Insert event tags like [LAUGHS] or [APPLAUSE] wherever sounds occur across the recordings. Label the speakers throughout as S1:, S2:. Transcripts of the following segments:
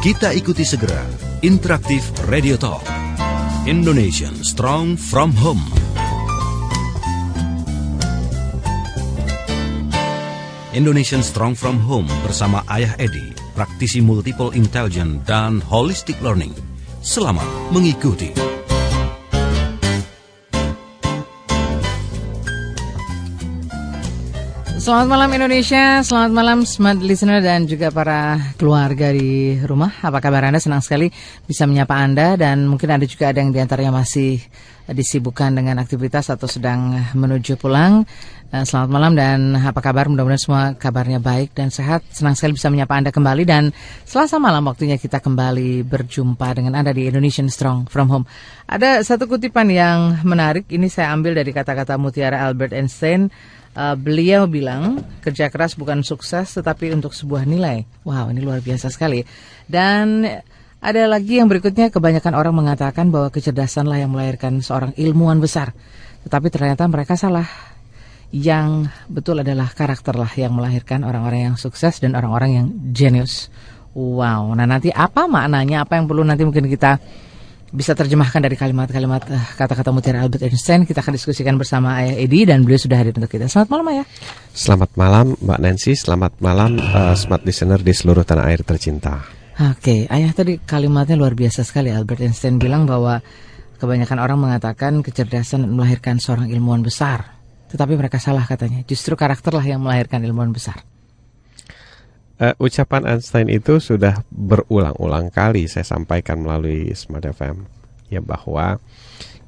S1: Kita ikuti segera Interaktif Radio Talk. Indonesian Strong from Home. Indonesian Strong from Home bersama Ayah Edi, praktisi multiple intelligence dan holistic learning. Selamat mengikuti.
S2: Selamat malam Indonesia, selamat malam smart listener dan juga para keluarga di rumah. Apa kabar Anda? Senang sekali bisa menyapa Anda dan mungkin ada juga ada yang di antaranya masih disibukkan dengan aktivitas atau sedang menuju pulang. Eh, selamat malam dan apa kabar? Mudah-mudahan semua kabarnya baik dan sehat. Senang sekali bisa menyapa Anda kembali dan selasa malam waktunya kita kembali berjumpa dengan Anda di Indonesian Strong From Home. Ada satu kutipan yang menarik, ini saya ambil dari kata-kata Mutiara Albert Einstein Uh, beliau bilang kerja keras bukan sukses tetapi untuk sebuah nilai. Wow, ini luar biasa sekali. Dan ada lagi yang berikutnya kebanyakan orang mengatakan bahwa kecerdasanlah yang melahirkan seorang ilmuwan besar. Tetapi ternyata mereka salah. Yang betul adalah karakterlah yang melahirkan orang-orang yang sukses dan orang-orang yang jenius. Wow, nah nanti apa maknanya, apa yang perlu nanti mungkin kita bisa terjemahkan dari kalimat-kalimat uh, kata-kata mutiara Albert Einstein. Kita akan diskusikan bersama Ayah Edi dan beliau sudah hadir untuk kita. Selamat malam Ayah.
S3: Selamat malam Mbak Nancy, selamat malam uh, smart listener di seluruh tanah air tercinta.
S2: Oke, okay. Ayah tadi kalimatnya luar biasa sekali. Albert Einstein bilang bahwa kebanyakan orang mengatakan kecerdasan melahirkan seorang ilmuwan besar. Tetapi mereka salah katanya. Justru karakterlah yang melahirkan ilmuwan besar.
S3: Uh, ucapan Einstein itu sudah berulang-ulang kali saya sampaikan melalui Smart FM ya bahwa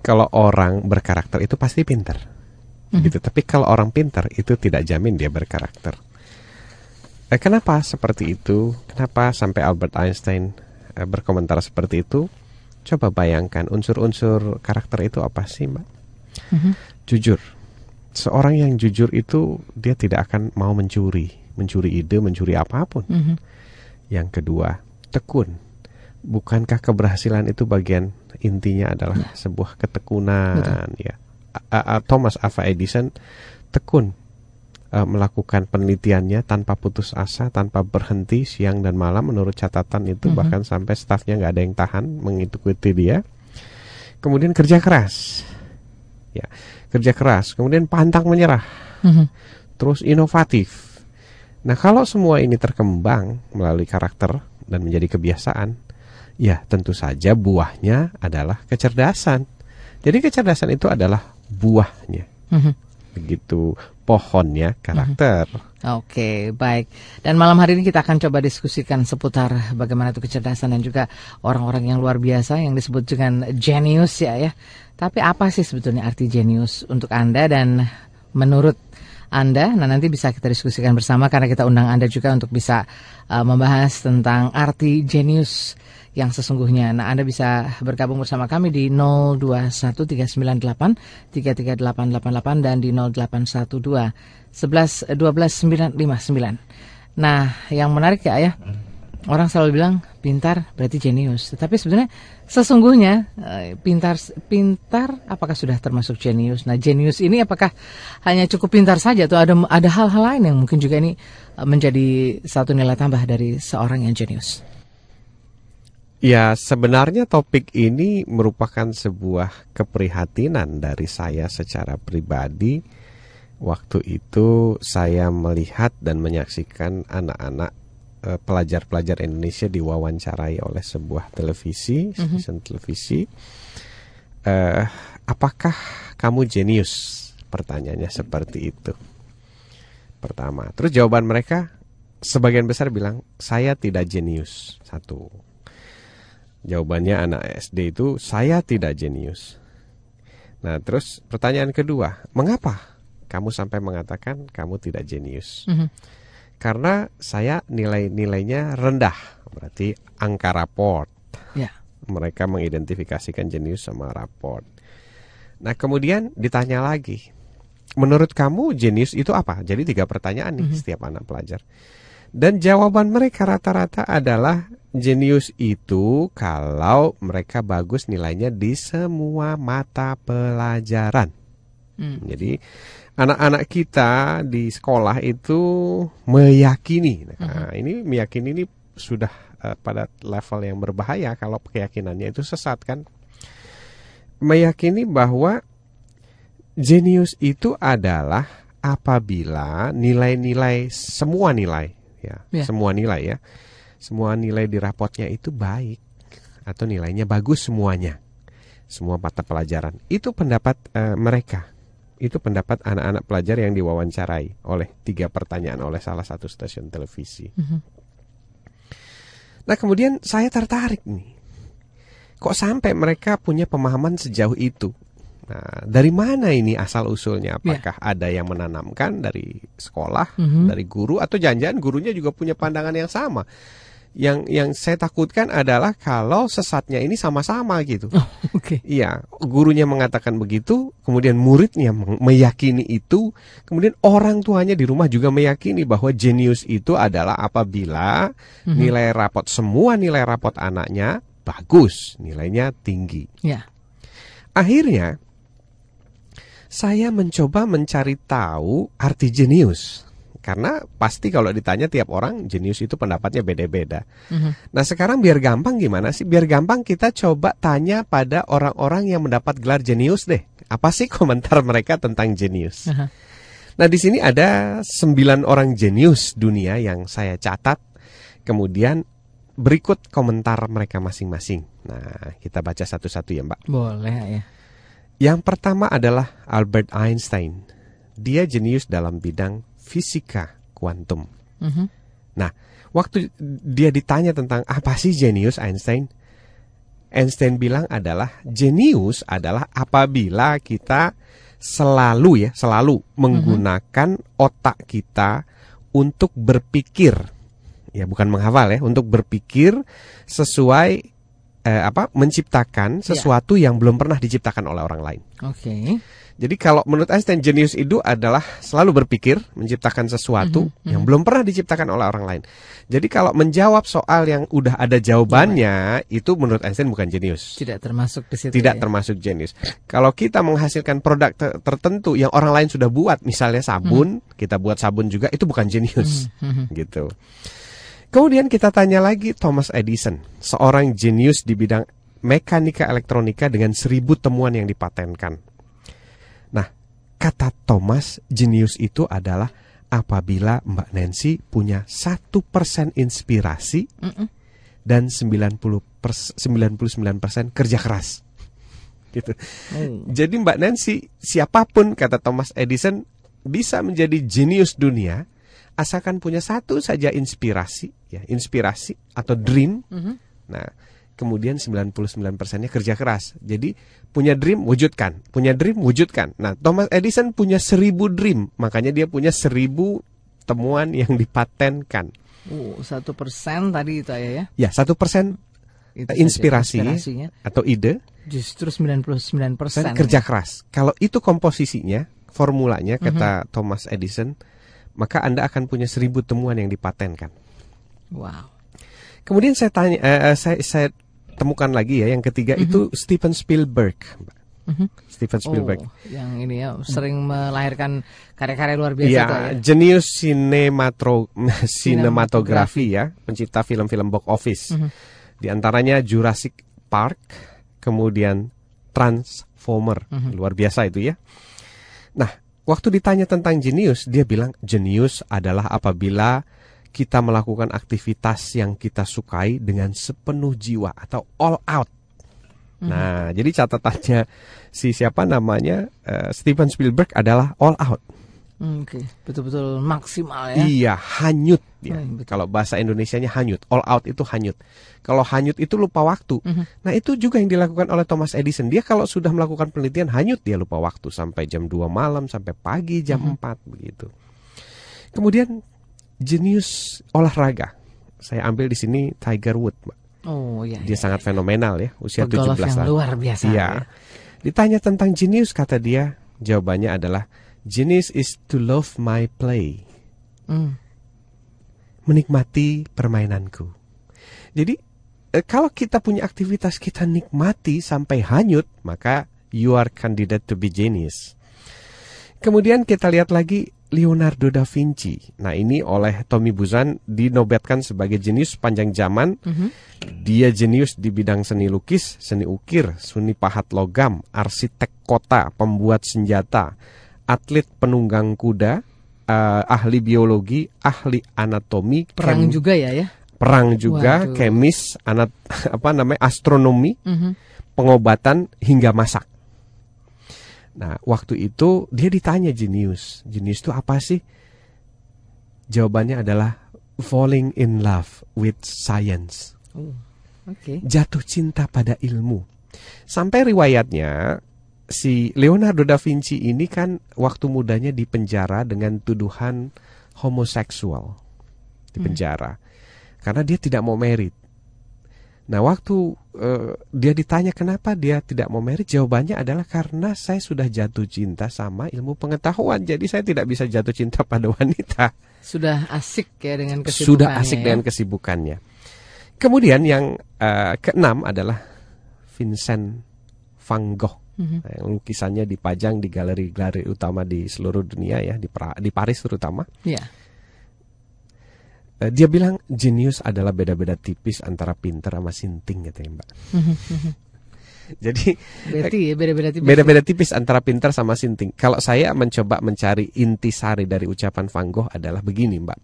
S3: kalau orang berkarakter itu pasti pintar. Mm -hmm. Gitu. Tapi kalau orang pintar itu tidak jamin dia berkarakter. Eh, kenapa seperti itu? Kenapa sampai Albert Einstein eh, berkomentar seperti itu? Coba bayangkan unsur-unsur karakter itu apa sih, Mbak? Mm -hmm. Jujur. Seorang yang jujur itu dia tidak akan mau mencuri mencuri ide, mencuri apa pun. Mm -hmm. Yang kedua, tekun. Bukankah keberhasilan itu bagian intinya adalah yeah. sebuah ketekunan Betul. ya. A -a Thomas Alva Edison tekun uh, melakukan penelitiannya tanpa putus asa, tanpa berhenti siang dan malam menurut catatan itu mm -hmm. bahkan sampai stafnya nggak ada yang tahan mengikuti dia. Kemudian kerja keras. Ya, kerja keras, kemudian pantang menyerah. Mm -hmm. Terus inovatif Nah, kalau semua ini terkembang melalui karakter dan menjadi kebiasaan, ya tentu saja buahnya adalah kecerdasan. Jadi kecerdasan itu adalah buahnya. Mm -hmm. Begitu pohonnya karakter. Mm -hmm.
S2: Oke, okay, baik. Dan malam hari ini kita akan coba diskusikan seputar bagaimana itu kecerdasan dan juga orang-orang yang luar biasa yang disebut dengan genius ya ya. Tapi apa sih sebetulnya arti genius untuk Anda dan menurut anda. Nah, nanti bisa kita diskusikan bersama karena kita undang Anda juga untuk bisa uh, membahas tentang arti genius yang sesungguhnya. Nah, Anda bisa bergabung bersama kami di 021398 33888 dan di 0812 11 12 959. Nah, yang menarik ya, ya orang selalu bilang pintar berarti jenius. Tetapi sebenarnya sesungguhnya eh, pintar pintar apakah sudah termasuk jenius? Nah, jenius ini apakah hanya cukup pintar saja atau ada ada hal-hal lain yang mungkin juga ini eh, menjadi satu nilai tambah dari seorang yang jenius?
S3: Ya, sebenarnya topik ini merupakan sebuah keprihatinan dari saya secara pribadi. Waktu itu saya melihat dan menyaksikan anak-anak Eh, pelajar-pelajar Indonesia diwawancarai oleh sebuah televisi, mm -hmm. stasiun televisi. Uh, apakah kamu jenius? Pertanyaannya seperti itu. Pertama, terus jawaban mereka sebagian besar bilang saya tidak jenius. Satu. Jawabannya anak SD itu saya tidak jenius. Nah, terus pertanyaan kedua, mengapa kamu sampai mengatakan kamu tidak jenius? Mm -hmm karena saya nilai-nilainya rendah, berarti angka raport. Ya. Mereka mengidentifikasikan jenius sama raport. Nah kemudian ditanya lagi, menurut kamu jenius itu apa? Jadi tiga pertanyaan nih mm -hmm. setiap anak pelajar. Dan jawaban mereka rata-rata adalah jenius itu kalau mereka bagus nilainya di semua mata pelajaran. Mm. Jadi anak-anak kita di sekolah itu meyakini. Nah, uh -huh. ini meyakini ini sudah uh, pada level yang berbahaya kalau keyakinannya itu sesat kan. Meyakini bahwa jenius itu adalah apabila nilai-nilai semua nilai ya,
S2: Ya.
S3: semua nilai ya. Semua nilai di rapotnya itu baik atau nilainya bagus semuanya. Semua mata pelajaran. Itu pendapat eh, mereka. Itu pendapat anak-anak pelajar yang diwawancarai oleh tiga pertanyaan oleh salah satu stasiun televisi. Nah, kemudian saya tertarik nih. Kok sampai mereka punya pemahaman sejauh itu? Nah, dari mana ini asal usulnya? Apakah ada yang menanamkan dari sekolah,
S2: Mhm.
S3: dari guru atau jangan-jangan gurunya juga punya pandangan yang sama? Yang yang saya takutkan adalah kalau sesatnya ini sama-sama gitu.
S2: Oh, [LAUGHS] Oke.
S3: Iya, gurunya mengatakan begitu, kemudian muridnya meyakini itu, kemudian orang tuanya di rumah juga meyakini bahwa jenius itu adalah apabila
S2: Mhm.
S3: nilai rapot semua nilai rapot anaknya bagus, nilainya tinggi.
S2: Ya.
S3: Akhirnya saya mencoba mencari tahu arti jenius. Karena pasti kalau ditanya tiap orang jenius itu pendapatnya beda-beda.
S2: Mhm.
S3: Nah sekarang biar gampang gimana sih? Biar gampang kita coba tanya pada orang-orang yang mendapat gelar jenius deh. Apa sih komentar [LAUGHS] mereka tentang jenius?
S2: Aha.
S3: Nah di sini ada sembilan orang jenius dunia yang saya catat. Kemudian berikut komentar mereka masing-masing. Nah kita baca satu-satu ya Mbak.
S2: Boleh ya.
S3: Yang pertama adalah Albert Einstein. Dia jenius dalam bidang fisika kuantum.
S2: Mhm.
S3: Nah, waktu dia ditanya tentang apa sih jenius Einstein, Einstein bilang adalah jenius adalah apabila kita selalu ya, selalu menggunakan otak kita untuk berpikir. Ya, bukan menghafal ya, untuk berpikir sesuai eh, apa? menciptakan sesuatu yang belum pernah diciptakan oleh orang lain.
S2: Oke.
S3: Jadi kalau menurut Einstein jenius itu adalah selalu berpikir menciptakan sesuatu
S2: Mhm,
S3: yang belum pernah diciptakan oleh orang lain. Jadi kalau menjawab soal yang udah ada jawabannya itu menurut Einstein bukan jenius.
S2: Tidak termasuk di situ.
S3: Tidak
S2: ya.
S3: termasuk jenius. Kalau kita menghasilkan produk ter- tertentu yang orang lain sudah buat, misalnya sabun, kita buat sabun juga itu bukan jenius.
S2: Mhm.
S3: Gitu. Kemudian kita tanya lagi Thomas Edison, seorang jenius di bidang mekanika elektronika dengan seribu temuan yang dipatenkan. Kata Thomas, jenius itu adalah apabila Mbak Nancy punya satu persen inspirasi
S2: Mm-mm.
S3: dan 90 pers- 99% kerja keras. Gitu.
S2: Oh.
S3: Jadi Mbak Nancy, siapa pun kata Thomas Edison bisa menjadi jenius dunia asalkan punya satu saja inspirasi, ya, inspirasi atau dream.
S2: Mhm.
S3: Nah, kemudian 99%-nya kerja keras. Jadi punya dream wujudkan, punya dream wujudkan. Nah, Thomas Edison punya seribu dream, makanya dia punya seribu temuan yang dipatenkan.
S2: Oh, satu persen tadi itu ya ya.
S3: Ya, satu persen inspirasi atau ide
S2: Justru 99 persen.
S3: kerja keras. Kalau itu komposisinya, formulanya kata Thomas Edison, maka Anda akan punya seribu temuan yang dipatenkan.
S2: Wow.
S3: Kemudian saya tanya, eh, eh, saya, saya temukan lagi ya, yang ketiga itu Steven Spielberg, Mbak.
S2: Mhm.
S3: Steven Spielberg.
S2: Oh, yang ini ya sering melahirkan karya-karya luar biasa
S3: Iya,
S2: tuh ya.
S3: jenius sinematro, [LAUGHS] sinematografi ya, pencipta film-film box office.
S2: Mhm.
S3: Di antaranya Jurassic Park, kemudian Transformer,
S2: Mhm.
S3: luar biasa itu ya. Nah, waktu ditanya tentang jenius, dia bilang jenius adalah apabila kita melakukan aktivitas yang kita sukai dengan sepenuh jiwa atau all out. Nah, jadi catatannya si siapa namanya eh, Steven Spielberg adalah all out.
S2: Hmm, Oke, betul-betul maksimal ya.
S3: Iya, hanyut ya.
S2: Hmm, betul.
S3: Kalau bahasa Indonesianya hanyut, all out itu hanyut. Kalau hanyut itu lupa waktu.
S2: Mhm.
S3: Nah, itu juga yang dilakukan oleh Thomas Edison. Dia kalau sudah melakukan penelitian hanyut dia lupa waktu sampai jam 2 malam sampai pagi jam
S2: Mhm.
S3: 4 begitu. Kemudian jenius olahraga. Saya ambil di sini Tiger Woods, Mbak.
S2: Oh iya.
S3: Dia
S2: iya,
S3: sangat
S2: iya.
S3: fenomenal ya, usia
S2: Pegolf
S3: 17
S2: yang
S3: tahun.
S2: luar biasa.
S3: Iya.
S2: ya.
S3: Ditanya tentang jenius kata dia, jawabannya adalah genius is to love my play.
S2: Hmm.
S3: menikmati permainanku. Jadi eh, kalau kita punya aktivitas kita nikmati sampai hanyut, maka you are candidate to be genius. Kemudian kita lihat lagi Leonardo da Vinci. Nah, ini oleh Tommy Buzan dinobatkan sebagai jenius panjang zaman. Dia jenius di bidang seni lukis, seni ukir, seni pahat logam, arsitek kota, pembuat senjata, atlet penunggang kuda, eh, ahli biologi, ahli anatomi,
S2: Perang
S3: kem-
S2: juga ya ya.
S3: perang juga,
S2: Waduh.
S3: kemis, anat [LAUGHS] apa namanya astronomi,
S2: Mhm.
S3: pengobatan hingga masak. Nah, waktu itu dia ditanya jenius. Jenius itu apa sih? Jawabannya adalah falling in love with science.
S2: Oh, Oke.
S3: Jatuh cinta pada ilmu. Sampai riwayatnya si Leonardo da Vinci ini kan waktu mudanya di penjara dengan tuduhan homoseksual. Di penjara. Karena dia tidak mau merit. Nah, waktu eh, dia ditanya kenapa dia tidak mau merit, jawabannya adalah karena saya sudah jatuh cinta sama ilmu pengetahuan. Jadi saya tidak bisa jatuh cinta pada wanita.
S2: Sudah asik ya dengan kesibukannya.
S3: Sudah asik
S2: ya.
S3: dengan kesibukannya. Kemudian yang eh, keenam adalah Vincent van Gogh. Nah, yang lukisannya dipajang di galeri-galeri utama di seluruh dunia ya, di, Pra- di Paris terutama.
S2: Iya.
S3: Eh, dia bilang jenius adalah beda-beda tipis antara pinter sama sinting katanya Mbak. [LAUGHS] Jadi
S2: Berarti ya beda-beda tipis.
S3: beda-beda tipis antara pinter sama sinting. Kalau saya mencoba mencari intisari dari ucapan Van Gogh adalah begini Mbak.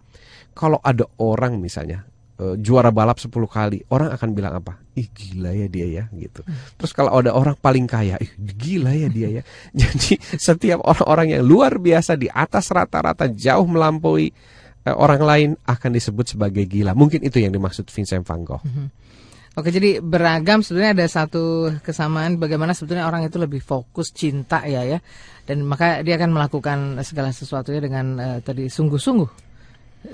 S3: Kalau ada orang misalnya eh, juara balap 10 kali, orang akan bilang apa? Ih gila ya dia ya gitu. Terus kalau ada orang paling kaya, ih gila ya dia ya. [LAUGHS] Jadi setiap orang-orang yang luar biasa di atas rata-rata jauh melampaui orang lain akan disebut sebagai gila. Mungkin itu yang dimaksud Vincent van Gogh.
S2: Oke, jadi beragam sebetulnya ada satu kesamaan bagaimana sebetulnya orang itu lebih fokus cinta ya ya. Dan maka dia akan melakukan segala sesuatunya dengan eh, tadi sungguh-sungguh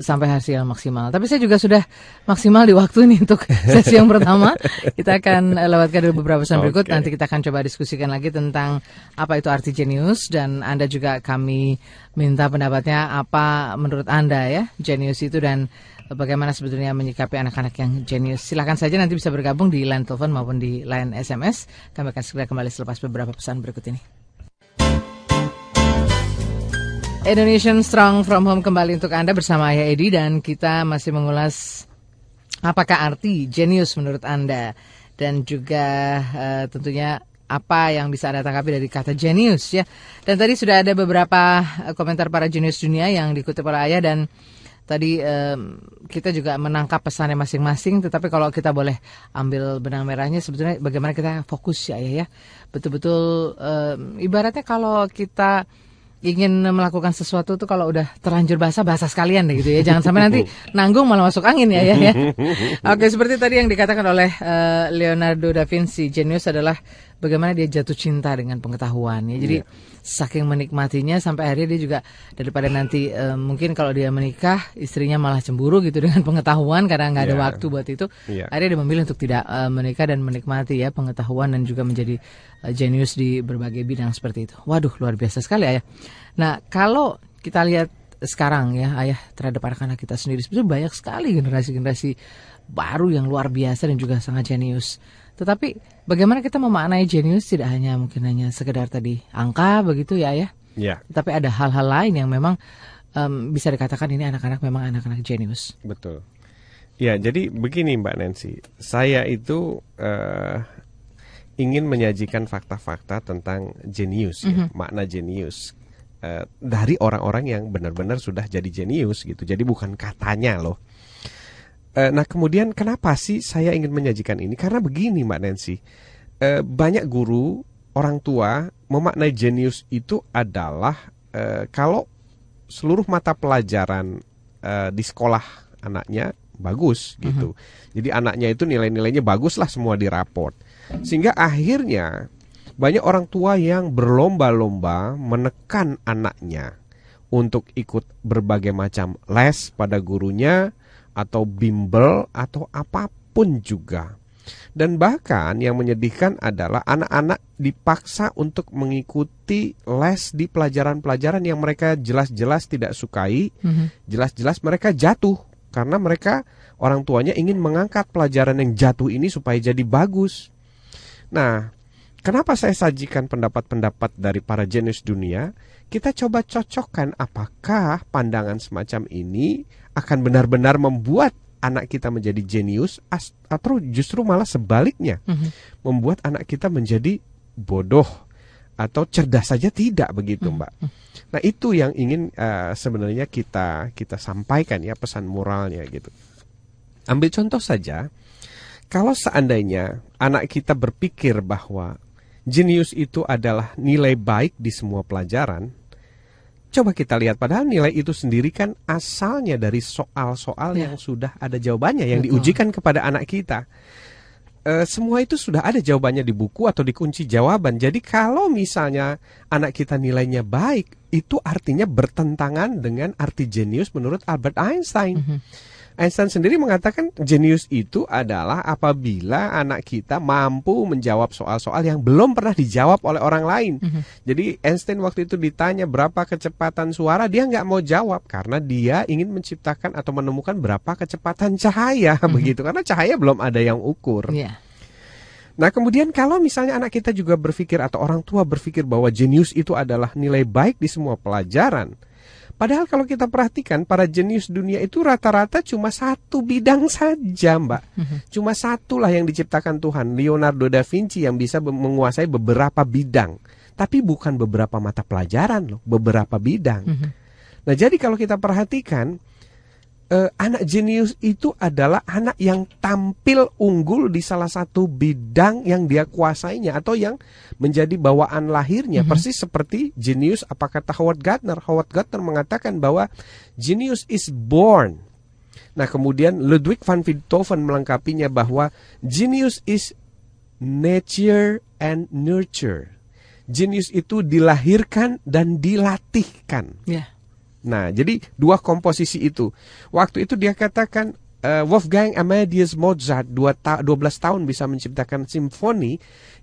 S2: sampai hasil maksimal. Tapi saya juga sudah maksimal di waktu ini untuk [LAUGHS] sesi yang pertama. Kita akan eh, lewatkan dulu beberapa pesan berikut.
S3: Oke.
S2: Nanti kita akan coba diskusikan lagi tentang apa itu arti jenius dan Anda juga kami minta pendapatnya apa menurut Anda ya jenius itu dan bagaimana sebetulnya menyikapi anak-anak yang jenius. Silahkan saja nanti bisa bergabung di line telepon maupun di line SMS. Kami akan segera kembali selepas beberapa pesan berikut ini. Indonesian Strong From Home kembali untuk Anda bersama Ayah Edi dan kita masih mengulas apakah arti jenius menurut Anda dan juga eh, tentunya apa yang bisa Anda tangkapi dari kata jenius ya. Dan tadi sudah ada beberapa eh, komentar para jenius dunia yang dikutip oleh Ayah dan tadi em, kita juga menangkap pesannya masing-masing tetapi kalau kita boleh ambil benang merahnya sebetulnya bagaimana kita fokus ya Ayah ya. Betul-betul em, ibaratnya kalau kita ingin melakukan sesuatu tuh kalau udah terlanjur basah basah sekalian deh gitu ya jangan sampai nanti [LAUGHS] nanggung malah masuk angin ya ya, ya. [LAUGHS] oke seperti tadi yang dikatakan oleh eh, Leonardo da Vinci jenius adalah bagaimana dia jatuh cinta dengan pengetahuan ya jadi saking menikmatinya sampai akhirnya dia juga daripada nanti eh, mungkin kalau dia menikah istrinya malah cemburu gitu [LAUGHS] dengan pengetahuan karena nggak ada
S3: Iya.
S2: waktu buat itu
S3: Iya.
S2: akhirnya dia memilih untuk tidak eh, menikah dan menikmati ya pengetahuan dan juga menjadi eh, jenius di berbagai bidang seperti itu. Waduh, luar biasa sekali ayah. Nah, kalau kita lihat sekarang ya ayah terhadap anak-anak kita sendiri sebetulnya banyak sekali generasi-generasi baru yang luar biasa dan juga sangat jenius. Tetapi bagaimana kita memaknai jenius tidak hanya mungkin hanya sekedar tadi angka begitu ya ayah,
S3: Ya,
S2: tapi ada hal-hal lain yang memang em, bisa dikatakan ini anak-anak memang anak-anak jenius.
S3: betul. Ya, jadi begini Mbak Nancy, saya itu eh, ingin menyajikan fakta-fakta tentang jenius, ya, makna jenius eh, dari orang-orang yang benar-benar sudah jadi jenius gitu. Jadi bukan katanya loh. Eh, nah kemudian kenapa sih saya ingin menyajikan ini? Karena begini Mbak Nancy, eh, banyak guru orang tua memaknai jenius itu adalah eh, kalau seluruh mata pelajaran eh, di sekolah anaknya bagus gitu. Jadi anaknya itu nilai-nilainya bagus lah semua di raport. Sehingga akhirnya banyak orang tua yang berlomba-lomba menekan anaknya untuk ikut berbagai macam les pada gurunya atau bimbel atau apa pun juga. Dan bahkan yang menyedihkan adalah anak-anak dipaksa untuk mengikuti les di pelajaran-pelajaran yang mereka jelas-jelas tidak sukai, jelas-jelas mereka jatuh karena mereka orang tuanya ingin mengangkat pelajaran yang jatuh ini supaya jadi bagus. Nah, kenapa saya sajikan pendapat-pendapat dari para jenius dunia? Kita coba cocokkan apakah pandangan semacam ini akan benar-benar membuat anak kita menjadi jenius atau justru malah sebaliknya mm -hmm. membuat anak kita menjadi bodoh atau cerdas saja tidak begitu, mm -hmm. Mbak. Nah, itu yang ingin uh, sebenarnya kita kita sampaikan ya pesan moralnya gitu. Ambil contoh saja, kalau seandainya anak kita berpikir bahwa Jenius itu adalah nilai baik di semua pelajaran. Coba kita lihat, padahal nilai itu sendiri kan asalnya dari soal-soal ya. yang sudah ada jawabannya, yang Betul. diujikan kepada anak kita. E, semua itu sudah ada jawabannya di buku atau di kunci jawaban. Jadi kalau misalnya anak kita nilainya baik, itu artinya bertentangan dengan arti jenius menurut Albert Einstein. Mm -hmm. Einstein sendiri mengatakan jenius itu adalah apabila anak kita mampu menjawab soal-soal yang belum pernah dijawab oleh orang lain. Mm -hmm. Jadi Einstein waktu itu ditanya berapa kecepatan suara, dia nggak mau jawab karena dia ingin menciptakan atau menemukan berapa kecepatan cahaya [LAUGHS] mm -hmm. begitu karena cahaya belum ada yang ukur. Yeah. Nah kemudian kalau misalnya anak kita juga berpikir atau orang tua berpikir bahwa jenius itu adalah nilai baik di semua pelajaran, Padahal kalau kita perhatikan para jenius dunia itu rata-rata cuma satu bidang saja, Mbak. Mhm. Cuma satulah yang diciptakan Tuhan, Leonardo da Vinci yang bisa menguasai beberapa bidang. Tapi bukan beberapa mata pelajaran loh, beberapa bidang. Mhm. Nah, jadi kalau kita perhatikan uh, anak jenius itu adalah anak yang tampil unggul di salah satu bidang yang dia kuasainya atau yang menjadi bawaan lahirnya. Mm -hmm. persis seperti jenius apa kata Howard Gardner? Howard Gardner mengatakan bahwa genius is born. Nah kemudian Ludwig van Beethoven melengkapinya bahwa genius is nature and nurture. Genius itu dilahirkan dan dilatihkan. Yeah. Nah, jadi dua komposisi itu. Waktu itu dia katakan uh, Wolfgang Amadeus Mozart dua ta 12 tahun bisa menciptakan simfoni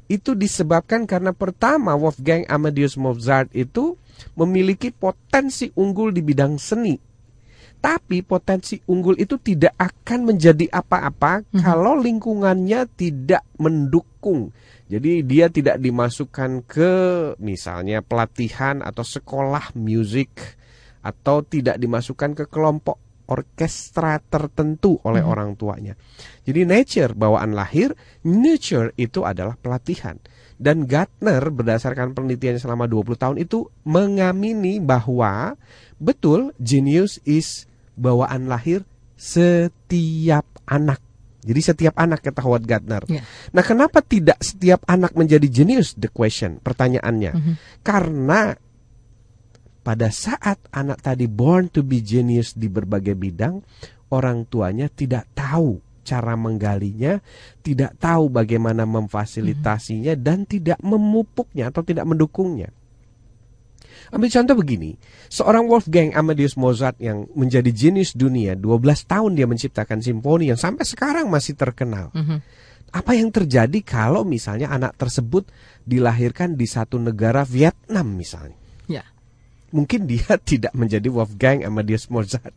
S3: itu disebabkan karena pertama Wolfgang Amadeus Mozart itu memiliki potensi unggul di bidang seni. Tapi potensi unggul itu tidak akan menjadi apa-apa hmm. kalau lingkungannya tidak mendukung. Jadi dia tidak dimasukkan ke misalnya pelatihan atau sekolah musik atau tidak dimasukkan ke kelompok orkestra tertentu oleh hmm. orang tuanya. Jadi nature bawaan lahir, nurture itu adalah pelatihan. Dan Gartner berdasarkan penelitian selama 20 tahun itu mengamini bahwa betul genius is bawaan lahir setiap anak. Jadi setiap anak kata Howard Gardner. Yeah. Nah, kenapa tidak setiap anak menjadi jenius? The question, pertanyaannya. Mm -hmm. Karena pada saat anak tadi born to be genius di berbagai bidang, orang tuanya tidak tahu cara menggalinya, tidak tahu bagaimana memfasilitasinya dan tidak memupuknya atau tidak mendukungnya. Ambil contoh begini, seorang Wolfgang Amadeus Mozart yang menjadi jenius dunia, 12 tahun dia menciptakan simfoni yang sampai sekarang masih terkenal. Mm -hmm. Apa yang terjadi kalau misalnya anak tersebut dilahirkan di satu negara Vietnam misalnya? Mungkin dia [LAUGHS] tidak menjadi Wolfgang Amadeus Mozart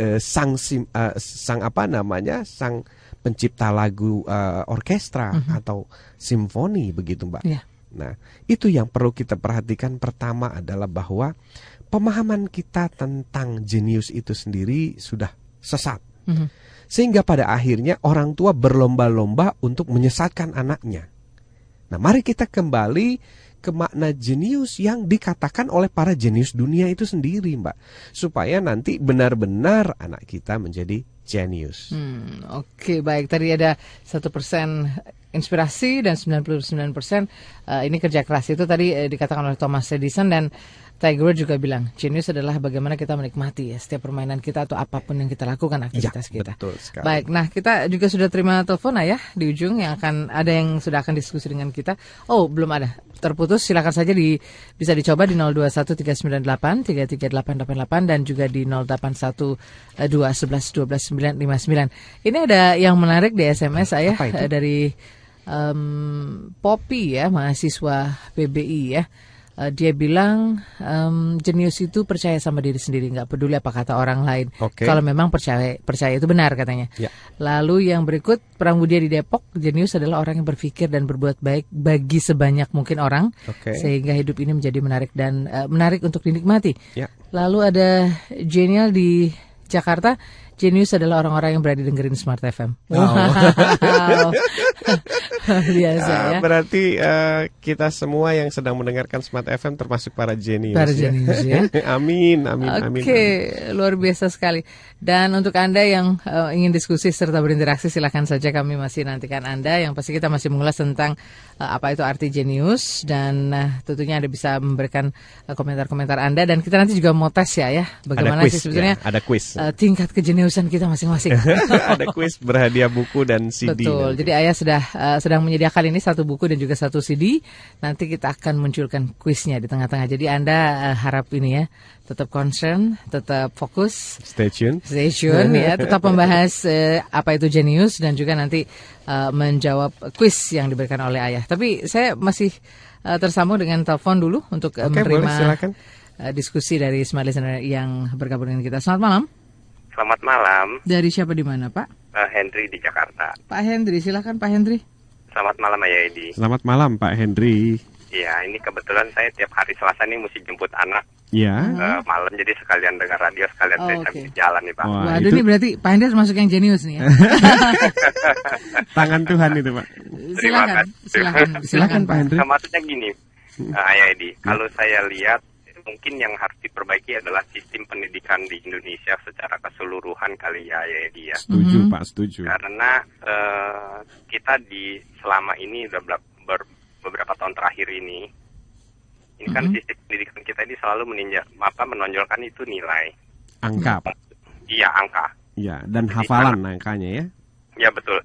S3: uh, sang sim, uh, sang apa namanya sang pencipta lagu uh, orkestra mhm. -huh. atau simfoni begitu mbak. Yeah. Nah itu yang perlu kita perhatikan pertama adalah bahwa pemahaman kita tentang jenius itu sendiri sudah sesat. Mhm. -huh. Sehingga pada akhirnya orang tua berlomba-lomba untuk menyesatkan anaknya. Nah, mari kita kembali ke makna jenius yang dikatakan oleh para jenius dunia itu sendiri, Mbak. Supaya nanti benar-benar anak kita menjadi jenius.
S2: Hmm, Oke, okay, baik. Tadi ada satu persen inspirasi dan 99 persen uh, ini kerja keras itu tadi uh, dikatakan oleh Thomas Edison dan Tiger juga bilang, genius adalah bagaimana kita menikmati ya setiap permainan kita atau apa pun yang kita lakukan aktivitas ya, kita.
S3: Betul sekali.
S2: Baik, nah kita juga sudah terima telepon ayah di ujung yang akan ada yang sudah akan diskusi dengan kita. Oh, belum ada. Terputus silakan saja di bisa dicoba di 0213983388 dan juga di 0812112959. Ini ada yang menarik di SMS ayah dari um, Poppy ya, mahasiswa PBI ya Uh, dia bilang um, jenius itu percaya sama diri sendiri, nggak peduli apa kata orang lain.
S3: Oke.
S2: Kalau memang percaya percaya itu benar katanya.
S3: Ya.
S2: Lalu yang berikut Pramudia di Depok, jenius adalah orang yang berpikir dan berbuat baik bagi sebanyak mungkin orang,
S3: Oke.
S2: sehingga hidup ini menjadi menarik dan uh, menarik untuk dinikmati.
S3: Ya.
S2: Lalu ada Genial di Jakarta. Genius adalah orang-orang yang berani dengerin Smart FM. Wow. [LAUGHS] Biasa
S3: Ah,
S2: ya.
S3: Berarti eh, kita semua yang sedang mendengarkan Smart FM termasuk para jenius.
S2: Para
S3: ya.
S2: jenius, ya. [LAUGHS]
S3: amin, amin,
S2: Oke,
S3: amin. amin.
S2: luar biasa sekali. Dan untuk Anda yang eh, ingin diskusi serta berinteraksi, silakan saja kami masih nantikan Anda. Yang pasti kita masih mengulas tentang apa itu arti jenius dan eh, tentunya Anda bisa memberikan eh, komentar-komentar Anda dan kita nanti juga mau tes ya ya bagaimana
S3: ada quiz,
S2: sih sebetulnya
S3: ya, ada quiz.
S2: eh, tingkat kejeniusan kita masing-masing. [LAUGHS]
S3: ada quiz berhadiah buku dan CD.
S2: Betul.
S3: nanti.
S2: Jadi ayah sudah eh, sedang menyediakan ini satu buku dan juga satu CD. Nanti kita akan munculkan kuisnya di tengah-tengah. Jadi anda eh, harap ini ya tetap concern, tetap fokus,
S3: Stay tune.
S2: stay tune ya, [LAUGHS] tetap membahas eh, apa itu jenius dan juga nanti eh, menjawab kuis yang diberikan oleh ayah. Tapi saya masih eh, tersambung dengan telepon dulu untuk eh,
S3: Oke,
S2: menerima
S3: boleh, silakan.
S2: eh, diskusi dari smart listener yang bergabung dengan kita. Selamat malam.
S4: Selamat malam,
S2: Dari siapa di mana, Pak?
S4: eh, Henry di Jakarta.
S2: Pak Hendri, silakan Pak Hendri.
S4: Selamat malam Ayah Edi.
S3: Selamat malam Pak Henry.
S4: Iya, ini kebetulan saya tiap hari Selasa nih mesti jemput anak
S3: Ya.
S4: eh, malam, jadi sekalian dengar radio, sekalian
S2: Oh,
S4: saya sambil jalan nih Pak.
S3: Wah,
S2: Waduh
S3: itu
S2: ini berarti Pak Hendri termasuk yang jenius nih ya. [LAUGHS]
S3: tangan Tuhan itu Pak.
S4: Terima
S2: silakan,
S4: kasih.
S2: silakan, [LAUGHS]
S3: Silakan Pak Henry.
S4: Nah, maksudnya gini, eh, Ayah Edi, kalau saya lihat mungkin yang harus diperbaiki adalah sistem pendidikan di Indonesia secara keseluruhan kali ya Ayah Edi ya.
S3: Setuju
S2: Mhm.
S3: Pak, setuju.
S4: Karena eh, kita di selama ini udah ber- ber- beberapa tahun terakhir ini, ini kan
S2: Mhm.
S4: sistem pendidikan kita ini selalu meninja, apa menonjolkan itu nilai,
S3: Angka Pak.
S4: iya angka,
S3: Ya, dan hafalan angkanya ya.
S4: ya betul.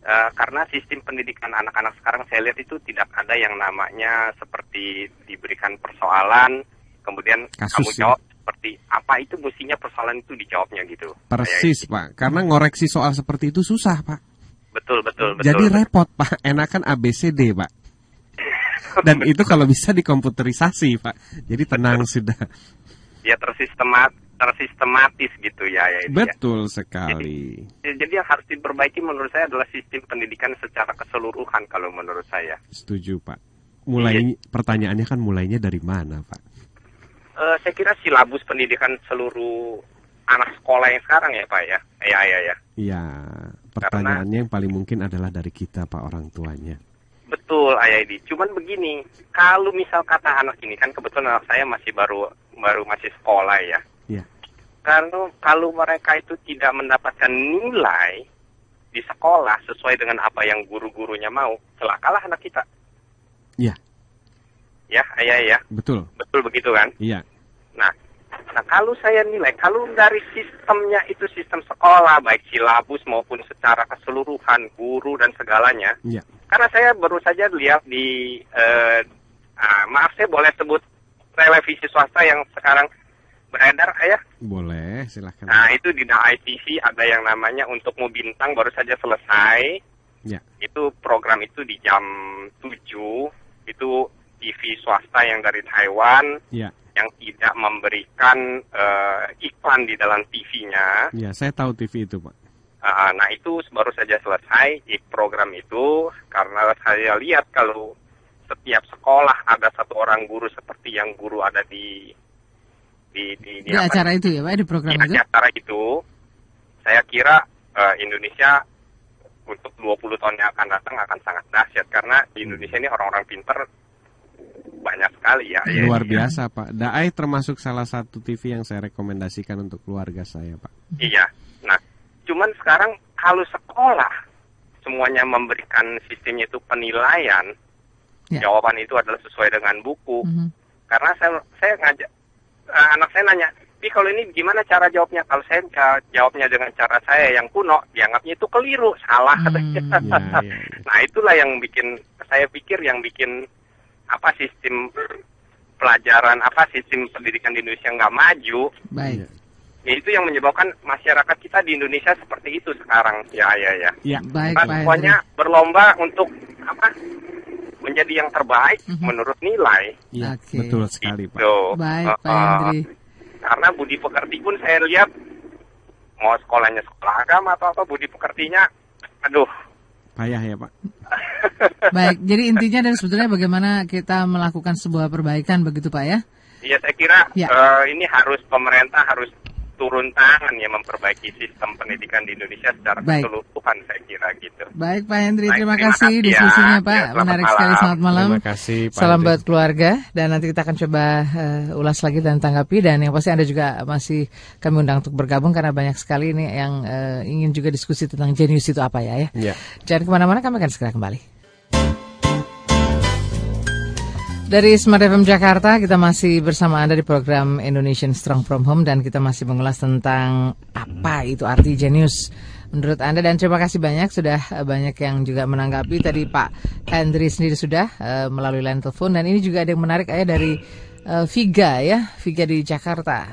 S4: Eh, karena sistem pendidikan anak-anak sekarang saya lihat itu tidak ada yang namanya seperti diberikan persoalan, kemudian
S3: Kasus,
S4: kamu
S3: ya.
S4: jawab seperti apa itu mestinya persoalan itu dijawabnya gitu.
S3: Persis Pak. Karena ngoreksi soal seperti itu susah Pak.
S4: Betul betul betul.
S3: Jadi repot Pak. Enakan ABCD Pak. Dan itu kalau bisa dikomputerisasi Pak. Jadi tenang sudah.
S4: ya tersistemat tersistematis gitu ya ya ya.
S3: Betul sekali.
S4: Ya, Jadi yang harus diperbaiki menurut saya adalah sistem pendidikan secara keseluruhan kalau menurut saya.
S3: Setuju Pak. Mulai pertanyaannya kan mulainya dari mana Pak?
S4: Eh, saya kira silabus pendidikan seluruh anak sekolah yang sekarang ya Pak ya. Ya ya ya.
S3: Iya. Pertanyaannya yang paling mungkin adalah dari kita Pak orang tuanya.
S4: Betul Ayah Edi. Cuman begini, kalau misal kata anak ini kan kebetulan anak saya masih baru baru masih sekolah ya.
S3: Iya.
S4: Kalau kalau mereka itu tidak mendapatkan nilai di sekolah sesuai dengan apa yang guru-gurunya mau, celakalah anak kita.
S3: Iya.
S4: Ya, ayah ya.
S3: Betul.
S4: Betul begitu kan?
S3: Iya.
S4: Nah, nah kalau saya nilai, kalau dari sistemnya itu sistem sekolah, baik silabus maupun secara keseluruhan, guru dan segalanya,
S3: Iya.
S4: karena saya baru saja lihat di, eh, ah, maaf saya boleh sebut televisi swasta yang sekarang beredar, ayah.
S3: Boleh, silahkan.
S4: Nah, itu di ITV ada yang namanya untuk mau bintang baru saja selesai.
S3: Ya.
S4: Itu program itu di jam 7, itu TV swasta yang dari Taiwan
S3: Ya,
S4: yang tidak memberikan eh, iklan di dalam TV-nya.
S3: ya, saya tahu TV itu, Pak.
S4: Ah, nah itu baru saja selesai program itu karena saya lihat kalau setiap sekolah ada satu orang guru seperti yang guru ada di di di,
S2: Di acara itu ya Pak, di program
S4: di
S2: itu?
S4: acara itu, saya kira eh, Indonesia untuk 20 tahun yang akan datang akan sangat dahsyat karena di Indonesia ini orang-orang pinter banyak sekali ya. ya.
S3: Luar biasa, Pak. Daai termasuk salah satu TV yang saya rekomendasikan untuk keluarga saya, Pak.
S4: Iya. Nah, cuman sekarang kalau sekolah semuanya memberikan sistemnya itu penilaian,
S2: Ya.
S4: jawaban itu adalah sesuai dengan buku.
S2: Mhm.
S4: Karena saya saya ngajak eh, anak saya nanya, "Pi, kalau ini gimana cara jawabnya?" Kalau saya jawabnya dengan cara saya yang kuno, dianggapnya itu keliru, salah
S2: Hmm.
S3: Ya, ya, ya. [LAUGHS]
S4: Nah, itulah yang bikin saya pikir yang bikin apa sistem pelajaran apa sistem pendidikan di Indonesia nggak maju
S2: Baik.
S3: Ya.
S4: Itu yang menyebabkan masyarakat kita di Indonesia seperti itu sekarang. Ya, ya, ya.
S3: Ya,
S2: Baik, Pak Hendri.
S4: semuanya berlomba untuk apa? menjadi yang terbaik
S2: Mhm.
S4: menurut nilai.
S3: Iya,
S2: Oke.
S3: betul sekali, Pak.
S4: Gitu.
S2: Baik, Pak Hendri.
S4: karena budi pekerti pun saya lihat mau sekolahnya sekolah agama atau apa budi pekertinya, aduh.
S3: Payah ya, Pak. [LAUGHS]
S2: Baik, jadi intinya dan sebetulnya bagaimana kita melakukan sebuah perbaikan begitu Pak ya?
S4: Iya saya kira
S2: Ya.
S4: eh, ini harus pemerintah harus turun tangan ya memperbaiki sistem pendidikan di Indonesia secara
S2: Baik.
S4: keseluruhan saya kira gitu.
S2: Baik Pak Hendri,
S4: Baik,
S2: terima
S4: terima
S2: kasih
S4: ya.
S2: diskusinya Pak.
S4: Ya,
S2: Menarik sekali,
S4: malam.
S2: selamat malam.
S3: Terima kasih, Pak
S2: Salam
S3: Hendri.
S2: buat keluarga dan nanti kita akan coba eh, ulas lagi dan tanggapi dan yang pasti Anda juga masih kami undang untuk bergabung karena banyak sekali ini yang eh, ingin juga diskusi tentang jenius itu apa ya ya.
S3: Ya.
S2: Jangan ke mana-mana, kami akan segera kembali. Dari Smart FM Jakarta, kita masih bersama Anda di program Indonesian Strong From Home dan kita masih mengulas tentang apa itu arti jenius menurut Anda dan terima kasih banyak sudah eh, banyak yang juga menanggapi tadi Pak Hendri sendiri sudah eh, melalui line telepon dan ini juga ada yang menarik ya dari eh, Viga ya, Viga di Jakarta.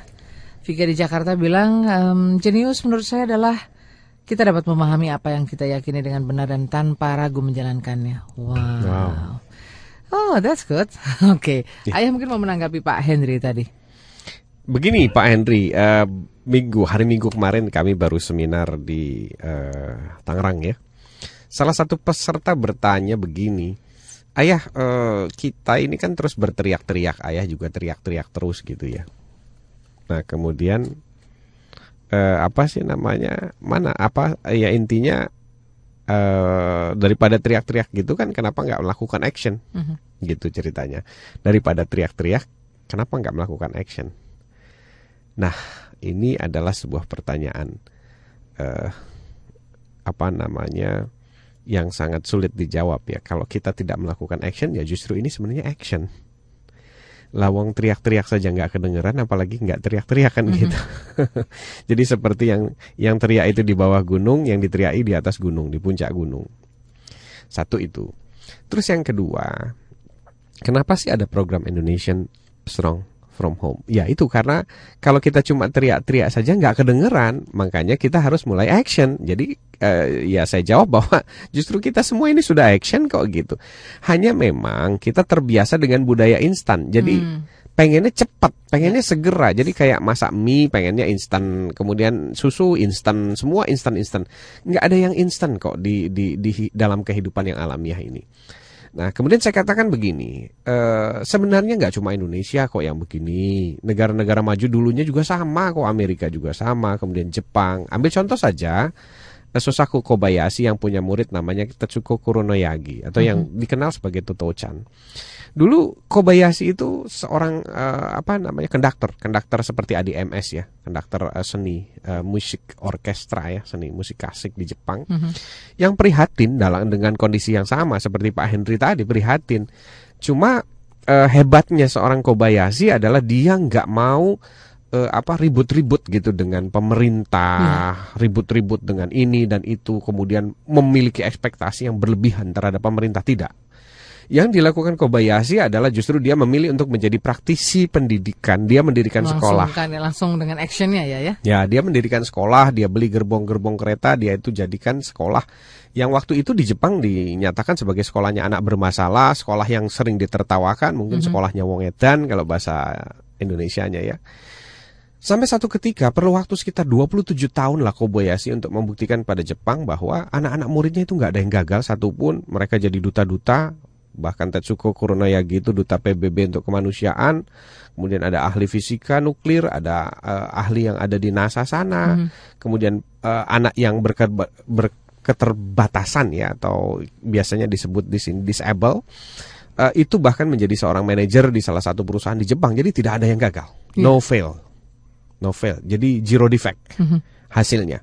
S2: Viga di Jakarta bilang em, jenius menurut saya adalah kita dapat memahami apa yang kita yakini dengan benar dan tanpa ragu menjalankannya. Wow.
S3: Wow.
S2: Oh, that's good. [LAUGHS] Oke. Ayah mungkin mau menanggapi Pak Henry tadi.
S3: Begini Pak Henry, eh, minggu hari Minggu kemarin kami baru seminar di eh, Tangerang ya. Salah satu peserta bertanya begini, ayah eh, kita ini kan terus berteriak-teriak, ayah juga teriak-teriak terus gitu ya. Nah kemudian eh, apa sih namanya mana apa ya intinya eh, daripada teriak-teriak gitu kan kenapa nggak melakukan action?
S2: Mhm.
S3: gitu ceritanya. Daripada teriak-teriak kenapa nggak melakukan action? Nah ini adalah sebuah pertanyaan eh, apa namanya yang sangat sulit dijawab ya. Kalau kita tidak melakukan action ya justru ini sebenarnya action lawang teriak-teriak saja nggak kedengeran apalagi nggak teriak-teriak kan gitu. [LAUGHS] Jadi seperti yang yang teriak itu di bawah gunung yang diteriaki di atas gunung di puncak gunung. Satu itu. Terus yang kedua kenapa sih ada program Indonesian Strong from Home? Ya itu karena kalau kita cuma teriak-teriak saja nggak kedengeran makanya kita harus mulai action. Jadi eh, ya saya jawab bahwa [LAUGHS] justru kita semua ini sudah action kok gitu hanya memang kita terbiasa dengan budaya instan jadi
S2: Hmm.
S3: pengennya cepat, pengennya segera. Jadi kayak masak mie, pengennya instan, kemudian susu instan, semua instan-instan. Nggak ada yang instan kok di, di, di dalam kehidupan yang alamiah ini. Nah, kemudian saya katakan begini, eh, sebenarnya nggak cuma Indonesia kok yang begini. Negara-negara maju dulunya juga sama kok, Amerika juga sama, kemudian Jepang. Ambil contoh saja, Sosaku Kobayashi yang punya murid namanya Tetsuko Kuronoyagi atau yang dikenal sebagai Toto-chan. Dulu Kobayashi itu seorang eh, apa namanya konduktor, konduktor seperti ADMS ya, konduktor eh, seni eh, musik orkestra ya, seni musik klasik di Jepang.
S2: Mhm.
S3: Yang prihatin dalam dengan kondisi yang sama seperti Pak Henry tadi prihatin. Cuma eh, hebatnya seorang Kobayashi adalah dia nggak mau eh, apa ribut-ribut gitu dengan pemerintah, ribut-ribut dengan ini dan itu, kemudian memiliki ekspektasi yang berlebihan terhadap pemerintah tidak. Yang dilakukan Kobayashi adalah justru dia memilih untuk menjadi praktisi pendidikan. Dia mendirikan
S2: langsung
S3: sekolah.
S2: kan langsung dengan actionnya ya ya.
S3: Ya, dia mendirikan sekolah, dia beli gerbong-gerbong kereta, dia itu jadikan sekolah yang waktu itu di Jepang dinyatakan sebagai sekolahnya anak bermasalah, sekolah yang sering ditertawakan, mungkin sekolahnya wong edan kalau bahasa Indonesianya ya. Sampai satu ketika perlu waktu sekitar 27 tahun lah Kobayashi untuk membuktikan pada Jepang bahwa anak-anak muridnya itu nggak ada yang gagal satupun. Mereka jadi duta-duta, bahkan Tetsuko Kuronoyagi itu duta PBB untuk kemanusiaan. Kemudian ada ahli fisika nuklir, ada eh, ahli yang ada di NASA sana. Kemudian eh, anak yang berke- berketerbatasan ya atau biasanya disebut di sini disable. eh, itu bahkan menjadi seorang manajer di salah satu perusahaan di Jepang. Jadi tidak ada yang gagal. No fail novel. Jadi zero defect hasilnya.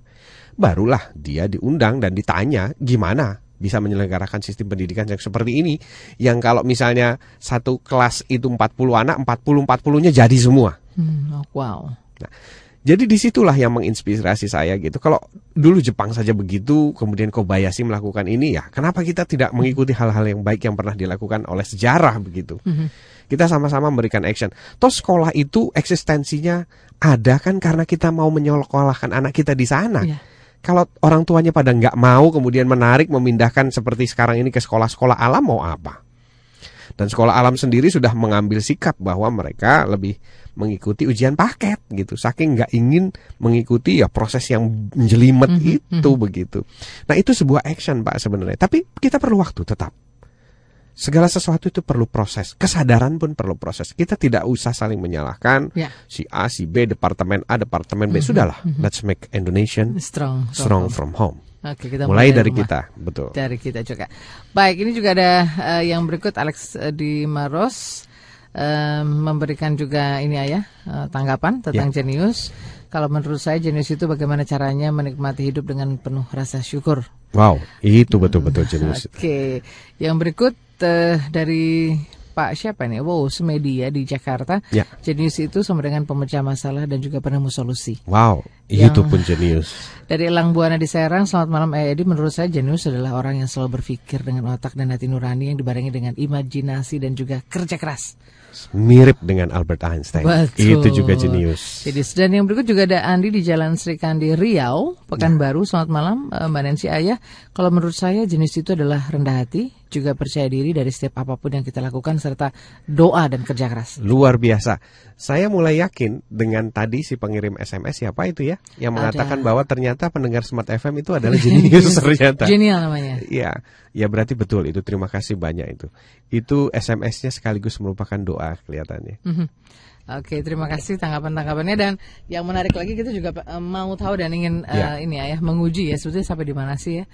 S3: Barulah dia diundang dan ditanya gimana bisa menyelenggarakan sistem pendidikan yang seperti ini yang kalau misalnya satu kelas itu 40 anak 40 40-nya jadi semua.
S2: Hmm, oh, wow.
S3: Jadi di situlah yang menginspirasi saya gitu. Kalau dulu Jepang saja begitu, kemudian Kobayashi melakukan ini ya, kenapa kita tidak mengikuti hal-hal yang baik yang pernah dilakukan oleh sejarah begitu? Kita sama-sama memberikan action. Toh sekolah itu eksistensinya ada kan karena kita mau menyekolahkan anak kita di sana.
S2: Iya.
S3: Kalau orang tuanya pada nggak mau kemudian menarik memindahkan seperti sekarang ini ke sekolah-sekolah alam mau apa? Dan sekolah alam sendiri sudah mengambil sikap bahwa mereka lebih mengikuti ujian paket gitu. Saking nggak ingin mengikuti ya proses yang jelimet
S2: Mhm,
S3: itu begitu. Nah itu sebuah action pak sebenarnya. Tapi kita perlu waktu tetap. Segala sesuatu itu perlu proses. Kesadaran pun perlu proses. Kita tidak usah saling menyalahkan
S2: Ya.
S3: si A, si B, departemen A, departemen B. Sudahlah, let's make Indonesian
S2: Strong.
S3: strong from home.
S2: Oke, kita
S3: Mulai dari
S2: rumah.
S3: kita, betul.
S2: Dari kita juga. Baik, ini juga ada eh, yang berikut Alex eh, di Maros eh, memberikan juga ini ayah eh, tanggapan tentang
S3: Ya.
S2: jenius. Kalau menurut saya jenius itu bagaimana caranya menikmati hidup dengan penuh rasa syukur.
S3: Wow, itu betul-betul jenius. [LAUGHS]
S2: Oke, yang berikut eh, dari Pak siapa nih? Wow, Semedi ya di Jakarta.
S3: Ya.
S2: Jenius itu sama dengan pemecah masalah dan juga penemu solusi.
S3: Wow,
S2: Yang-
S3: itu pun jenius.
S2: Dari Elang Buana di Serang, selamat malam Eh Edi. Menurut saya jenius adalah orang yang selalu berpikir dengan otak dan hati nurani yang dibarengi dengan imajinasi dan juga kerja keras.
S3: Mirip dengan Albert Einstein.
S2: Betul.
S3: Itu juga jenius.
S2: Jadi dan yang berikut juga ada Andi di Jalan Sri Kandi Riau, Pekanbaru. Selamat malam eh, Mbak Nancy Ayah. Kalau menurut saya jenis itu adalah rendah hati, juga percaya diri dari setiap apa pun yang kita lakukan serta doa dan kerja keras.
S3: Luar biasa. Saya mulai yakin dengan tadi si pengirim SMS siapa itu ya yang
S2: Ada.
S3: mengatakan bahwa ternyata pendengar Smart FM itu adalah jenius [LAUGHS] ternyata.
S2: Genial namanya.
S3: Iya, ya berarti betul itu. Terima kasih banyak itu. Itu SMS-nya sekaligus merupakan doa kelihatannya.
S2: Mhm. Oke, terima kasih tanggapan-tanggapannya dan yang menarik lagi kita juga eh, mau tahu dan ingin
S3: Ya.
S2: ini ya menguji ya sebetulnya sampai di mana sih ya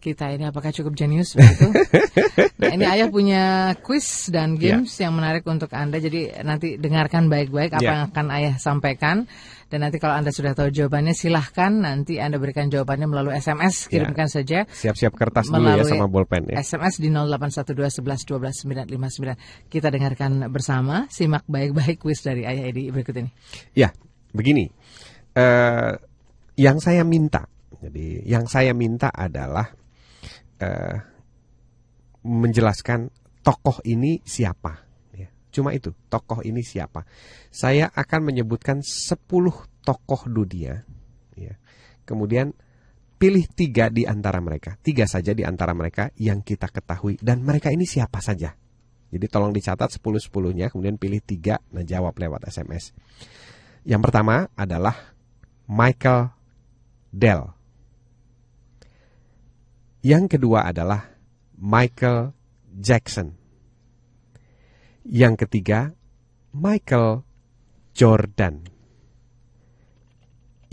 S2: kita ini apakah cukup jenius begitu? [LAUGHS] nah ini ayah punya quiz dan
S3: Ya.
S2: games yang menarik untuk anda jadi nanti dengarkan baik-baik apa
S3: Ya.
S2: yang akan ayah sampaikan dan nanti kalau anda sudah tahu jawabannya silahkan nanti anda berikan jawabannya melalui SMS
S3: Ya.
S2: kirimkan saja
S3: Siap-siap kertas dulu ya sama bolpen ya.
S2: SMS di 0812 11 12 959. Kita dengarkan bersama, simak baik-baik kuis dari Ayah Edi berikut ini.
S3: Ya, begini. Eh, yang saya minta, jadi yang saya minta adalah eh, menjelaskan tokoh ini siapa. Ya, cuma itu, tokoh ini siapa. Saya akan menyebutkan 10 tokoh dunia. Ya. Kemudian pilih tiga di antara mereka, tiga saja di antara mereka yang kita ketahui dan mereka ini siapa saja. Jadi tolong dicatat 10-10-nya, kemudian pilih tiga, nah jawab lewat SMS. Yang pertama adalah Michael Dell. Yang kedua adalah Michael Jackson. Yang ketiga Michael Jordan.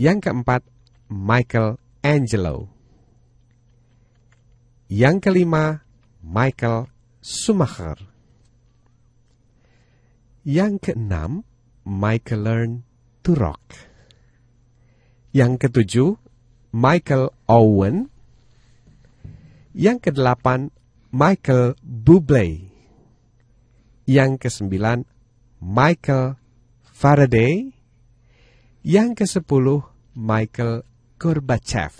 S3: Yang keempat Michael Angelo. Yang kelima Michael Schumacher. Yang keenam Michael Learn to Rock. Yang ketujuh, Michael Owen. Yang kedelapan, Michael Bublé. Yang kesembilan, Michael Faraday. Yang kesepuluh, Michael Gorbachev.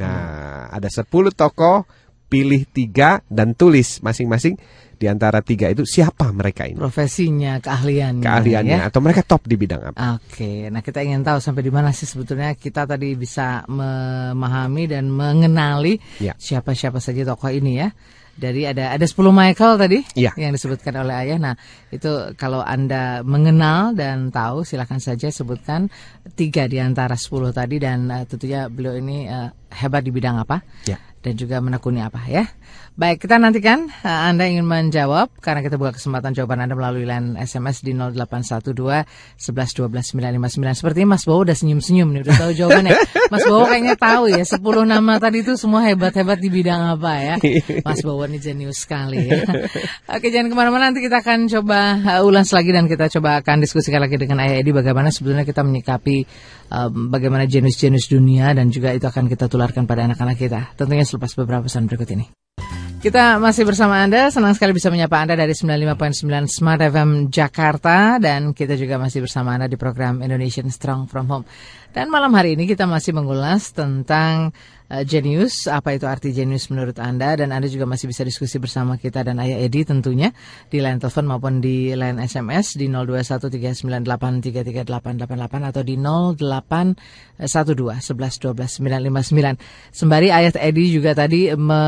S3: Nah, ada sepuluh tokoh, pilih tiga dan tulis masing-masing di antara tiga itu siapa mereka ini.
S2: Profesinya, keahliannya.
S3: Keahliannya
S2: ya.
S3: atau mereka top di bidang apa.
S2: Oke, nah kita ingin tahu sampai di mana sih sebetulnya kita tadi bisa memahami dan mengenali
S3: Ya.
S2: siapa-siapa saja tokoh ini ya. Dari ada ada 10 Michael tadi
S3: Ya.
S2: yang disebutkan oleh ayah. Nah itu kalau anda mengenal dan tahu silahkan saja sebutkan tiga di antara 10 tadi dan eh, tentunya beliau ini eh, hebat di bidang apa
S3: Ya.
S2: Dan juga menekuni apa ya. Baik, kita nantikan uh, Anda ingin menjawab karena kita buka kesempatan jawaban Anda melalui line SMS di 0812 11 12 959. Sepertinya Mas Bowo udah senyum-senyum nih, udah tahu jawabannya. [LAUGHS] Mas Bowo kayaknya tahu ya, 10 nama tadi itu semua hebat-hebat di bidang apa ya. [LAUGHS] Mas Bowo ini jenius sekali ya. [LAUGHS] Oke, jangan ke mana-mana nanti kita akan coba uh, ulas lagi dan kita coba akan diskusikan lagi dengan Ayah Edi bagaimana sebetulnya kita menyikapi um, bagaimana jenis-jenis dunia dan juga itu akan kita tularkan pada anak-anak kita. Tentunya selepas beberapa pesan berikut ini. Kita masih bersama Anda, senang sekali bisa menyapa Anda dari 95.9 Smart FM Jakarta dan kita juga masih bersama Anda di program Indonesian Strong From Home. Dan malam hari ini kita masih mengulas tentang uh, genius, apa itu arti genius menurut Anda dan Anda juga masih bisa diskusi bersama kita dan Ayah Edi tentunya di line telepon maupun di line SMS di 0213983388 atau di 0812 11 12 959. Sembari Ayah Edi juga tadi me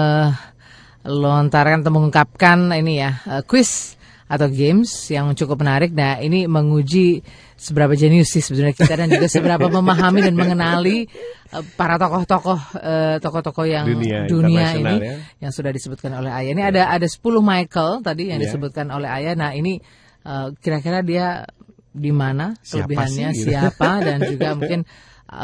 S2: melontarkan atau mengungkapkan ini ya uh, quiz atau games yang cukup menarik. Nah, ini menguji seberapa jenius sih sebenarnya kita dan juga seberapa [LAUGHS] memahami dan mengenali uh, para tokoh-tokoh uh, tokoh-tokoh yang
S3: Dunia
S2: dunia, ini
S3: ya.
S2: yang sudah disebutkan oleh Ayah. Ini ada ada 10 Michael tadi yang
S3: Ya.
S2: disebutkan oleh Ayah. Nah, ini uh, kira-kira dia di mana
S3: Siapa
S2: kelebihannya
S3: sih, gitu.
S2: siapa dan [LAUGHS] juga mungkin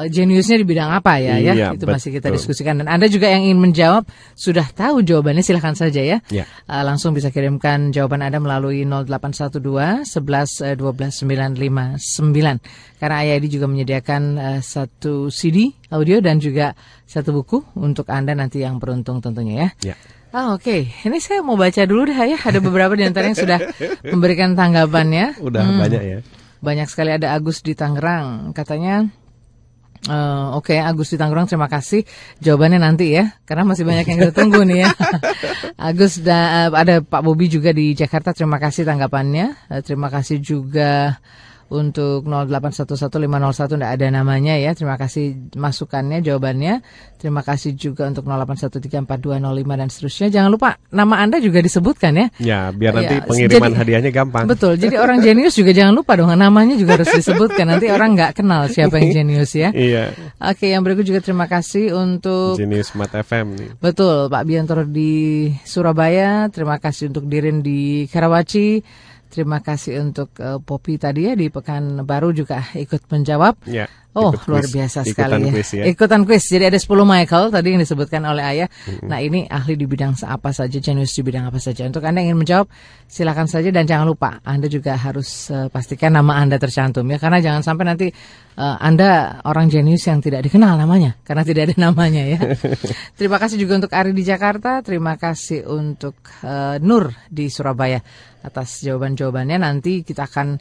S2: jeniusnya di bidang apa ya ya
S3: Iya,
S2: itu masih kita
S3: betul.
S2: diskusikan dan anda juga yang ingin menjawab sudah tahu jawabannya silahkan saja ya
S3: Ya.
S2: Uh, langsung bisa kirimkan jawaban anda melalui 0812 11 eh, 12 959 karena Ayah ini juga menyediakan eh, satu CD audio dan juga satu buku untuk anda nanti yang beruntung tentunya ya.
S3: Ya.
S2: Ah oke, ini saya mau baca dulu deh ya. Ada beberapa di antara yang sudah memberikan tanggapannya.
S3: Udah
S2: Hmm.
S3: banyak ya.
S2: Banyak sekali ada Agus di Tangerang. Katanya eh, Oke Agus di Tangerang terima kasih. Jawabannya nanti ya Karena masih banyak yang kita tunggu nih ya. [LAUGHS] Agus dan ada Pak Bobi juga di Jakarta Terima kasih tanggapannya. Eh, Terima kasih juga untuk 0811501 tidak ada namanya ya. Terima kasih masukannya, jawabannya. Terima kasih juga untuk 08134205 dan seterusnya. Jangan lupa nama Anda juga disebutkan ya.
S3: Ya, biar nanti
S2: Ya,
S3: pengiriman
S2: jadi-
S3: hadiahnya gampang.
S2: Betul. Jadi orang jenius juga jangan lupa dong namanya juga harus disebutkan. Nanti orang nggak kenal siapa yang jenius ya.
S3: Iya.
S2: Oke, yang berikut juga terima kasih untuk
S3: Jenis Smart FM nih.
S2: Betul, Pak Biantoro di Surabaya. Terima kasih untuk Dirin di Karawaci. Terima kasih untuk eh, Popi tadi ya di Pekanbaru juga ikut menjawab.
S3: Ya.
S2: Oh,
S3: ikut
S2: luar biasa
S3: Ikutan
S2: sekali ya.
S3: kuis ya.
S2: Ikutan kuis. Jadi ada 10 Michael tadi yang disebutkan oleh Ayah. Nah, ini ahli di bidang apa saja, jenius di bidang apa saja. Untuk Anda yang ingin menjawab, silakan saja dan jangan lupa Anda juga harus eh, pastikan nama Anda tercantum ya karena jangan sampai nanti eh, Anda orang jenius yang tidak dikenal namanya karena tidak ada [LAUGHS] namanya ya. Terima kasih juga untuk Ari di Jakarta, terima kasih untuk eh, Nur di Surabaya atas jawaban-jawabannya. Nanti kita akan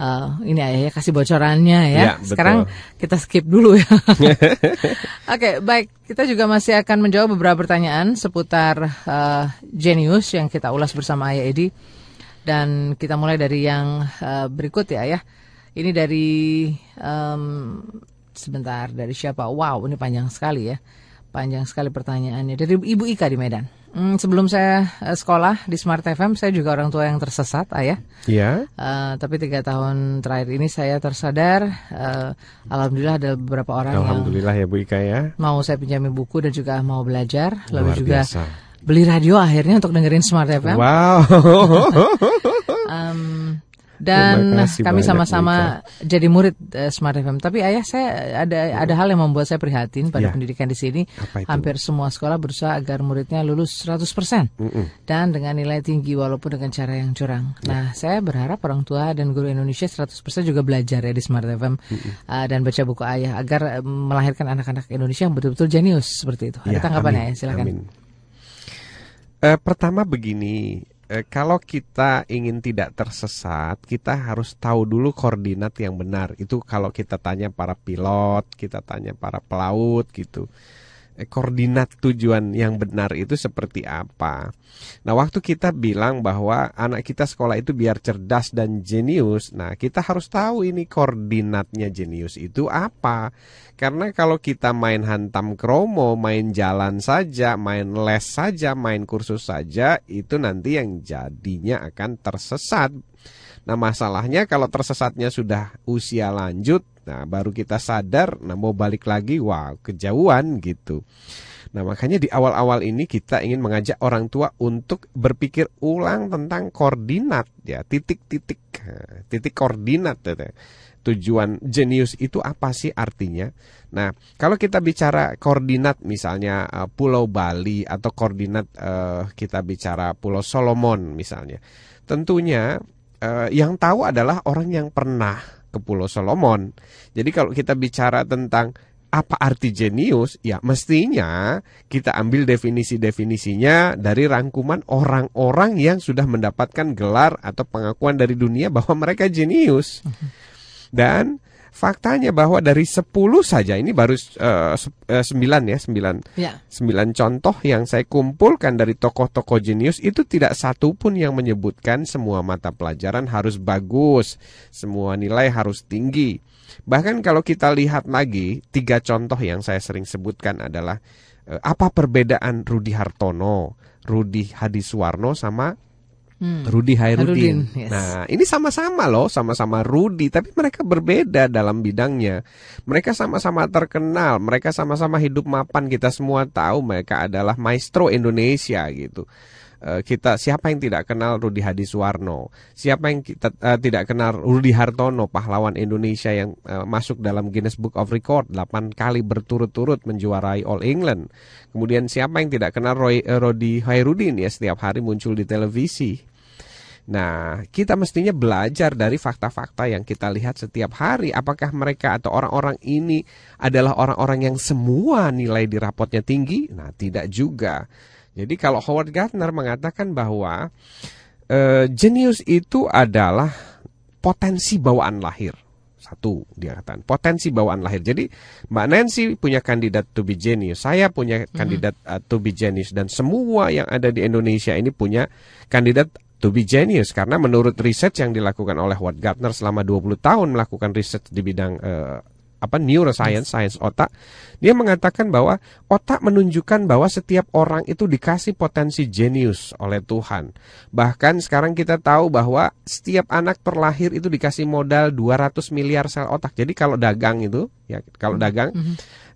S2: eh, ini ayah ya kasih bocorannya ya.
S3: Ya, betul.
S2: Sekarang kita skip dulu ya. [LAUGHS] Oke, baik. Kita juga masih akan menjawab beberapa pertanyaan seputar eh, Genius yang kita ulas bersama Ayah Edi. Dan kita mulai dari yang eh, berikut ya, ya. Ini dari em, sebentar dari siapa? Wow, ini panjang sekali ya. Panjang sekali pertanyaannya dari Ibu Ika di Medan. Hmm, sebelum saya eh, sekolah di Smart FM, saya juga orang tua yang tersesat, ayah.
S3: Iya.
S2: Eh, tapi tiga tahun terakhir ini saya tersadar, eh, alhamdulillah ada beberapa orang yang
S3: Alhamdulillah ya Bu Ika ya.
S2: mau saya pinjami buku dan juga mau belajar, lalu
S3: Luar
S2: juga
S3: biasa.
S2: beli radio akhirnya untuk dengerin Smart FM.
S3: Wow. [LAUGHS]
S2: Dan
S3: kasih
S2: kami sama-sama jadi murid eh, Smart FM. Tapi ayah saya ada ada hal yang membuat saya prihatin pada
S3: Ya.
S2: pendidikan di sini. Hampir semua sekolah berusaha agar muridnya lulus 100%
S3: Mm-mm.
S2: dan dengan nilai tinggi walaupun dengan cara yang curang.
S3: Ya.
S2: Nah, saya berharap orang tua dan guru Indonesia 100% juga belajar ya di Smart FM uh, dan baca buku ayah agar uh, melahirkan anak-anak Indonesia yang betul-betul jenius seperti itu. Ada
S3: Ya,
S2: tanggapan
S3: amin,
S2: ya? Silakan.
S3: amin. Eh, pertama begini, eh, kalau kita ingin tidak tersesat, kita harus tahu dulu koordinat yang benar. Itu kalau kita tanya para pilot, kita tanya para pelaut gitu. Koordinat tujuan yang benar itu seperti apa? Nah, waktu kita bilang bahwa anak kita sekolah itu biar cerdas dan jenius, nah kita harus tahu ini koordinatnya jenius itu apa. Karena kalau kita main hantam kromo, main jalan saja, main les saja, main kursus saja, itu nanti yang jadinya akan tersesat. Nah, masalahnya kalau tersesatnya sudah usia lanjut, nah baru kita sadar, nah mau balik lagi, wah kejauhan gitu. Nah, makanya di awal-awal ini kita ingin mengajak orang tua untuk berpikir ulang tentang koordinat ya, titik-titik eh, titik koordinat gitu. Tujuan jenius itu apa sih artinya? Nah, kalau kita bicara koordinat misalnya eh, Pulau Bali atau koordinat eh, kita bicara Pulau Solomon misalnya. Tentunya eh, yang tahu adalah orang yang pernah ke Pulau Solomon. Jadi kalau kita bicara tentang apa arti jenius? Ya mestinya kita ambil definisi-definisinya dari rangkuman orang-orang yang sudah mendapatkan gelar atau pengakuan dari dunia bahwa mereka jenius. Dan faktanya bahwa dari 10 saja ini baru eh, se- eh, 9 ya, 9
S2: Ya.
S3: Sembilan contoh yang saya kumpulkan dari tokoh-tokoh jenius itu tidak satu pun yang menyebutkan semua mata pelajaran harus bagus, semua nilai harus tinggi. Bahkan kalau kita lihat lagi, tiga contoh yang saya sering sebutkan adalah eh, apa perbedaan Rudi Hartono, Rudi Hadiswarno sama
S2: Hmm.
S3: Rudi Hairudin.
S2: Yes.
S3: Nah, ini sama-sama loh, sama-sama Rudi, tapi mereka berbeda dalam bidangnya. Mereka sama-sama terkenal, mereka sama-sama hidup mapan. Kita semua tahu mereka adalah maestro Indonesia gitu. Eh, kita siapa yang tidak kenal Rudi Hadiswarno? Siapa yang kita eh, tidak kenal Rudi Hartono, pahlawan Indonesia yang eh, masuk dalam Guinness Book of Record 8 kali berturut-turut menjuarai All England. Kemudian siapa yang tidak kenal Roy, Rodi Hairudin ya setiap hari muncul di televisi. Nah, kita mestinya belajar dari fakta-fakta yang kita lihat setiap hari. Apakah mereka atau orang-orang ini adalah orang-orang yang semua nilai di rapotnya tinggi? Nah, tidak juga. Jadi kalau Howard Gardner mengatakan bahwa eh, jenius itu adalah potensi bawaan lahir. Satu, dia katakan potensi bawaan lahir. Jadi Mbak Nancy punya kandidat to be genius, saya punya kandidat uh, to be genius, dan semua yang ada di Indonesia ini punya kandidat to be genius karena menurut riset yang dilakukan oleh Howard Gardner selama 20 tahun melakukan riset di bidang eh, apa neuroscience, science otak, dia mengatakan bahwa otak menunjukkan bahwa setiap orang itu dikasih potensi genius oleh Tuhan. Bahkan sekarang kita tahu bahwa setiap anak terlahir itu dikasih modal 200 miliar sel otak. Jadi kalau dagang itu, ya kalau dagang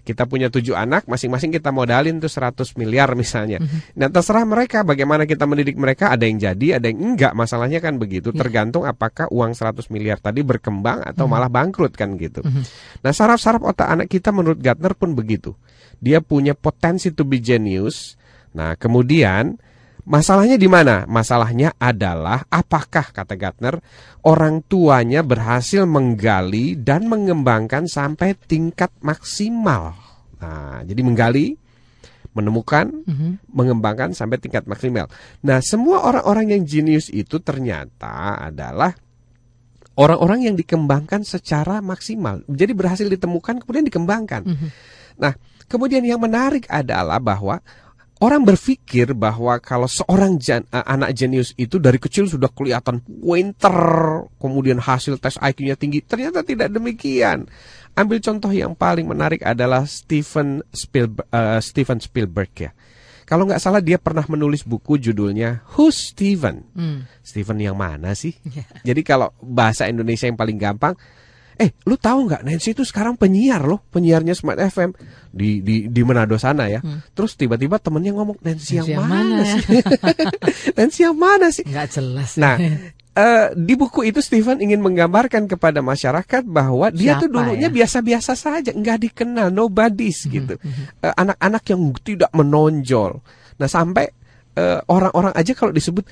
S3: kita punya tujuh anak, masing-masing kita modalin tuh 100 miliar misalnya. Nah terserah mereka bagaimana kita mendidik mereka, ada yang jadi, ada yang enggak. Masalahnya kan begitu, tergantung apakah uang 100 miliar tadi berkembang atau malah bangkrut kan gitu. Nah saraf-saraf otak anak kita menurut Gardner pun begitu. Dia punya potensi to be genius. Nah kemudian Masalahnya di mana? Masalahnya adalah apakah kata Gardner orang tuanya berhasil menggali dan mengembangkan sampai tingkat maksimal. Nah, jadi menggali, menemukan, mengembangkan sampai tingkat maksimal. Nah, semua orang-orang yang jenius itu ternyata adalah orang-orang yang dikembangkan secara maksimal. Jadi berhasil ditemukan kemudian dikembangkan. Nah, kemudian yang menarik adalah bahwa orang berpikir bahwa kalau seorang jan- eh, anak jenius itu dari kecil sudah kelihatan pinter, kemudian hasil tes IQ-nya tinggi. Ternyata tidak demikian. Ambil contoh yang paling menarik adalah Steven Spielberg, eh, Steven Spielberg ya. Kalau nggak salah dia pernah menulis buku judulnya Who's Steven? Steven yang mana sih? [LAUGHS] Jadi kalau bahasa Indonesia yang paling gampang, eh lu tahu nggak Nancy itu sekarang penyiar loh, penyiarnya Smart FM di di di Manado sana ya. Terus tiba-tiba temennya ngomong Nancy, yang,
S2: Nancy yang
S3: mana,
S2: mana ya?"
S3: sih? [LAUGHS] Nancy yang mana sih?
S2: Nggak jelas.
S3: Nah, eh, di buku itu Steven ingin menggambarkan kepada masyarakat bahwa dia tuh
S2: Siapa
S3: dulunya
S2: ya?
S3: biasa-biasa saja, nggak dikenal, nobody's gitu. Eh, Anak-anak yang tidak menonjol. Nah, sampai eh, orang-orang aja kalau disebut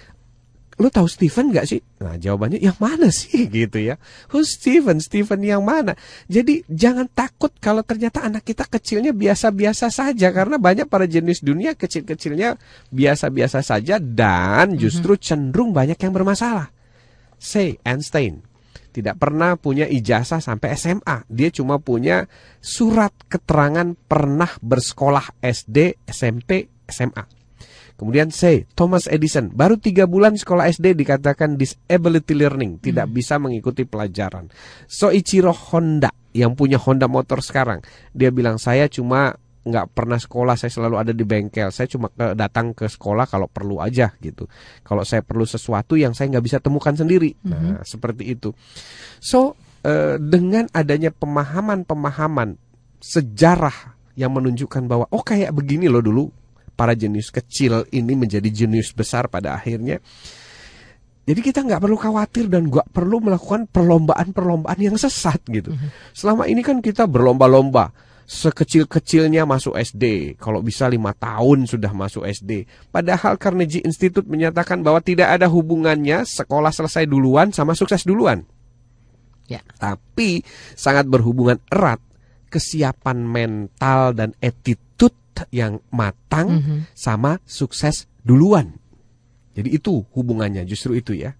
S3: lu tahu Steven nggak sih? Nah jawabannya yang mana sih [LAUGHS] gitu ya? Who's Steven? Steven yang mana? Jadi jangan takut kalau ternyata anak kita kecilnya biasa-biasa saja karena banyak para jenis dunia kecil-kecilnya biasa-biasa saja dan justru cenderung banyak yang bermasalah. Say Einstein tidak pernah punya ijazah sampai SMA. Dia cuma punya surat keterangan pernah bersekolah SD, SMP, SMA. Kemudian C. Thomas Edison baru tiga bulan sekolah SD dikatakan disability learning, tidak bisa mengikuti pelajaran. Soichiro Honda yang punya Honda motor sekarang, dia bilang saya cuma nggak pernah sekolah, saya selalu ada di bengkel, saya cuma ke- datang ke sekolah kalau perlu aja gitu. Kalau saya perlu sesuatu yang saya nggak bisa temukan sendiri, nah seperti itu. So eh, dengan adanya pemahaman-pemahaman sejarah yang menunjukkan bahwa oh kayak begini loh dulu para jenius kecil ini menjadi jenius besar pada akhirnya. Jadi kita nggak perlu khawatir dan nggak perlu melakukan perlombaan-perlombaan yang sesat gitu. Selama ini kan kita berlomba-lomba sekecil-kecilnya masuk SD. Kalau bisa lima tahun sudah masuk SD. Padahal Carnegie Institute menyatakan bahwa tidak ada hubungannya sekolah selesai duluan sama sukses duluan.
S2: Ya.
S3: Tapi sangat berhubungan erat kesiapan mental dan attitude yang matang sama sukses duluan. Jadi itu hubungannya, justru itu ya.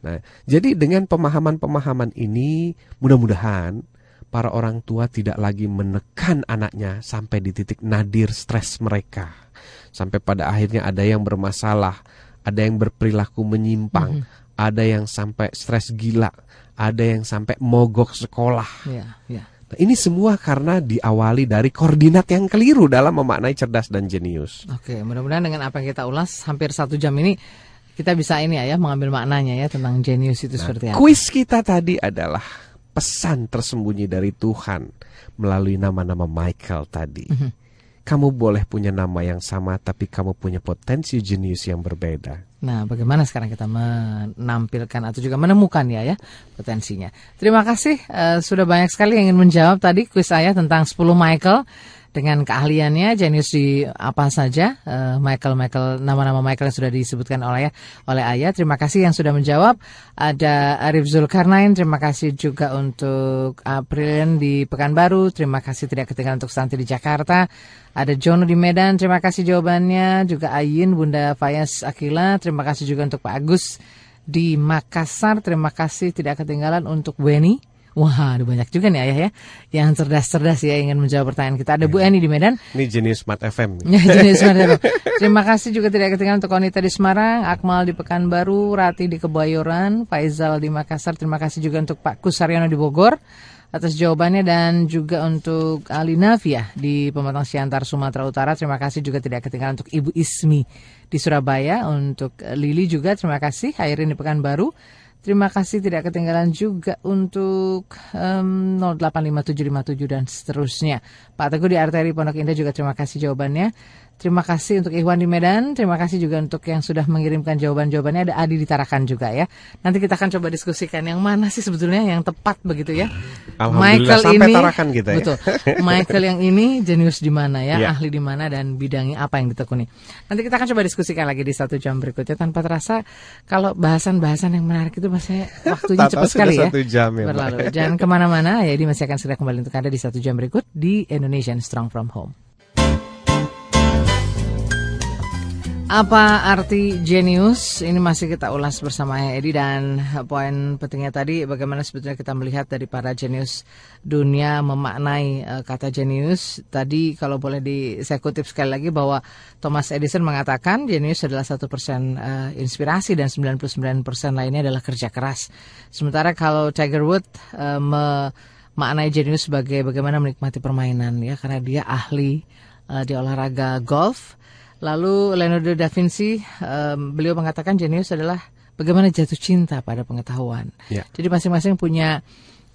S3: Nah, jadi dengan pemahaman-pemahaman ini, mudah-mudahan para orang tua tidak lagi menekan anaknya sampai di titik nadir stres mereka. Sampai pada akhirnya ada yang bermasalah, ada yang berperilaku menyimpang, ada yang sampai stres gila, ada yang sampai mogok sekolah.
S2: Ya, ya.
S3: Nah, ini semua karena diawali dari koordinat yang keliru dalam memaknai cerdas dan jenius.
S2: Oke, mudah-mudahan dengan apa yang kita ulas hampir satu jam ini kita bisa ini ya, ya mengambil maknanya ya tentang jenius itu
S3: Nah,
S2: seperti apa.
S3: kuis kita tadi adalah pesan tersembunyi dari Tuhan melalui nama-nama Michael tadi.
S2: Mhm.
S3: Kamu boleh punya nama yang sama, tapi kamu punya potensi jenius yang berbeda.
S2: Nah, bagaimana sekarang kita menampilkan atau juga menemukan ya ya potensinya. Terima kasih eh, sudah banyak sekali yang ingin menjawab tadi kuis saya tentang 10 Michael dengan keahliannya jenius di apa saja eh, Michael Michael nama-nama Michael yang sudah disebutkan oleh oleh Ayah. Terima kasih yang sudah menjawab. Ada Arif Zulkarnain, terima kasih juga untuk Aprilian di Pekanbaru, terima kasih tidak ketinggalan untuk Santi di Jakarta. Ada Jono di Medan, terima kasih jawabannya. Juga Ayin, Bunda Fayas Akila, terima kasih juga untuk Pak Agus di Makassar. Terima kasih tidak ketinggalan untuk Weni. Wah, ada banyak juga nih ayah ya, yang cerdas-cerdas ya ingin menjawab pertanyaan kita. Ada Bu Eni di Medan,
S3: Ini jenius Smart FM.
S2: Ya, jenis Smart [LAUGHS] Terima kasih juga tidak ketinggalan untuk Konita di Semarang, Akmal di Pekanbaru, Rati di Kebayoran, Faizal di Makassar. Terima kasih juga untuk Pak Kusaryono di Bogor atas jawabannya dan juga untuk Ali Nafia di Pematang Siantar Sumatera Utara. Terima kasih juga tidak ketinggalan untuk Ibu Ismi di Surabaya, untuk Lili juga terima kasih. Airin di Pekanbaru. Terima kasih tidak ketinggalan juga untuk em, 085757 dan seterusnya. Pak Teguh di Arteri Pondok Indah juga terima kasih jawabannya. Terima kasih untuk Iwan di Medan. Terima kasih juga untuk yang sudah mengirimkan jawaban-jawabannya. Ada Adi di Tarakan juga ya. Nanti kita akan coba diskusikan yang mana sih sebetulnya yang tepat begitu ya.
S3: Alhamdulillah sampai Tarakan kita ya.
S2: Betul. Michael yang ini jenius di mana ya,
S3: Ya.
S2: ahli di mana dan bidangnya apa yang ditekuni. Nanti kita akan coba diskusikan lagi di satu jam berikutnya tanpa terasa kalau bahasan-bahasan yang menarik itu masih waktunya cepat sekali ya.
S3: satu jam ya.
S2: Berlalu. Jangan ke mana-mana ya, ini masih akan segera kembali untuk Anda di satu jam berikut di Indonesian Strong From Home. Apa arti jenius? Ini masih kita ulas bersama ya Edi dan poin pentingnya tadi bagaimana sebetulnya kita melihat dari para jenius dunia memaknai eh, kata jenius. Tadi kalau boleh di saya kutip sekali lagi bahwa Thomas Edison mengatakan jenius adalah satu persen eh, inspirasi dan 99% lainnya adalah kerja keras. Sementara kalau Tiger Woods eh, memaknai jenius sebagai bagaimana menikmati permainan ya karena dia ahli eh, di olahraga golf. Lalu Leonardo da Vinci, em, beliau mengatakan jenius adalah bagaimana jatuh cinta pada pengetahuan.
S3: Ya.
S2: Jadi masing-masing punya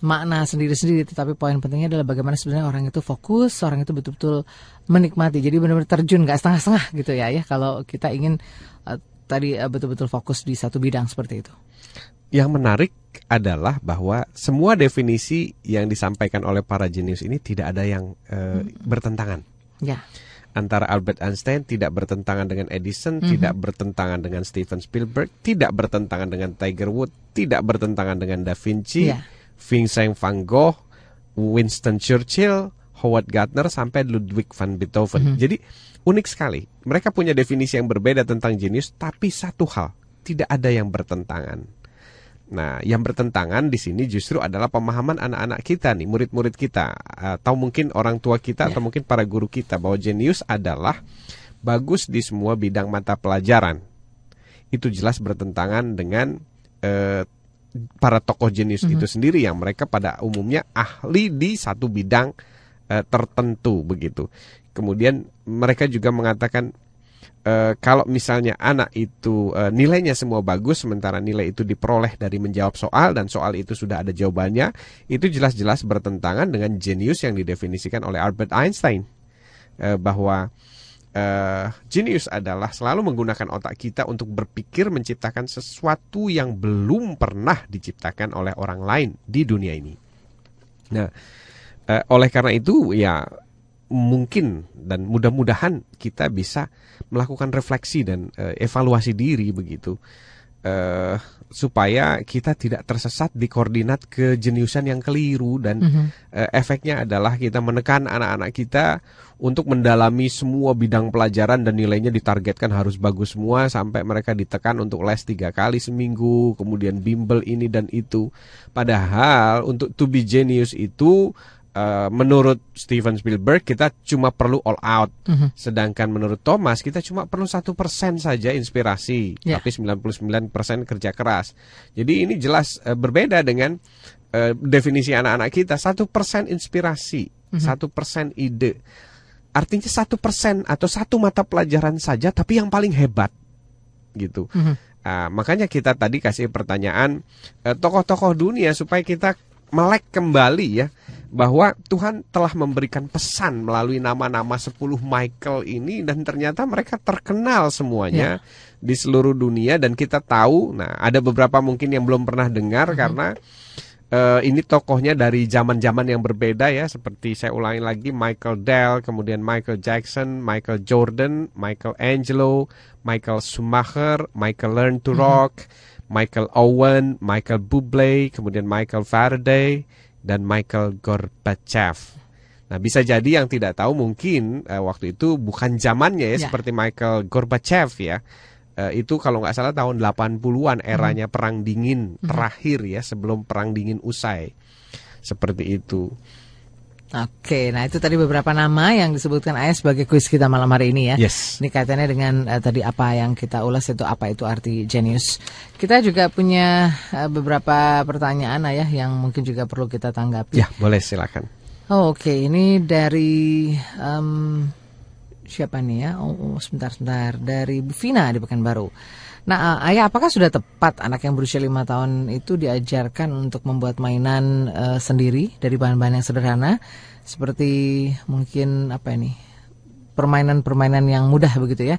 S2: makna sendiri-sendiri, tetapi poin pentingnya adalah bagaimana sebenarnya orang itu fokus, orang itu betul-betul menikmati. Jadi benar-benar terjun, nggak setengah-setengah gitu ya, ya. Kalau kita ingin eh, tadi eh, betul-betul fokus di satu bidang seperti itu.
S3: Yang menarik adalah bahwa semua definisi yang disampaikan oleh para jenius ini tidak ada yang eh, bertentangan.
S2: Ya,
S3: Antara Albert Einstein tidak bertentangan dengan Edison,
S2: Mhm.
S3: tidak bertentangan dengan Steven Spielberg, tidak bertentangan dengan Tiger Woods, tidak bertentangan dengan Da Vinci,
S2: Iya.
S3: Vincent van Gogh, Winston Churchill, Howard Gardner sampai Ludwig van Beethoven.
S2: Mhm.
S3: Jadi unik sekali. Mereka punya definisi yang berbeda tentang jenius, tapi satu hal, tidak ada yang bertentangan. Nah, yang bertentangan di sini justru adalah pemahaman anak-anak kita nih, murid-murid kita, atau mungkin orang tua kita, atau mungkin para guru kita bahwa jenius adalah bagus di semua bidang mata pelajaran. Itu jelas bertentangan dengan eh, para tokoh jenius itu sendiri yang mereka pada umumnya ahli di satu bidang eh, tertentu begitu. Kemudian mereka juga mengatakan eh, kalau misalnya anak itu eh, nilainya semua bagus sementara nilai itu diperoleh dari menjawab soal dan soal itu sudah ada jawabannya, itu jelas-jelas bertentangan dengan jenius yang didefinisikan oleh Albert Einstein Eh, bahwa jenius adalah selalu menggunakan otak kita untuk berpikir menciptakan sesuatu yang belum pernah diciptakan oleh orang lain di dunia ini. Nah, eh, oleh karena itu ya mungkin dan mudah-mudahan kita bisa melakukan refleksi dan eh, evaluasi diri begitu eh, supaya kita tidak tersesat di koordinat kejeniusan yang keliru dan eh, efeknya adalah kita menekan anak-anak kita untuk mendalami semua bidang pelajaran dan nilainya ditargetkan harus bagus semua sampai mereka ditekan untuk les tiga kali seminggu kemudian bimbel ini dan itu. Padahal untuk to be genius itu uh, menurut Steven Spielberg kita cuma perlu all out,
S2: Mhm.
S3: sedangkan menurut Thomas kita cuma perlu satu persen saja inspirasi,
S2: Ya.
S3: tapi 99% kerja keras. Jadi ini jelas uh, berbeda dengan uh, definisi anak-anak kita satu persen inspirasi, satu persen ide. Artinya satu persen atau satu mata pelajaran saja, tapi yang paling hebat gitu.
S2: Mhm.
S3: Ah, makanya kita tadi kasih pertanyaan tokoh-tokoh dunia supaya kita melek kembali ya bahwa Tuhan telah memberikan pesan melalui nama-nama 10 Michael ini dan ternyata mereka terkenal semuanya di seluruh dunia dan kita tahu nah ada beberapa mungkin yang belum pernah dengar karena eh, ini tokohnya dari zaman-zaman yang berbeda ya seperti saya ulangi lagi Michael Dell, kemudian Michael Jackson, Michael Jordan, Michael Angelo, Michael Schumacher, Michael Learn to Rock, Michael Owen, Michael Bublé, kemudian Michael Faraday dan Michael Gorbachev. Nah, bisa jadi yang tidak tahu mungkin eh, waktu itu bukan zamannya ya,
S2: Ya.
S3: seperti Michael Gorbachev ya. Eh, itu kalau nggak salah tahun 80-an eranya perang dingin terakhir ya sebelum perang dingin usai. Seperti itu.
S2: Oke, nah itu tadi beberapa nama yang disebutkan Ayah sebagai kuis kita malam hari ini ya.
S3: Yes.
S2: Ini kaitannya dengan eh, tadi apa yang kita ulas itu apa itu arti genius. Kita juga punya eh, beberapa pertanyaan Ayah yang mungkin juga perlu kita tanggapi.
S3: Ya, boleh silakan.
S2: Oh, Oke, ini dari em, siapa nih ya? Oh, oh, sebentar, sebentar. Dari Bu Vina di Pekanbaru. Nah, eh, ayah, apakah sudah tepat anak yang berusia lima tahun itu diajarkan untuk membuat mainan eh, sendiri dari bahan-bahan yang sederhana, seperti mungkin apa ini permainan-permainan yang mudah begitu ya?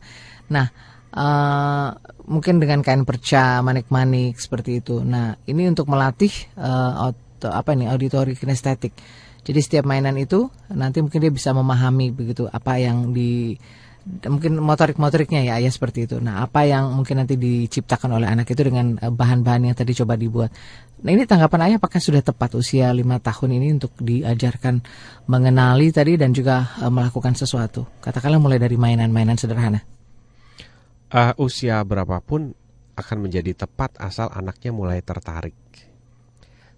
S2: Nah, eh, mungkin dengan kain perca, manik-manik seperti itu. Nah, ini untuk melatih eh, auto- apa ini auditori kinestetik. Jadi setiap mainan itu nanti mungkin dia bisa memahami begitu apa yang di mungkin motorik-motoriknya ya ya seperti itu. Nah, apa yang mungkin nanti diciptakan oleh anak itu dengan eh, bahan-bahan yang tadi coba dibuat. Nah, ini tanggapan ayah apakah sudah tepat usia lima tahun ini untuk diajarkan mengenali tadi dan juga eh, melakukan sesuatu. Katakanlah mulai dari mainan-mainan sederhana.
S3: Eh, usia berapapun akan menjadi tepat asal anaknya mulai tertarik.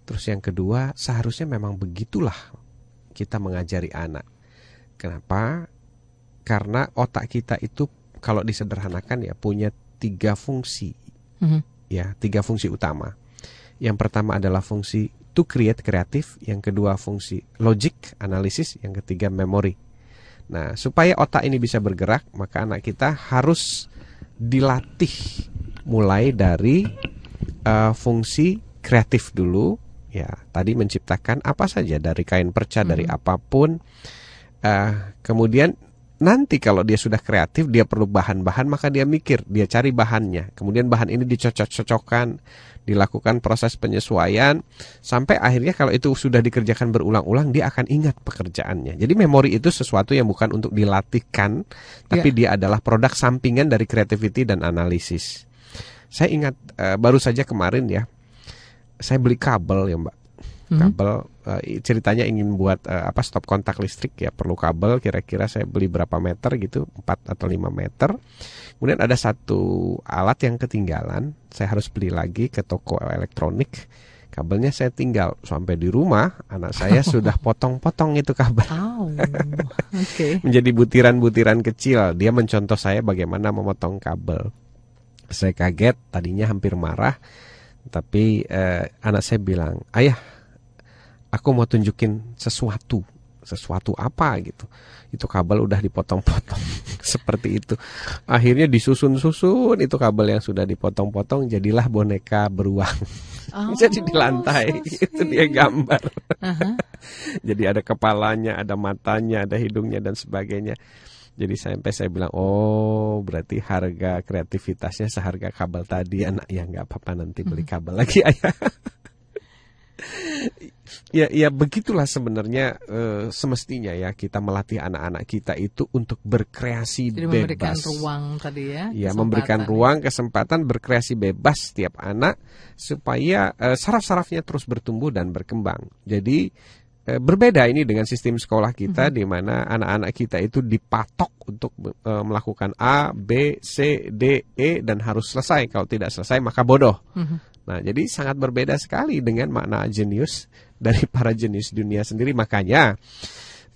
S3: Terus yang kedua, seharusnya memang begitulah kita mengajari anak. Kenapa? Karena otak kita itu kalau disederhanakan ya punya tiga fungsi,
S2: Mhm.
S3: ya tiga fungsi utama. Yang pertama adalah fungsi to create kreatif, yang kedua fungsi logic analisis, yang ketiga memori. Nah, supaya otak ini bisa bergerak, maka anak kita harus dilatih mulai dari eh, fungsi kreatif dulu. Ya, tadi menciptakan apa saja dari kain perca, dari apa pun. Eh, kemudian nanti kalau dia sudah kreatif, dia perlu bahan-bahan, maka dia mikir, dia cari bahannya. Kemudian bahan ini dicocok-cocokkan, dilakukan proses penyesuaian, sampai akhirnya kalau itu sudah dikerjakan berulang-ulang, dia akan ingat pekerjaannya. Jadi memori itu sesuatu yang bukan untuk dilatihkan, tapi dia adalah produk sampingan dari creativity dan analisis. Saya ingat eh, baru saja kemarin ya, saya beli kabel ya mbak kabel eh, ceritanya ingin buat eh, apa stop kontak listrik ya perlu kabel kira-kira saya beli berapa meter gitu 4 atau 5 meter kemudian ada satu alat yang ketinggalan saya harus beli lagi ke toko elektronik kabelnya saya tinggal sampai di rumah anak saya [LAUGHS] sudah potong-potong itu kabel
S2: Oh, oke. [LAUGHS]
S3: menjadi butiran-butiran kecil. Dia mencontoh saya bagaimana memotong kabel. Saya kaget, tadinya hampir marah, tapi eh, anak saya bilang, ayah, aku mau tunjukin sesuatu, sesuatu apa gitu. Itu kabel udah dipotong-potong [LAUGHS] seperti itu. Akhirnya disusun-susun itu kabel yang sudah dipotong-potong, jadilah boneka beruang.
S2: Oh, [LAUGHS]
S3: Jadi di lantai itu dia gambar.
S2: Aha. [LAUGHS]
S3: Jadi ada kepalanya, ada matanya, ada hidungnya dan sebagainya. Jadi sampai saya bilang, oh berarti harga kreativitasnya seharga kabel tadi anak ya nggak apa-apa nanti beli kabel lagi ayah. Ya, ya begitulah sebenarnya eh, semestinya ya kita melatih anak-anak kita itu untuk berkreasi
S2: Jadi
S3: bebas.
S2: memberikan ruang tadi ya.
S3: Ya, memberikan ruang kesempatan berkreasi bebas setiap anak supaya eh, saraf-sarafnya terus bertumbuh dan berkembang. Jadi eh, berbeda ini dengan sistem sekolah kita di mana anak-anak kita itu dipatok untuk eh, melakukan A, B, C, D, E dan harus selesai. Kalau tidak selesai maka bodoh.
S2: Mhm.
S3: Nah, jadi sangat berbeda sekali dengan makna jenius dari para jenis dunia sendiri. Makanya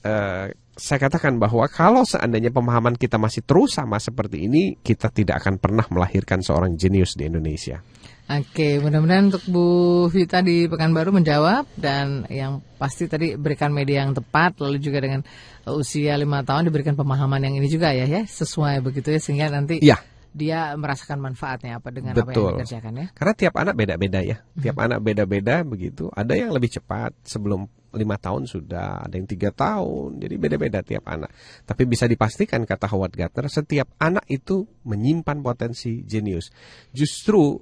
S3: eh, saya katakan bahwa kalau seandainya pemahaman kita masih terus sama seperti ini, kita tidak akan pernah melahirkan seorang jenius di Indonesia.
S2: Oke, mudah-mudahan untuk Bu Vita di Pekanbaru menjawab dan yang pasti tadi berikan media yang tepat, lalu juga dengan usia lima tahun diberikan pemahaman yang ini juga ya, ya sesuai begitu ya sehingga nanti
S3: Ya.
S2: Dia merasakan manfaatnya apa dengan apa yang
S3: Betul.
S2: dikerjakan ya.
S3: Karena tiap anak beda-beda ya, tiap anak beda-beda begitu. Ada yang lebih cepat sebelum lima tahun sudah, ada yang tiga tahun, jadi beda-beda tiap anak. Tapi bisa dipastikan kata Howard Gardner, setiap anak itu menyimpan potensi jenius. Justru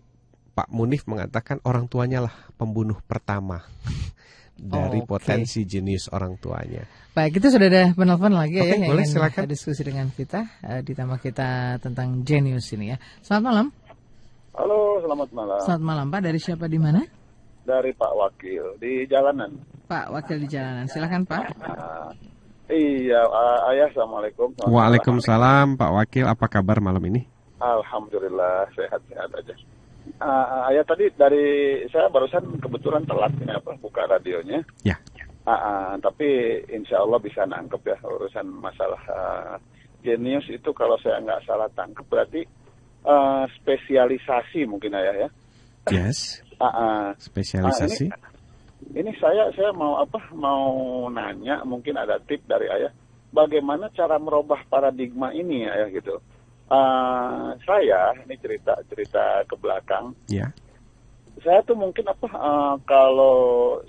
S3: Pak Munif mengatakan orang tuanya lah pembunuh pertama dari
S2: Oke.
S3: potensi jenius orang tuanya.
S2: Baik, itu sudah ada penelpon lagi ya
S3: Oke,
S2: yang
S3: boleh,
S2: ingin
S3: silakan.
S2: diskusi dengan kita eh, di tema kita tentang genius ini ya. Selamat malam.
S5: Halo, selamat malam.
S2: Selamat malam Pak, dari siapa di mana?
S5: Dari Pak Wakil di jalanan.
S2: Pak Wakil di jalanan. Silakan Pak.
S5: Ah, iya, ah, ayah, assalamualaikum.
S3: Waalaikumsalam Pak Wakil, apa kabar malam ini?
S5: Alhamdulillah sehat-sehat aja. Ah, ayah tadi dari saya barusan kebetulan telat ini apa buka radionya.
S3: Ya.
S5: Ah, ah, tapi insya Allah bisa nangkep ya urusan masalah ah, genius itu kalau saya nggak salah tangkep berarti ah, spesialisasi mungkin ayah ya.
S3: Yes,
S5: Ah, ah.
S3: spesialisasi.
S5: Ah, Ini saya saya mau apa? Mau nanya mungkin ada tip dari ayah. Bagaimana cara merubah paradigma ini ayah gitu? Ah, saya ini cerita cerita ke belakang.
S3: Ya.
S5: Saya tuh mungkin apa? ah, kalau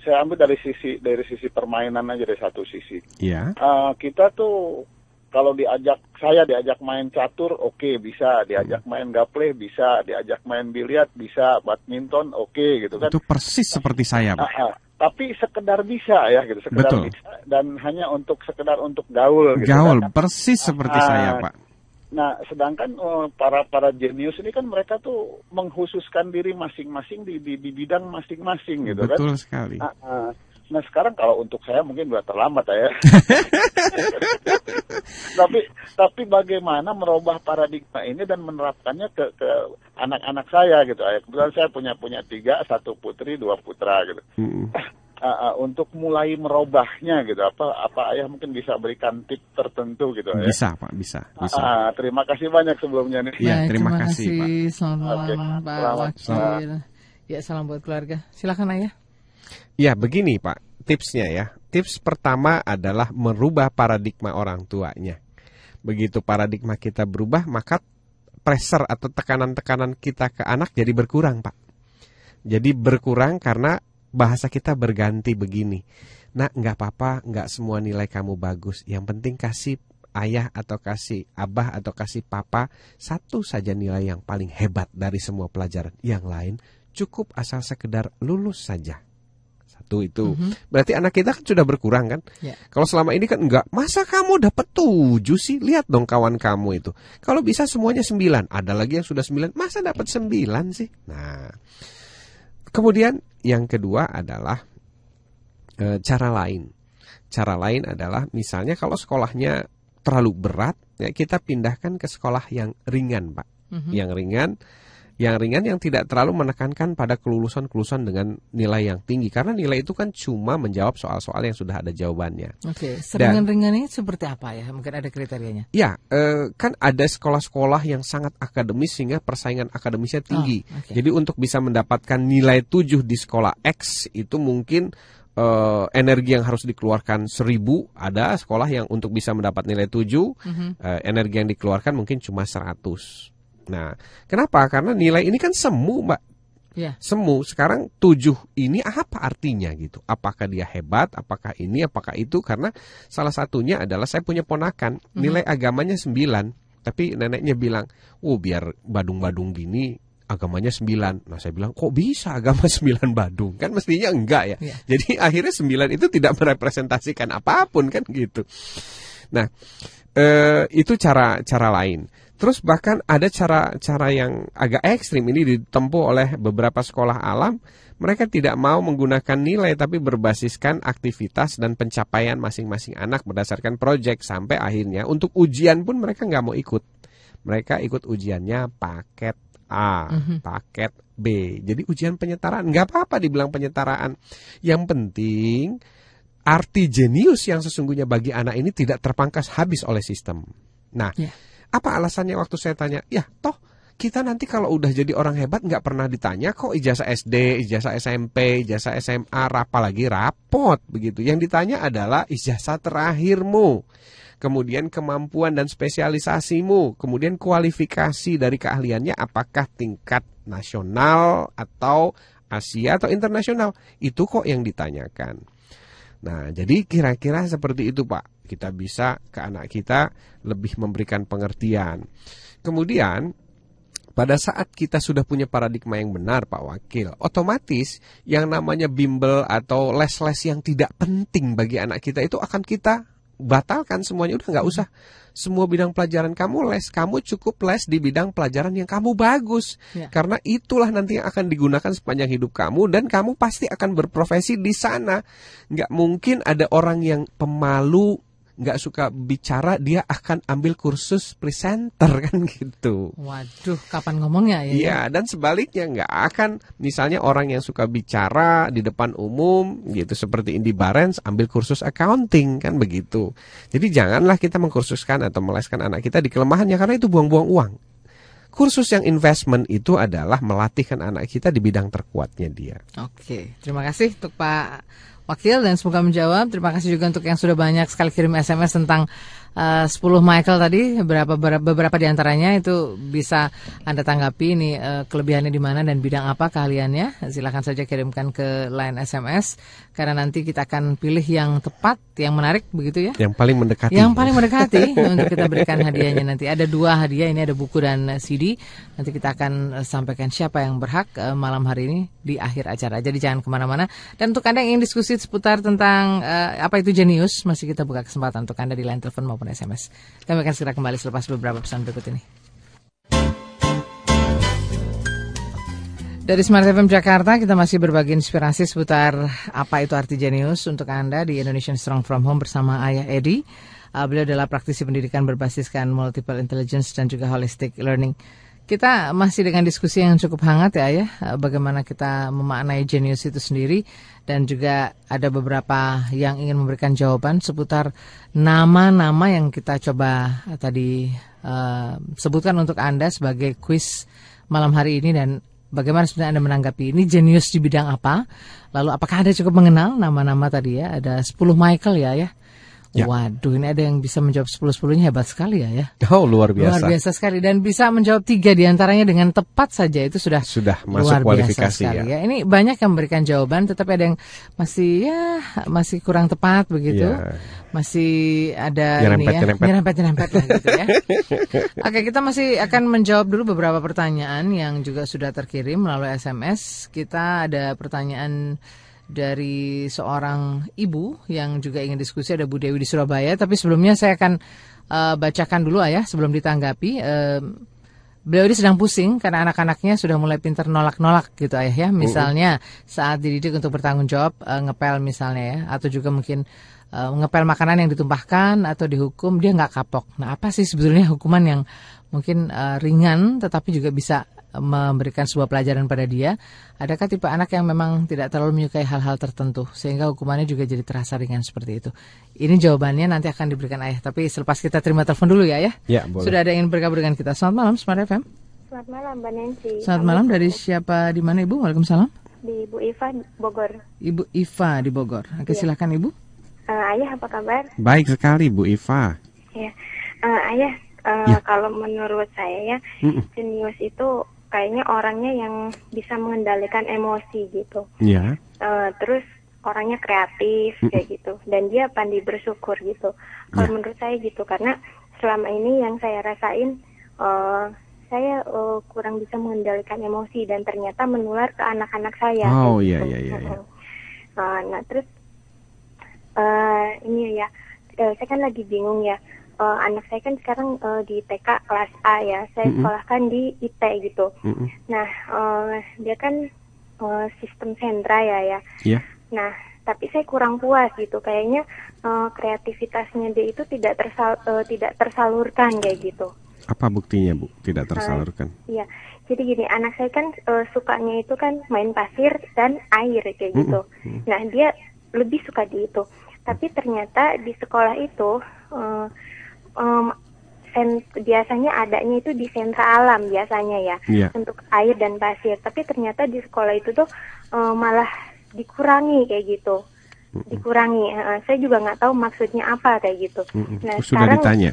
S5: saya ambil dari sisi dari sisi permainan aja dari satu sisi.
S3: Ya.
S5: Ah, kita tuh kalau diajak saya diajak main catur oke bisa diajak main gaple bisa diajak main biliar bisa badminton oke gitu kan
S3: Itu persis seperti saya, Pak.
S5: Ah. tapi sekedar bisa ya gitu sekedar
S3: Betul.
S5: bisa dan hanya untuk sekedar untuk gaul gitu
S3: Gaul,
S5: kan.
S3: persis seperti
S5: Ah,
S3: saya, Pak.
S5: Nah, sedangkan eh, para para jenius ini kan mereka tuh mengkhususkan diri masing-masing di, di di bidang masing-masing gitu kan.
S3: Betul sekali.
S5: Ah, ah. Nah sekarang kalau untuk saya mungkin sudah terlambat ya. [LAUGHS] tapi tapi bagaimana merubah paradigma ini dan menerapkannya ke ke anak-anak saya gitu. ya. Kebetulan saya punya punya tiga, satu putri, dua putra gitu.
S3: Mm.
S5: Ah, ah, untuk mulai merubahnya gitu. Apa apa ayah mungkin bisa berikan tip tertentu gitu ya.
S3: Bisa, Pak, bisa, bisa.
S5: Ah, terima kasih banyak sebelumnya nih.
S3: Iya,
S2: Baik,
S3: terima kasih, Pak.
S2: Selamat malam Pak
S5: selamat.
S2: Wakil. Ya, salam buat keluarga. Silakan Ayah.
S3: Ya, begini, Pak. Tipsnya ya. Tips pertama adalah merubah paradigma orang tuanya. Begitu paradigma kita berubah, maka pressure atau tekanan-tekanan kita ke anak jadi berkurang, Pak. Jadi berkurang karena bahasa kita berganti begini. Nah, nggak apa-apa, nggak semua nilai kamu bagus. Yang penting kasih ayah atau kasih abah atau kasih papa satu saja nilai yang paling hebat dari semua pelajaran. Yang lain cukup asal sekedar lulus saja. Satu itu. Berarti anak kita kan sudah berkurang kan?
S2: Ya.
S3: Kalau selama ini kan enggak, masa kamu dapat tujuh sih? Lihat dong kawan kamu itu. Kalau bisa semuanya sembilan, ada lagi yang sudah sembilan, masa dapat sembilan sih? Nah, kemudian yang kedua adalah e, cara lain. Cara lain adalah misalnya kalau sekolahnya terlalu berat, ya kita pindahkan ke sekolah yang ringan, Pak.
S2: Mhm.
S3: Yang ringan, yang ringan yang tidak terlalu menekankan pada kelulusan-kelulusan dengan nilai yang tinggi karena nilai itu kan cuma menjawab soal-soal yang sudah ada jawabannya.
S2: Oke, seringan-ringan ini seperti apa ya? Mungkin ada kriterianya.
S3: Ya, eh, kan ada sekolah-sekolah yang sangat akademis sehingga persaingan akademisnya tinggi.
S2: Oh, oke.
S3: Jadi untuk bisa mendapatkan nilai 7 di sekolah X itu mungkin eh, energi yang harus dikeluarkan 1000, ada sekolah yang untuk bisa mendapat nilai 7
S2: Mhm.
S3: eh, energi yang dikeluarkan mungkin cuma 100. Nah, kenapa? Karena nilai ini kan semu, Mbak.
S2: Ya.
S3: Semu sekarang tujuh ini apa artinya gitu? Apakah dia hebat? Apakah ini? Apakah itu? Karena salah satunya adalah saya punya ponakan nilai agamanya sembilan, tapi neneknya bilang, oh biar badung-badung gini agamanya sembilan. Nah saya bilang kok bisa agama [LAUGHS] sembilan badung? Kan mestinya enggak ya.
S2: Iya.
S3: Jadi akhirnya sembilan itu tidak merepresentasikan apa pun kan gitu. Nah eh, itu cara cara lain. Terus bahkan ada cara-cara yang agak ekstrim ini ditempuh oleh beberapa sekolah alam. Mereka tidak mau menggunakan nilai tapi berbasiskan aktivitas dan pencapaian masing-masing anak berdasarkan proyek sampai akhirnya untuk ujian pun mereka nggak mau ikut. Mereka ikut ujiannya paket A, paket B. Jadi ujian penyetaraan nggak apa-apa dibilang penyetaraan. Yang penting arti jenius yang sesungguhnya bagi anak ini tidak terpangkas habis oleh sistem. Nah,
S2: Ya.
S3: Apa alasannya waktu saya tanya? Ya, toh kita nanti kalau udah jadi orang hebat nggak pernah ditanya kok ijazah SD, ijazah SMP, ijazah SMA, apalagi rapot begitu. Yang ditanya adalah ijazah terakhirmu. Kemudian kemampuan dan spesialisasimu, kemudian kualifikasi dari keahliannya apakah tingkat nasional atau Asia atau internasional. Itu kok yang ditanyakan. Nah, jadi kira-kira seperti itu, Pak. Kita bisa ke anak kita lebih memberikan pengertian. Kemudian pada saat kita sudah punya paradigma yang benar, Pak Wakil, otomatis yang namanya bimbel atau les-les yang tidak penting bagi anak kita itu akan kita batalkan semuanya. Udah nggak usah semua bidang pelajaran kamu les, kamu cukup les di bidang pelajaran yang kamu bagus.
S2: Ya.
S3: Karena itulah nanti yang akan digunakan sepanjang hidup kamu dan kamu pasti akan berprofesi di sana. Nggak mungkin ada orang yang pemalu nggak suka bicara dia akan ambil kursus presenter [LAUGHS] kan gitu.
S2: Waduh, kapan ngomongnya ya?
S3: Iya, dan sebaliknya nggak akan misalnya orang yang suka bicara di depan umum gitu seperti Indi Barens ambil kursus accounting kan begitu. Jadi janganlah kita mengkursuskan atau meleskan anak kita di kelemahannya karena itu buang-buang uang. Kursus yang investment itu adalah melatihkan anak kita di bidang terkuatnya dia.
S2: Oke, terima kasih untuk Pak Wakil dan semoga menjawab. Terima kasih juga untuk yang sudah banyak sekali kirim SMS tentang eh, 10 Michael tadi. Beberapa beberapa, di antaranya itu bisa Anda tanggapi ini eh, kelebihannya di mana dan bidang apa keahliannya. Silakan saja kirimkan ke line SMS karena nanti kita akan pilih yang tepat, yang menarik begitu ya.
S3: Yang paling mendekati.
S2: Yang paling mendekati [LAUGHS] untuk kita berikan hadiahnya nanti. Ada dua hadiah, ini ada buku dan CD. Nanti kita akan eh, sampaikan siapa yang berhak eh, malam hari ini di akhir acara. Jadi jangan ke mana-mana. Dan untuk Anda yang ingin diskusi seputar tentang eh, apa itu jenius, masih kita buka kesempatan untuk Anda di line telepon maupun SMS. Kami akan segera kembali selepas beberapa pesan berikut ini. Dari Smart FM Jakarta kita masih berbagi inspirasi seputar apa itu arti jenius untuk Anda di Indonesian Strong From Home bersama Ayah Edi. Uh, beliau adalah praktisi pendidikan berbasiskan multiple intelligence dan juga holistic learning. Kita masih dengan diskusi yang cukup hangat ya Ayah, uh, bagaimana kita memaknai jenius itu sendiri dan juga ada beberapa yang ingin memberikan jawaban seputar nama-nama yang kita coba uh, tadi uh, sebutkan untuk Anda sebagai quiz malam hari ini dan Bagaimana sebenarnya Anda menanggapi ini jenius di bidang apa? Lalu apakah Anda cukup mengenal nama-nama tadi ya? Ada 10 Michael ya ya.
S3: Ya.
S2: Waduh, ini ada yang bisa menjawab 10-10-nya hebat sekali ya ya.
S3: Oh, luar biasa.
S2: Luar biasa sekali dan bisa menjawab tiga di antaranya dengan tepat saja itu sudah
S3: Sudah masuk
S2: luar biasa
S3: kualifikasi
S2: sekali
S3: ya.
S2: ya. Ini banyak yang memberikan jawaban tetapi ada yang masih ya masih kurang tepat begitu.
S3: Iya.
S2: Masih ada
S3: Nyerempet,
S2: ini ya,
S3: nyerempet.
S2: nyerempet-nyerempet lah gitu ya. [LAUGHS] Oke, kita masih akan menjawab dulu beberapa pertanyaan yang juga sudah terkirim melalui SMS. Kita ada pertanyaan dari seorang ibu yang juga ingin diskusi ada Bu Dewi di Surabaya. Tapi sebelumnya saya akan eh, bacakan dulu ayah sebelum ditanggapi. Eh, beliau ini sedang pusing karena anak-anaknya sudah mulai pintar nolak-nolak gitu ayah ya. Misalnya saat dididik untuk bertanggung jawab eh, ngepel misalnya ya, atau juga mungkin eh, ngepel makanan yang ditumpahkan atau dihukum dia nggak kapok. Nah apa sih sebetulnya hukuman yang mungkin eh, ringan tetapi juga bisa memberikan sebuah pelajaran pada dia. Adakah tipe anak yang memang tidak terlalu menyukai hal-hal tertentu sehingga hukumannya juga jadi terasa ringan seperti itu? Ini jawabannya nanti akan diberikan ayah. Tapi selepas kita terima telepon dulu ya ayah.
S3: Ya, boleh.
S2: Sudah ada yang ingin bergabung dengan kita. Selamat malam Smart FM.
S6: Selamat malam Mbak Nancy.
S2: Selamat malam dari siapa di mana Ibu? Waalaikumsalam.
S6: di Bu Iva Bogor.
S2: Ibu Iva di Bogor. Oke silakan Ibu.
S6: Eh, ayah apa kabar?
S3: Baik sekali Bu Iva.
S6: Ya, Eh, ayah eh,
S3: Ya.
S6: kalau menurut saya ya
S3: Mm-mm.
S6: jenius itu kayaknya orangnya yang bisa mengendalikan emosi gitu.
S3: Ya.
S6: Eh, terus orangnya kreatif kayak gitu dan dia pandai bersyukur gitu. Kalau
S3: Ya.
S6: menurut saya gitu karena selama ini yang saya rasain eh, saya eh, kurang bisa mengendalikan emosi dan ternyata menular ke anak-anak saya.
S3: Oh, iya,
S6: gitu.
S3: iya, iya, iya.
S6: Nah terus eh ini ya, eh, saya kan lagi bingung ya. Eh, anak saya kan sekarang eh, di TK kelas A ya, saya
S3: Mm-mm.
S6: sekolahkan di IT gitu.
S3: Mm-mm.
S6: Nah, eh, dia kan eh, sistem sentra ya ya.
S3: Ya.
S6: Nah, tapi saya kurang puas gitu. Kayaknya eh, kreativitasnya dia itu tidak tersal eh, tidak tersalurkan kayak gitu.
S3: Apa buktinya Bu tidak tersalurkan?
S6: Iya, jadi gini, anak saya kan eh, sukanya itu kan main pasir dan air kayak gitu. Nah, dia lebih suka di itu. Tapi ternyata di sekolah itu eh, em, sen- biasanya adanya itu di sentra alam biasanya ya
S3: Iya.
S6: untuk air dan pasir. Tapi ternyata di sekolah itu tuh eh, malah dikurangi kayak gitu. Dikurangi. Eh, saya juga nggak tahu maksudnya apa kayak gitu. Nah,
S3: Sudah
S6: sekarang,
S3: ditanya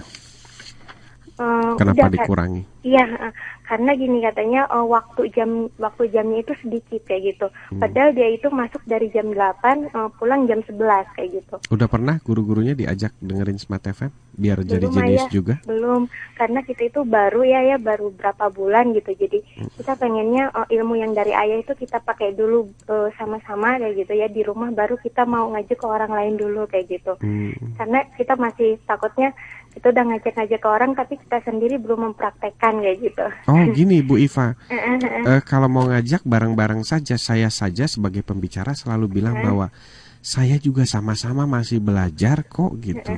S6: eh,
S3: kenapa
S6: udah,
S3: dikurangi?
S6: Iya, eh, karena gini katanya eh, waktu jam waktu jamnya itu sedikit kayak gitu.
S3: Hmm.
S6: Padahal dia itu masuk dari jam 8 eh, pulang jam 11 kayak gitu.
S3: Udah pernah guru-gurunya diajak dengerin Smart FM biar jadi
S6: Belum,
S3: jenius
S6: Ayah.
S3: juga?
S6: Belum, karena kita itu baru ya ya baru berapa bulan gitu. Jadi
S3: Hmm.
S6: kita pengennya eh, ilmu yang dari ayah itu kita pakai dulu eh, sama-sama kayak gitu ya di rumah baru kita mau ngajak ke orang lain dulu kayak gitu.
S3: Hmm.
S6: Karena kita masih takutnya kita udah ngajak-ngajak ke orang tapi kita sendiri belum mempraktekkan kayak gitu.
S3: Oh gini Bu Iva. [LAUGHS]
S6: Eh,
S3: kalau mau ngajak bareng-bareng saja, saya saja sebagai pembicara selalu bilang bahwa saya juga sama-sama masih belajar kok gitu.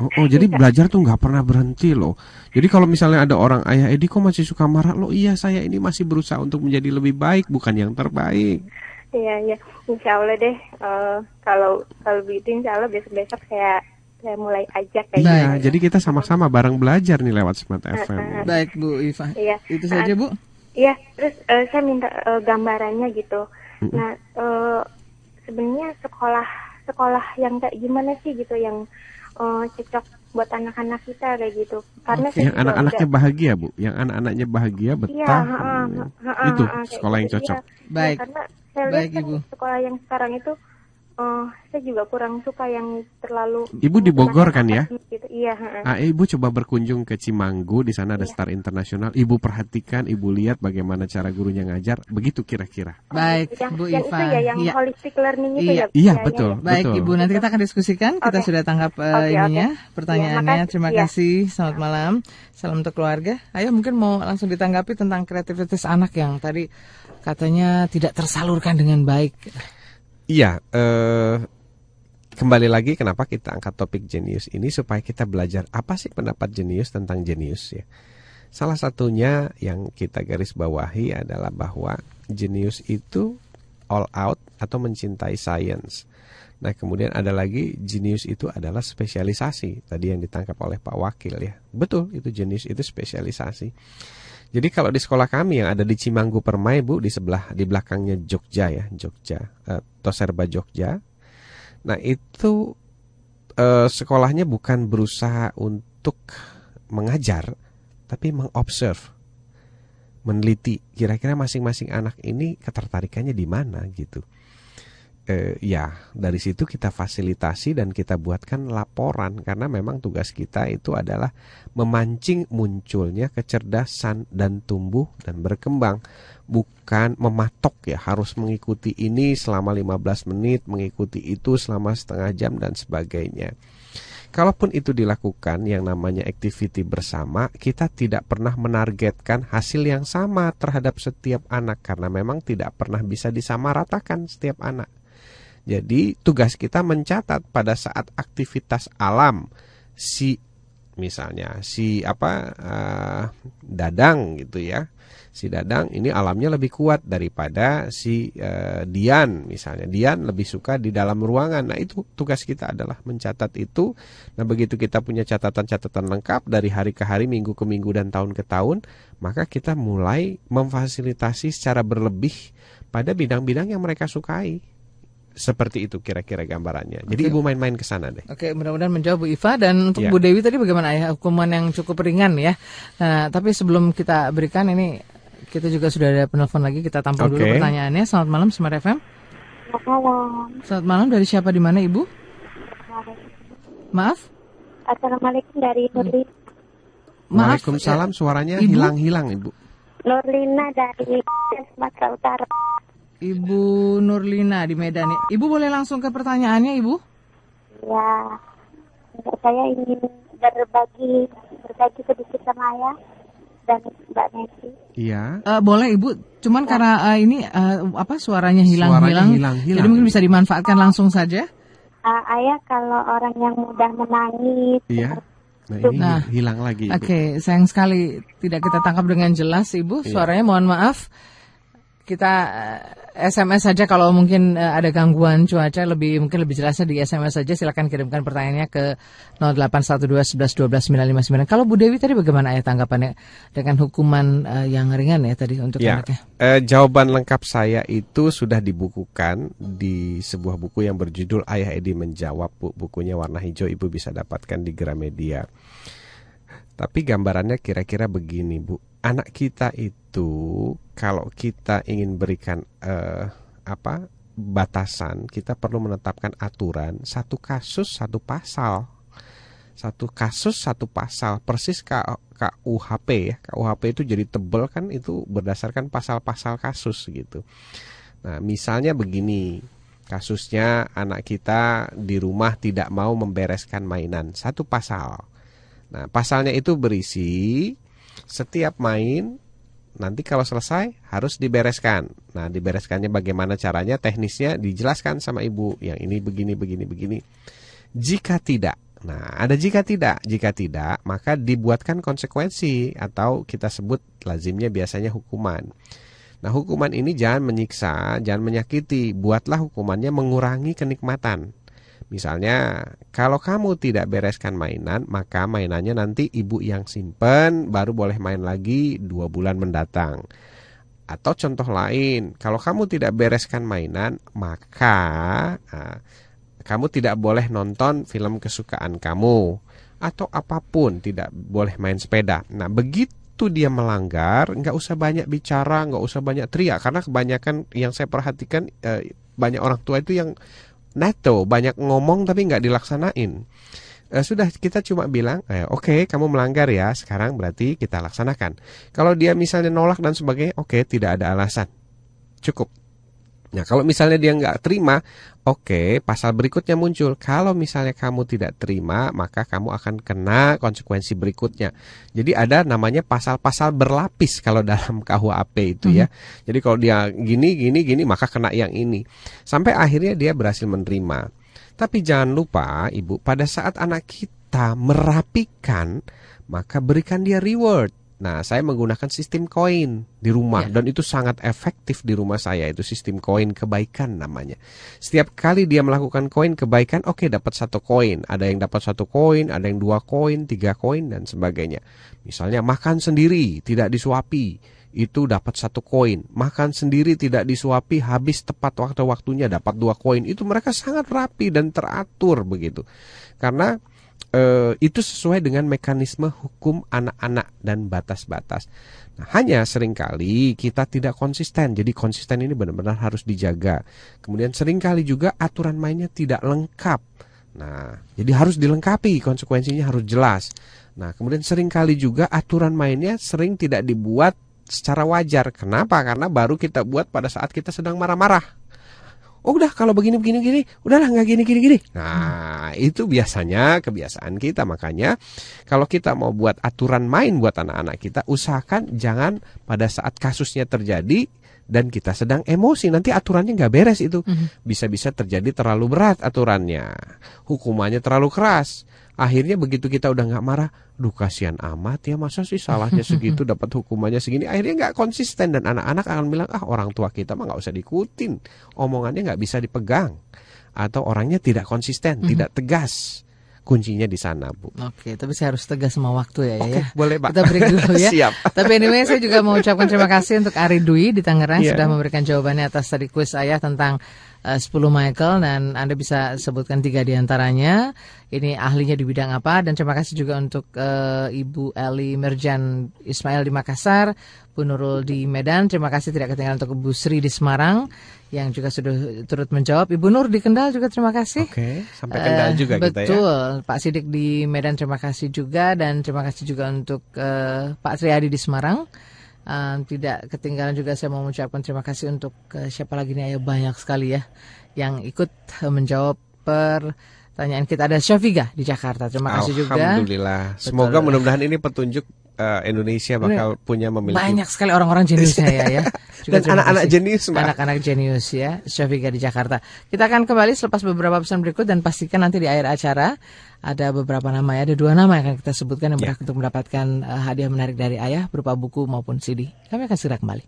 S3: Oh, oh, jadi belajar tuh nggak pernah berhenti loh. Jadi kalau misalnya ada orang ayah Edi kok masih suka marah lo, iya saya ini masih berusaha untuk menjadi lebih baik bukan yang terbaik.
S6: Iya, iya. Insya Allah deh. eh, kalau kalau begitu, insya Allah besok-besok saya saya mulai ajak kayak
S2: Baik.
S3: Iya,
S6: gitu.
S3: jadi kita sama-sama bareng belajar nih lewat Smart FM.
S2: Baik Bu Iva.
S6: Iya.
S2: Itu saja Bu.
S6: Iya. Terus eh, saya minta eh, gambarannya gitu. Nah, eh, sebenarnya sekolah sekolah yang kayak gimana sih gitu yang eh, cocok buat anak-anak kita kayak gitu. Karena saya
S3: Yang anak-anaknya
S6: udah-
S3: bahagia bu, yang anak-anaknya bahagia
S6: Iya,
S3: betah.
S6: ha-ha,
S3: Hmm.
S6: ha-ha,
S3: itu
S6: ha-ha, kayak
S3: sekolah yang
S6: gitu,
S3: cocok.
S6: iya.
S2: Baik.
S6: Ya, karena saya lihat
S2: Baik,
S6: kan
S2: Ibu.
S6: sekolah yang sekarang itu eh, saya juga kurang suka yang terlalu
S3: Ibu di Bogor kan ya?
S6: Gitu. Iya.
S3: Ah, ibu coba berkunjung ke Cimanggu, di sana ada Star Internasional. Ibu perhatikan, ibu lihat bagaimana cara gurunya ngajar. Begitu kira-kira.
S2: Baik
S6: yang,
S2: Bu
S6: yang
S2: Iva.
S6: itu ya yang
S2: Iya.
S6: holistic learning itu
S2: Iya.
S6: ya.
S3: Iya,
S6: ya,
S3: betul.
S6: ya.
S2: Baik
S3: Betul.
S2: Ibu, nanti kita akan diskusikan. Kita
S6: Oke.
S2: sudah tangkap eh,
S6: Oke,
S2: ininya, pertanyaannya.
S6: Iya, makasih.
S2: Terima
S6: Iya.
S2: kasih. Selamat malam. Salam untuk keluarga. Ayo mungkin mau langsung ditanggapi tentang kreativitas anak yang tadi katanya tidak tersalurkan dengan baik.
S3: Iya, eh, kembali lagi kenapa kita angkat topik jenius ini supaya kita belajar apa sih pendapat jenius tentang jenius ya. Salah satunya yang kita garis bawahi adalah bahwa jenius itu all out atau mencintai science. Nah, kemudian ada lagi jenius itu adalah spesialisasi. Tadi yang ditangkap oleh Pak Wakil ya. Betul, itu jenius itu spesialisasi. Jadi kalau di sekolah kami yang ada di Cimanggu Permai Bu di sebelah di belakangnya Jogja ya, Jogja, eh, Toserba Jogja. Nah, itu eh, sekolahnya bukan berusaha untuk mengajar tapi mengobserve, meneliti kira-kira masing-masing anak ini ketertarikannya di mana gitu. Eh, ya, dari situ kita fasilitasi dan kita buatkan laporan karena memang tugas kita itu adalah memancing munculnya kecerdasan dan tumbuh dan berkembang bukan mematok ya harus mengikuti ini selama 15 menit mengikuti itu selama setengah jam dan sebagainya Kalaupun itu dilakukan yang namanya activity bersama, kita tidak pernah menargetkan hasil yang sama terhadap setiap anak karena memang tidak pernah bisa disamaratakan setiap anak. Jadi tugas kita mencatat pada saat aktivitas alam. Si misalnya si apa eh, dadang gitu ya. Si dadang ini alamnya lebih kuat daripada si eh, Dian misalnya. Dian lebih suka di dalam ruangan. Nah itu tugas kita adalah mencatat itu. Nah begitu kita punya catatan-catatan lengkap dari hari ke hari minggu ke minggu dan tahun ke tahun maka kita mulai memfasilitasi secara berlebih pada bidang-bidang yang mereka sukai seperti itu kira-kira gambarannya jadi
S2: Oke.
S3: ibu main-main ke sana deh
S2: Oke, mudah-mudahan menjawab Bu Iva dan untuk
S3: Ya.
S2: Bu Dewi tadi bagaimana ya hukuman yang cukup ringan ya. Nah, tapi sebelum kita berikan ini kita juga sudah ada penelpon lagi kita tampung dulu
S3: Oke.
S2: pertanyaannya. Selamat malam Smart FM.
S6: Selamat malam.
S2: Selamat malam dari siapa di mana Ibu? Maaf?
S6: Assalamualaikum dari Nurli,
S2: Maaf.
S3: Waalaikumsalam suaranya
S2: Ibu?
S3: hilang-hilang ibu
S6: Nurlina dari Sumatera Utara.
S2: Ibu Nurlina di Medan. Ibu boleh langsung ke pertanyaannya Ibu?
S6: Ya, saya ingin berbagi berbagi sedikit sama ayah dan Mbak Nancy.
S3: Iya
S2: Eh, boleh Ibu, cuman karena eh, ini eh, apa suaranya hilang-hilang, jadi mungkin bisa dimanfaatkan langsung saja.
S6: Ah, ayah kalau orang yang mudah menangis,
S3: Iya Nah, ini
S2: Nah,
S3: hilang lagi.
S2: Oke, sayang sekali tidak kita tangkap dengan jelas, Ibu.
S3: Iya.
S2: Suaranya mohon maaf. Kita SMS saja kalau mungkin eh, ada gangguan cuaca lebih mungkin lebih jelasnya di SMS saja silakan kirimkan pertanyaannya ke 0812111299. Kalau Bu Dewi tadi bagaimana ya tanggapannya dengan hukuman eh, yang ringan ya tadi untuk
S3: Ya,
S2: anaknya?
S3: eh, jawaban lengkap saya itu sudah dibukukan di sebuah buku yang berjudul Ayah Edi Menjawab. Bu. Bukunya warna hijau, Ibu bisa dapatkan di Gramedia. Tapi gambarannya kira-kira begini, Bu. Anak kita itu kalau kita ingin berikan eh, apa batasan, kita perlu menetapkan aturan satu kasus satu pasal. Satu kasus satu pasal persis KUHP ya. KUHP itu jadi tebel kan itu berdasarkan pasal-pasal kasus gitu. Nah, misalnya begini. Kasusnya anak kita di rumah tidak mau membereskan mainan. Satu pasal. Nah, pasalnya itu berisi setiap main nanti kalau selesai harus dibereskan. Nah, dibereskannya bagaimana caranya, teknisnya dijelaskan sama ibu. Yang ini begini, begini, begini. Jika tidak, nah ada jika tidak, jika tidak maka dibuatkan konsekuensi atau kita sebut lazimnya biasanya hukuman. Nah, hukuman ini jangan menyiksa, jangan menyakiti. Buatlah hukumannya mengurangi kenikmatan. Misalnya, kalau kamu tidak bereskan mainan, maka mainannya nanti ibu yang simpen, baru boleh main lagi dua bulan mendatang. Atau contoh lain, kalau kamu tidak bereskan mainan, maka ah, kamu tidak boleh nonton film kesukaan kamu. Atau apa pun, tidak boleh main sepeda. Nah, begitu dia melanggar, nggak usah banyak bicara, nggak usah banyak teriak. Karena kebanyakan yang saya perhatikan, eh, banyak orang tua itu yang neto banyak ngomong tapi nggak dilaksanain. Eh, sudah kita cuma bilang eh, oke kamu melanggar ya sekarang berarti kita laksanakan. Kalau dia misalnya nolak dan sebagainya oke tidak ada alasan. Cukup nah kalau misalnya dia nggak terima oke pasal berikutnya muncul. Kalau misalnya kamu tidak terima maka kamu akan kena konsekuensi berikutnya. Jadi ada namanya pasal-pasal berlapis kalau [LAUGHS] dalam KUHP itu ya. Jadi kalau dia gini gini gini maka kena yang ini. Sampai akhirnya dia berhasil menerima. Tapi jangan lupa, Ibu, pada saat anak kita merapikan, maka berikan dia reward. Nah, saya menggunakan sistem koin di rumah
S2: Ya.
S3: dan itu sangat efektif di rumah saya. Itu sistem koin kebaikan namanya. Setiap kali dia melakukan koin kebaikan, oke dapat satu koin. Ada yang dapat satu koin, ada yang dua koin, tiga koin dan sebagainya. Misalnya makan sendiri, tidak disuapi, itu dapat satu koin. Makan sendiri tidak disuapi, habis tepat waktu-waktunya dapat dua koin. Itu mereka sangat rapi dan teratur begitu. Karena eh, itu sesuai dengan mekanisme hukum anak-anak dan batas-batas. Nah, hanya sering kali kita tidak konsisten. Jadi konsisten ini benar-benar harus dijaga. Kemudian sering kali juga aturan mainnya tidak lengkap. Nah, jadi harus dilengkapi, konsekuensinya harus jelas. Nah, kemudian sering kali juga aturan mainnya sering tidak dibuat secara wajar. Kenapa? Karena baru kita buat pada saat kita sedang marah-marah. Oh udah kalau begini begini gini, udahlah nggak gini gini gini. Nah itu biasanya kebiasaan kita. Makanya kalau kita mau buat aturan main buat anak-anak kita, usahakan jangan pada saat kasusnya terjadi dan kita sedang emosi. Nanti aturannya nggak beres itu. Bisa-bisa terjadi terlalu berat aturannya, hukumannya terlalu keras. Akhirnya begitu kita udah nggak marah, duh kasihan amat ya masa sih salahnya [LAUGHS] segitu dapat hukumannya segini. Akhirnya nggak konsisten dan anak-anak akan bilang ah orang tua kita mah nggak usah diikutin, omongannya nggak bisa dipegang atau orangnya tidak konsisten, tidak tegas. Kuncinya di sana bu.
S2: Oke, tapi saya harus tegas sama waktu ya, ya.
S3: Oke, boleh, Pak.
S2: Kita break dulu ya. [LAUGHS]
S3: Siap.
S2: Tapi anyway, saya juga mau ucapkan terima kasih untuk Ari Dwi di Tangerang
S3: Iya.
S2: sudah memberikan jawabannya atas tadi kuis saya tentang 10 Michael dan Anda bisa sebutkan tiga di antaranya. Ini ahlinya di bidang apa dan terima kasih juga untuk eh, Ibu Eli Merjan Ismail di Makassar, Bu Nurul di Medan. Terima kasih tidak ketinggalan untuk Bu Sri di Semarang yang juga sudah turut menjawab. Ibu Nur di Kendal juga terima kasih.
S3: Oke, sampai Kendal
S2: Eh,
S3: juga kita ya.
S2: betul. Pak Sidik di Medan terima kasih juga dan terima kasih juga untuk eh, Pak Triadi di Semarang. Eh, tidak ketinggalan juga saya mau mengucapkan terima kasih untuk eh, siapa lagi nih ayo banyak sekali ya yang ikut eh, menjawab pertanyaan kita ada Syafiga di Jakarta. Terima kasih juga.
S3: Alhamdulillah. Semoga mudah-mudahan ini petunjuk uh, Indonesia bakal punya memiliki
S2: banyak sekali orang-orang jenius ya ya. [LAUGHS]
S3: Juga Dan anak-anak jenius,
S2: Anak-anak jenius ya, Syafiqa di Jakarta. Kita akan kembali selepas beberapa pesan berikut dan pastikan nanti di akhir acara ada beberapa nama ya, ada dua nama yang akan kita sebutkan yang ya. berhak untuk mendapatkan uh, hadiah menarik dari ayah berupa buku maupun CD. Kami akan segera kembali.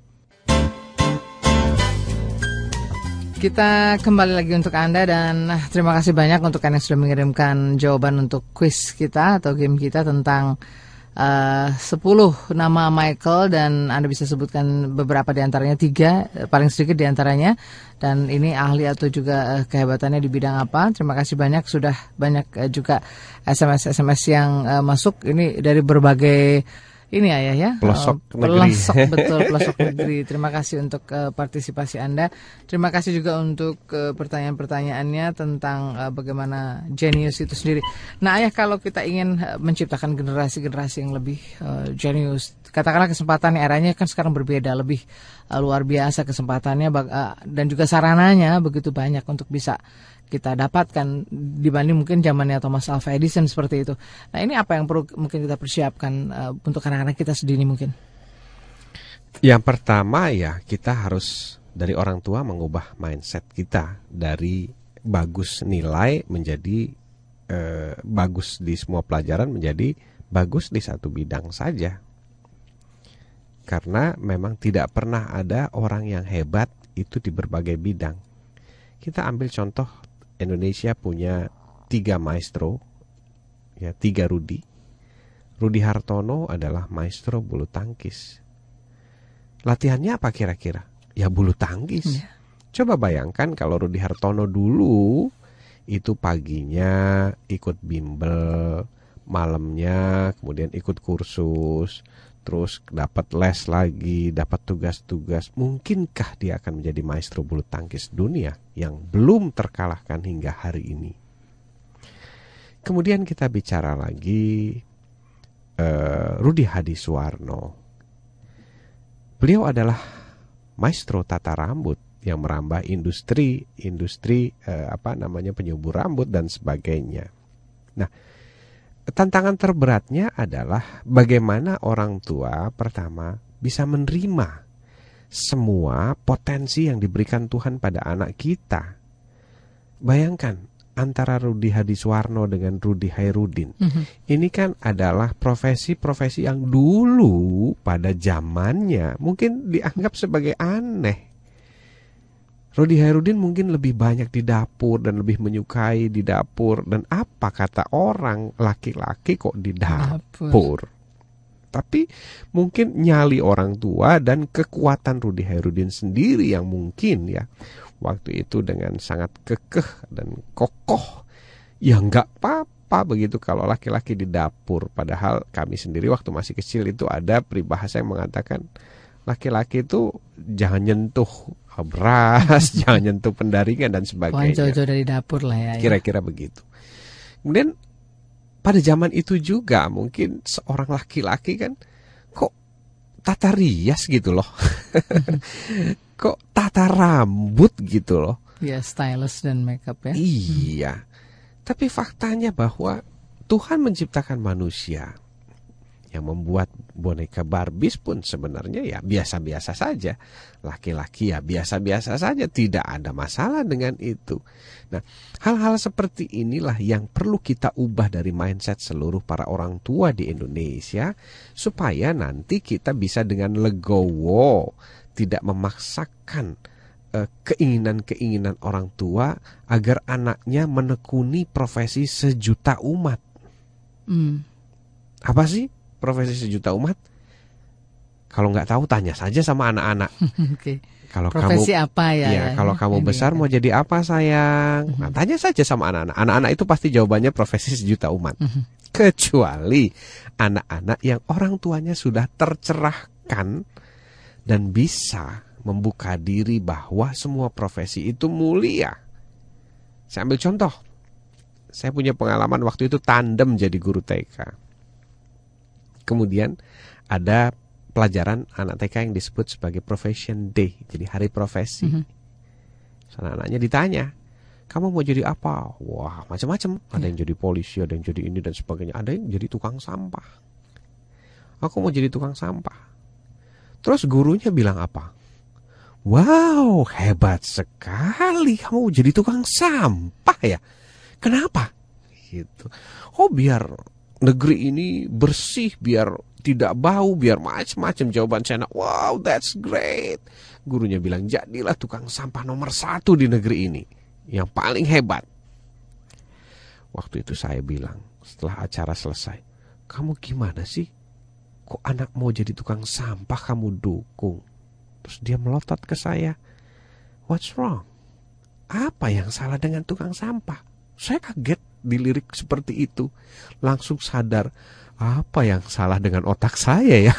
S2: Kita kembali lagi untuk Anda dan ah, terima kasih banyak untuk Anda yang sudah mengirimkan jawaban untuk quiz kita atau game kita tentang uh, 10 nama Michael dan Anda bisa sebutkan beberapa di antaranya tiga eh, paling sedikit di antaranya dan ini ahli atau juga uh, kehebatannya di bidang apa. Terima kasih banyak sudah banyak uh, juga SMS SMS yang uh, masuk ini dari berbagai ini ayah ya
S3: pelosok uh, negeri.
S2: pelosok [LAUGHS] betul pelosok negeri. Terima kasih untuk uh, partisipasi anda. Terima kasih juga untuk uh, pertanyaan-pertanyaannya tentang uh, bagaimana genius itu sendiri. Nah ayah kalau kita ingin uh, menciptakan generasi-generasi yang lebih uh, genius katakanlah kesempatan eranya kan sekarang berbeda lebih uh, luar biasa kesempatannya uh, dan juga sarananya begitu banyak untuk bisa kita dapatkan dibanding mungkin zamannya Thomas Alva Edison seperti itu. Nah ini apa yang perlu mungkin kita persiapkan uh, untuk anak-anak kita sedini mungkin?
S3: Yang pertama ya kita harus dari orang tua mengubah mindset kita dari bagus nilai menjadi uh, bagus di semua pelajaran menjadi bagus di satu bidang saja. Karena memang tidak pernah ada orang yang hebat itu di berbagai bidang. Kita ambil contoh Indonesia punya tiga maestro, ya tiga Rudi. Rudi Hartono adalah maestro bulu tangkis. Latihannya apa kira-kira? Ya bulu tangkis. Ya. Coba bayangkan kalau Rudi Hartono dulu itu paginya ikut bimbel, malamnya kemudian ikut kursus, terus dapat les lagi, dapat tugas-tugas, mungkinkah dia akan menjadi maestro bulu tangkis dunia yang belum terkalahkan hingga hari ini? Kemudian kita bicara lagi uh, Rudi Hadi Suwarno. Beliau adalah maestro tata rambut yang merambah industri industri uh, apa namanya penyubur rambut dan sebagainya. Nah, tantangan terberatnya adalah bagaimana orang tua pertama bisa menerima semua potensi yang diberikan Tuhan pada anak kita. Bayangkan antara Rudi Hadiswarno dengan Rudi Hairudin. Mm -hmm. Ini kan adalah profesi-profesi yang dulu pada zamannya mungkin dianggap sebagai aneh. Rodi Hairudin mungkin lebih banyak di dapur dan lebih menyukai di dapur. Dan apa kata orang laki-laki kok di dapur. dapur. Tapi mungkin nyali orang tua dan kekuatan Rudi Hairudin sendiri yang mungkin ya. Waktu itu dengan sangat kekeh dan kokoh. Ya nggak apa-apa begitu kalau laki-laki di dapur. Padahal kami sendiri waktu masih kecil itu ada peribahasa yang mengatakan laki-laki itu jangan nyentuh beras, [LAUGHS] jangan nyentuh pendaringan dan sebagainya.
S2: jauh-jauh dari dapur lah ya.
S3: ya. Kira-kira ya. begitu. Kemudian pada zaman itu juga mungkin seorang laki-laki kan kok tata rias gitu loh. [LAUGHS] kok tata rambut gitu loh.
S2: Ya, stylist dan makeup ya.
S3: Iya. Tapi faktanya bahwa Tuhan menciptakan manusia yang membuat boneka Barbies pun sebenarnya ya biasa-biasa saja. Laki-laki ya biasa-biasa saja, tidak ada masalah dengan itu. Nah, hal-hal seperti inilah yang perlu kita ubah dari mindset seluruh para orang tua di Indonesia supaya nanti kita bisa dengan legowo, tidak memaksakan eh, keinginan-keinginan orang tua agar anaknya menekuni profesi sejuta umat. Hmm. Apa sih profesi sejuta umat? Kalau nggak tahu tanya saja sama anak-anak. [LAUGHS]
S2: okay. Kalau profesi kamu, apa ya?
S3: Ya, kalau kamu besar mau jadi apa sayang? Mhm. Nah, tanya saja sama anak-anak. Anak-anak itu pasti jawabannya profesi sejuta umat. Mhm. Kecuali anak-anak yang orang tuanya sudah tercerahkan dan bisa membuka diri bahwa semua profesi itu mulia. Saya ambil contoh. Saya punya pengalaman waktu itu tandem jadi guru TK. Kemudian ada pelajaran anak TK yang disebut sebagai profession day, jadi hari profesi. Mm -hmm. Anak-anaknya ditanya, kamu mau jadi apa? Wah, macam-macam. Ada yang jadi polisi, ada yang jadi ini dan sebagainya. Ada yang jadi tukang sampah. Aku mau jadi tukang sampah. Terus gurunya bilang apa? Wow, hebat sekali kamu jadi tukang sampah ya. Kenapa? Gitu. Oh, biar negeri ini bersih, biar tidak bau, biar macam-macam jawaban saya. Wow, that's great. Gurunya bilang, jadilah tukang sampah nomor satu di negeri ini. Yang paling hebat. Waktu itu saya bilang, setelah acara selesai, kamu gimana sih? Kok anak mau jadi tukang sampah kamu dukung? Terus dia melotot ke saya. What's wrong? Apa yang salah dengan tukang sampah? Saya kaget dilirik seperti itu. Langsung sadar, apa yang salah dengan otak saya ya?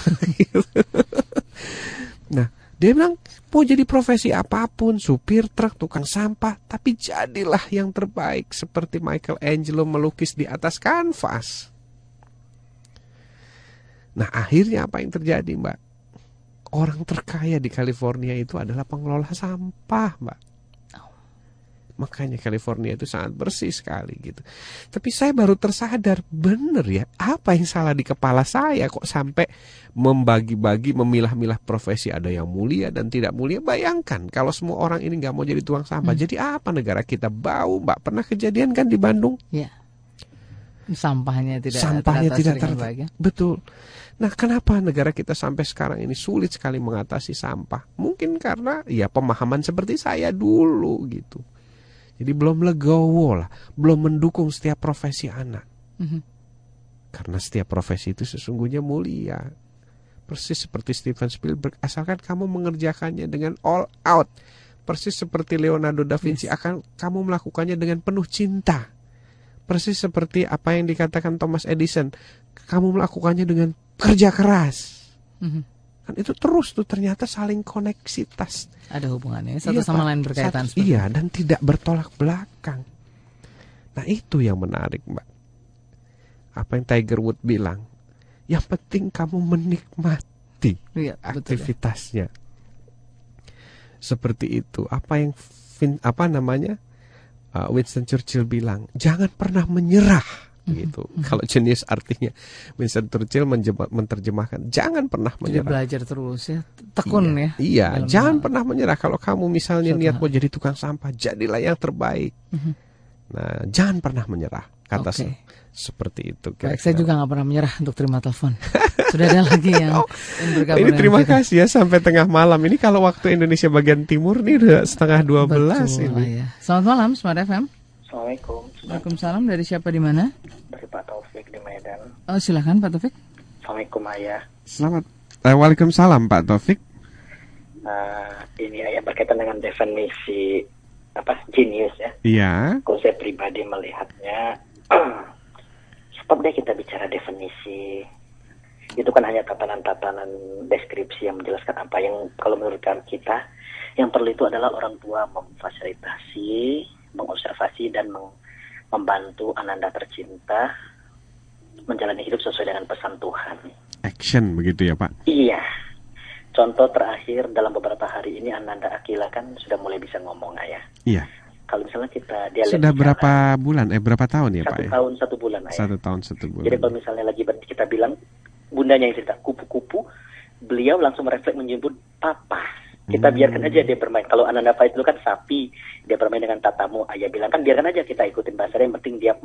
S3: [LAUGHS] nah, dia bilang, mau jadi profesi apa pun, supir truk, tukang sampah, tapi jadilah yang terbaik seperti Michelangelo melukis di atas kanvas. Nah, akhirnya apa yang terjadi, Mbak? orang terkaya di California itu adalah pengelola sampah, Mbak. Makanya California itu sangat bersih sekali gitu. Tapi saya baru tersadar, bener ya, apa yang salah di kepala saya kok sampai membagi-bagi, memilah-milah profesi ada yang mulia dan tidak mulia. Bayangkan kalau semua orang ini nggak mau jadi tuang sampah, hmm. jadi apa negara kita bau, Mbak? Pernah kejadian kan di Bandung?
S2: Ya. Sampahnya tidak
S3: sampahnya tidak ter ya? betul. Nah, kenapa negara kita sampai sekarang ini sulit sekali mengatasi sampah? Mungkin karena ya pemahaman seperti saya dulu gitu. Jadi belum legowo lah, belum mendukung setiap profesi anak. Mm -hmm. Karena setiap profesi itu sesungguhnya mulia. Persis seperti Steven Spielberg, asalkan kamu mengerjakannya dengan all out. Persis seperti Leonardo da Vinci, yes. akan kamu melakukannya dengan penuh cinta. Persis seperti apa yang dikatakan Thomas Edison, kamu melakukannya dengan kerja keras. Mm-hmm. Kan itu terus tuh ternyata saling koneksitas.
S2: Ada hubungannya satu iya, sama lain berkaitan.
S3: Satu, iya dan tidak bertolak belakang. Nah itu yang menarik mbak. Apa yang Tiger Wood bilang? Yang penting kamu menikmati iya, aktivitasnya. Betul, ya. Seperti itu. Apa yang apa namanya? Uh, Winston Churchill bilang, jangan pernah menyerah gitu. Mm -hmm. Kalau jenis artinya Winston Churchill menerjemahkan jangan pernah menyerah.
S2: Jadi belajar terus ya, tekun
S3: iya,
S2: ya.
S3: Iya, jangan hal. pernah menyerah. Kalau kamu misalnya Suatu niat hal. mau jadi tukang sampah, jadilah yang terbaik. Mm -hmm. Nah, jangan pernah menyerah. Kata okay. seperti itu.
S2: Baik, saya juga nggak pernah menyerah untuk terima telepon. [LAUGHS] Sudah ada lagi yang, oh,
S3: Ini terima kita. kasih ya sampai tengah malam. Ini kalau waktu Indonesia bagian timur nih udah setengah dua belas ini.
S2: Ya. Selamat malam, Smart FM.
S7: Assalamualaikum.
S2: Waalaikumsalam. Dari siapa di mana?
S7: Dari Pak Taufik di Medan.
S2: Oh, silakan Pak Taufik.
S7: Assalamualaikum Ayah.
S3: Selamat. Eh, Waalaikumsalam Pak Taufik.
S7: Uh, ini Ayah berkaitan dengan definisi apa genius ya.
S3: Iya.
S7: Kalau saya pribadi melihatnya, [CLEARS THROAT] sebab deh kita bicara definisi itu kan hanya tatanan-tatanan deskripsi yang menjelaskan apa yang kalau menurut kita yang perlu itu adalah orang tua memfasilitasi mengobservasi dan membantu Ananda tercinta menjalani hidup sesuai dengan pesan Tuhan.
S3: Action begitu ya Pak?
S7: Iya. Contoh terakhir dalam beberapa hari ini Ananda Akila kan sudah mulai bisa ngomong ayah.
S3: Iya.
S7: Kalau misalnya kita dia
S3: sudah berapa bulan eh berapa tahun ya
S7: satu
S3: Pak? Satu
S7: ya? tahun satu bulan ayah.
S3: Satu tahun satu bulan.
S7: Jadi kalau misalnya lagi kita bilang bundanya yang cerita kupu-kupu, beliau langsung merefleks menyebut papa kita hmm. biarkan aja dia bermain. Kalau Ananda Faiz itu kan sapi, dia bermain dengan tatamu. Ayah bilang kan biarkan aja kita ikutin bahasa yang penting dia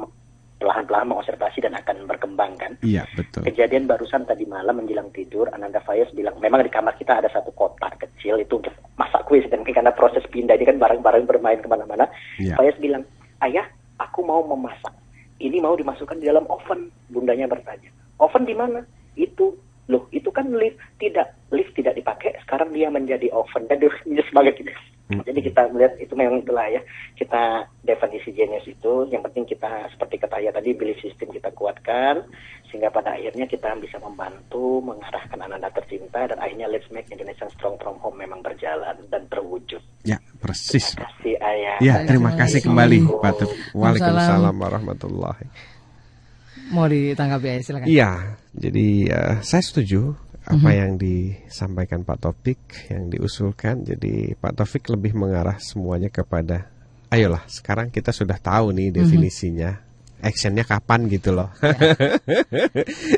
S7: perlahan-lahan mengobservasi dan akan berkembang kan.
S3: Iya betul.
S7: Kejadian barusan tadi malam menjelang tidur, Ananda Faiz bilang memang di kamar kita ada satu kotak kecil itu untuk masak kue dan karena proses pindah ini kan bareng-bareng bermain ke mana-mana. Ya. Faiz bilang, ayah aku mau memasak. Ini mau dimasukkan di dalam oven. Bundanya bertanya, oven di mana? Itu loh itu kan lift tidak lift tidak dipakai. Sekarang dia menjadi oven. Dan dia [LAUGHS] sebagai gitu hmm. jadi kita melihat itu memang itulah ya. Kita definisi genius itu yang penting kita seperti kata ya tadi belief system kita kuatkan sehingga pada akhirnya kita bisa membantu mengarahkan anak-anak tercinta dan akhirnya let's make Indonesia strong from home memang berjalan dan terwujud.
S3: Ya persis
S7: terima kasih ayah.
S3: Ya terima kasih kembali Pak Waalaikumsalam warahmatullahi
S2: mau ditanggapi ya silakan.
S3: Iya, jadi uh, saya setuju apa mm -hmm. yang disampaikan Pak Topik yang diusulkan. Jadi Pak Taufik lebih mengarah semuanya kepada ayolah sekarang kita sudah tahu nih mhm. definisinya. Mm -hmm. Actionnya kapan gitu loh. Ya.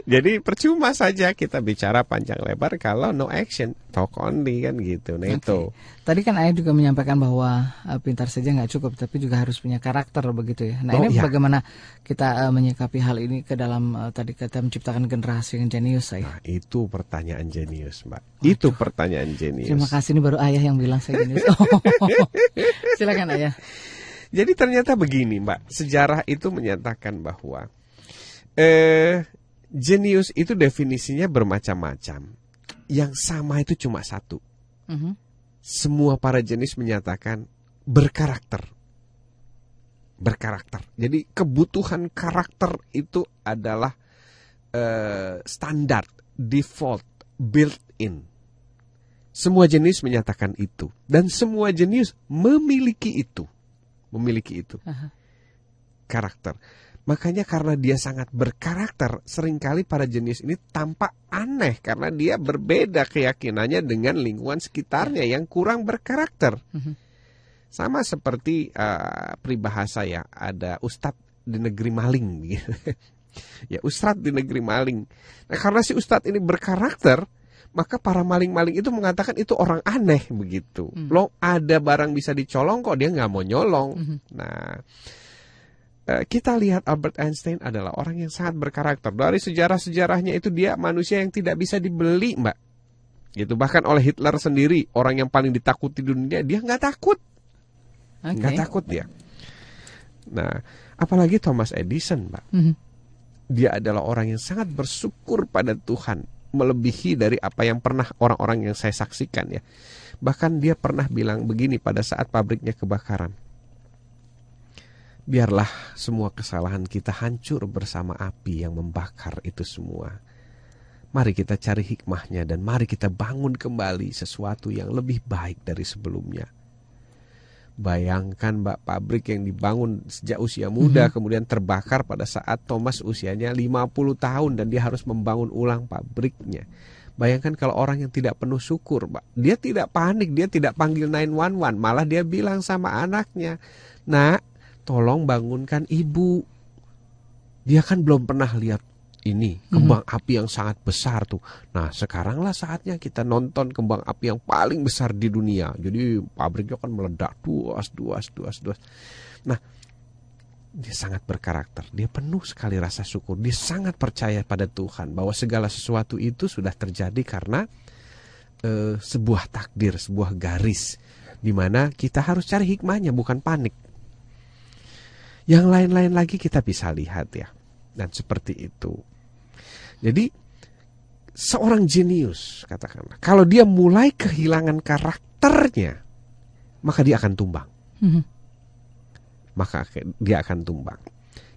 S3: [LAUGHS] Jadi percuma saja kita bicara panjang lebar kalau no action, talk only kan gitu. Nah okay. itu.
S2: Tadi kan ayah juga menyampaikan bahwa uh, pintar saja nggak cukup, tapi juga harus punya karakter begitu ya. Nah oh, ini ya. bagaimana kita uh, menyikapi hal ini ke dalam uh, tadi kita menciptakan generasi yang jenius saya.
S3: Nah itu pertanyaan jenius mbak. Waduh. Itu pertanyaan jenius.
S2: Terima kasih ini baru ayah yang bilang saya jenius. [LAUGHS] Oh, silakan ayah.
S3: Jadi ternyata begini Mbak, sejarah itu menyatakan bahwa eh, jenius itu definisinya bermacam-macam. Yang sama itu cuma satu. Mhm. -huh. Semua para jenis menyatakan berkarakter. Berkarakter. Jadi kebutuhan karakter itu adalah eh, standar, default, built-in. Semua jenis menyatakan itu. Dan semua jenis memiliki itu memiliki itu. Aha. Karakter. Makanya karena dia sangat berkarakter, sering kali pada jenis ini tampak aneh karena dia berbeda keyakinannya dengan lingkungan sekitarnya yang kurang berkarakter. Mhm. Sama seperti uh, peribahasa ya, ada ustadz di negeri maling. [LAUGHS] ya ustadz di negeri maling. Nah karena si ustadz ini berkarakter, maka para maling-maling itu mengatakan itu orang aneh begitu. Hmm. Lo ada barang bisa dicolong kok dia nggak mau nyolong. Hmm. Nah, eh, kita lihat Albert Einstein adalah orang yang sangat berkarakter. Dari sejarah-sejarahnya itu dia manusia yang tidak bisa dibeli, Mbak. Gitu bahkan oleh Hitler sendiri, orang yang paling ditakuti di dunia, dia nggak takut. Nggak okay. takut dia. Nah, apalagi Thomas Edison, Mbak. -hmm. Dia adalah orang yang sangat bersyukur pada Tuhan melebihi dari apa yang pernah orang-orang yang saya saksikan ya. Bahkan dia pernah bilang begini pada saat pabriknya kebakaran. Biarlah semua kesalahan kita hancur bersama api yang membakar itu semua. Mari kita cari hikmahnya dan mari kita bangun kembali sesuatu yang lebih baik dari sebelumnya. Bayangkan mbak pabrik yang dibangun sejak usia muda mm-hmm. kemudian terbakar pada saat Thomas usianya 50 tahun dan dia harus membangun ulang pabriknya. Bayangkan kalau orang yang tidak penuh syukur, Mbak. Dia tidak panik, dia tidak panggil 911, malah dia bilang sama anaknya, "Nak, tolong bangunkan ibu." Dia kan belum pernah lihat ini kembang hmm. api yang sangat besar tuh. Nah sekaranglah saatnya kita nonton kembang api yang paling besar di dunia. Jadi pabriknya kan meledak duas duas duas duas. Nah dia sangat berkarakter. Dia penuh sekali rasa syukur. Dia sangat percaya pada Tuhan bahwa segala sesuatu itu sudah terjadi karena uh, sebuah takdir, sebuah garis di mana kita harus cari hikmahnya bukan panik. Yang lain-lain lagi kita bisa lihat ya. Dan seperti itu. Jadi seorang jenius katakanlah kalau dia mulai kehilangan karakternya maka dia akan tumbang. Mm-hmm. Maka dia akan tumbang.